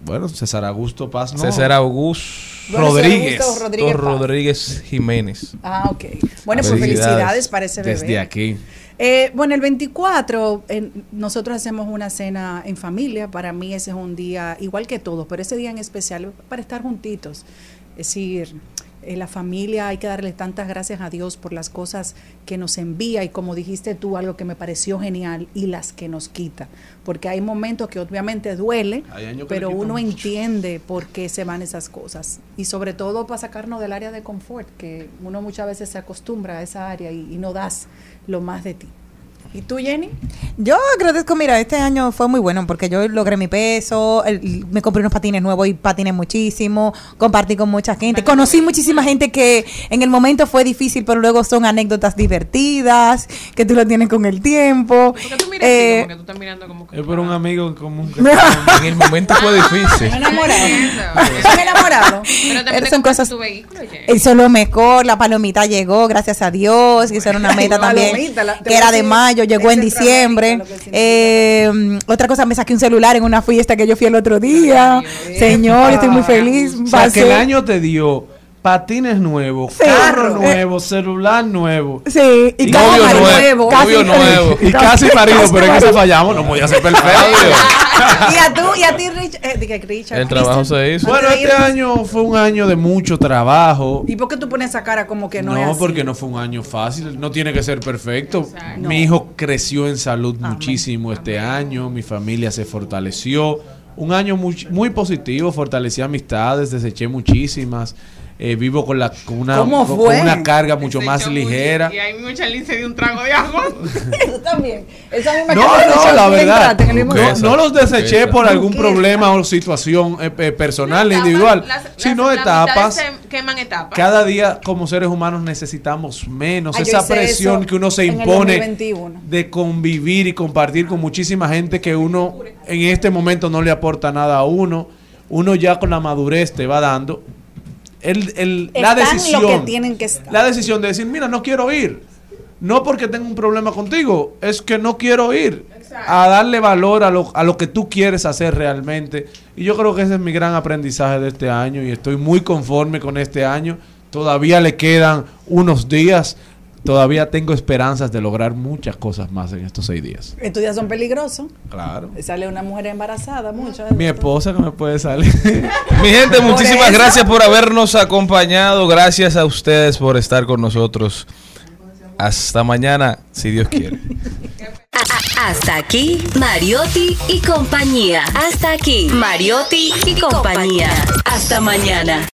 Bueno, César Augusto Paz, no. César Augusto Bueno, Rodríguez. César Augusto Rodríguez Paz. Rodríguez Jiménez. Ah, ok. Bueno, pues Felicidades. para ese bebé. Desde aquí. Eh, bueno, el 24 en- nosotros hacemos una cena en familia. Para mí ese es un día igual que todos, pero ese día en especial para estar juntitos. Es decir, eh, la familia hay que darle tantas gracias a Dios por las cosas que nos envía y como dijiste tú, algo que me pareció genial y las que nos quita. Porque hay momentos que obviamente duele, pero uno mucho. entiende por qué se van esas cosas. Y sobre todo para sacarnos del área de confort, que uno muchas veces se acostumbra a esa área y, y no das lo más de ti. ¿Y tú, Jenny? Yo agradezco, mira, este año fue muy bueno porque yo logré mi peso, el- me compré unos patines nuevos y patiné muchísimo, compartí con mucha gente, conocí muchísima gente que en el momento fue difícil, pero luego son anécdotas divertidas, que tú lo tienes con el tiempo. mira Eh, así, como que tú estás mirando como que... Es por un amigo en común. que *laughs* En el momento fue difícil. enamorado. Enamorados. Pero también Son te cosas- tu vehículo. Eso es lo mejor, la palomita llegó, gracias a Dios, que eso era una *laughs* meta también, palomita, la- que era de decir mayo, llegó en diciembre. Eh, otra cosa, me saqué un celular en una fiesta que yo fui el otro día. Señor, estoy muy feliz. O sea, que el año te dio patines nuevos, Sí. carro Eh. nuevo, celular nuevo. Sí, y Y novio marido, nuevo, casi novio nuevo. Y casi marido, pero en eso fallamos, no podía ser perfecto. *laughs* Y a tú, y a ti, Rich, eh, Richard. El trabajo se hizo. Bueno, este año fue un año de mucho trabajo. ¿Y por qué tú pones esa cara como que no, No, es así? porque no fue un año fácil, no tiene que ser perfecto. Mi hijo creció en salud muchísimo este año, mi familia se fortaleció. Un año muy, muy positivo, fortalecí amistades, deseché muchísimas. Eh, vivo con, la, con, una, ¿Cómo con- fue? con una carga mucho más ligera. Y ahí mismo Charlene se dio un trago de agua. *laughs* Eso también. Eso a mí me No, de no, la verdad. No, los deseché por algún problema o situación eh, eh, personal, individual, las- sino las- etapas. se queman etapas. Cada día como seres humanos necesitamos menos Ay, esa presión que uno se impone 2021. de convivir y compartir con muchísima gente que uno en este momento no le aporta nada a uno. Uno ya con la madurez te va dando el, el- la decisión. lo que tienen que estar. La decisión de decir, mira, no quiero ir. No porque tengo un problema contigo, es que no quiero ir. A darle valor a lo, a lo que tú quieres hacer realmente. Y yo creo que ese es mi gran aprendizaje de este año y estoy muy conforme con este año. Todavía le quedan unos días. Todavía tengo esperanzas de lograr muchas cosas más en estos seis días. Estos días son peligrosos. Claro. Sale una mujer embarazada, mucho. Mi esposa que me puede salir. Mi gente, Por muchísimas gracias por habernos acompañado. Gracias a ustedes por estar con nosotros. Hasta mañana, si Dios quiere. Hasta aquí, Mariotti y compañía. Hasta aquí, Mariotti y compañía. Hasta mañana.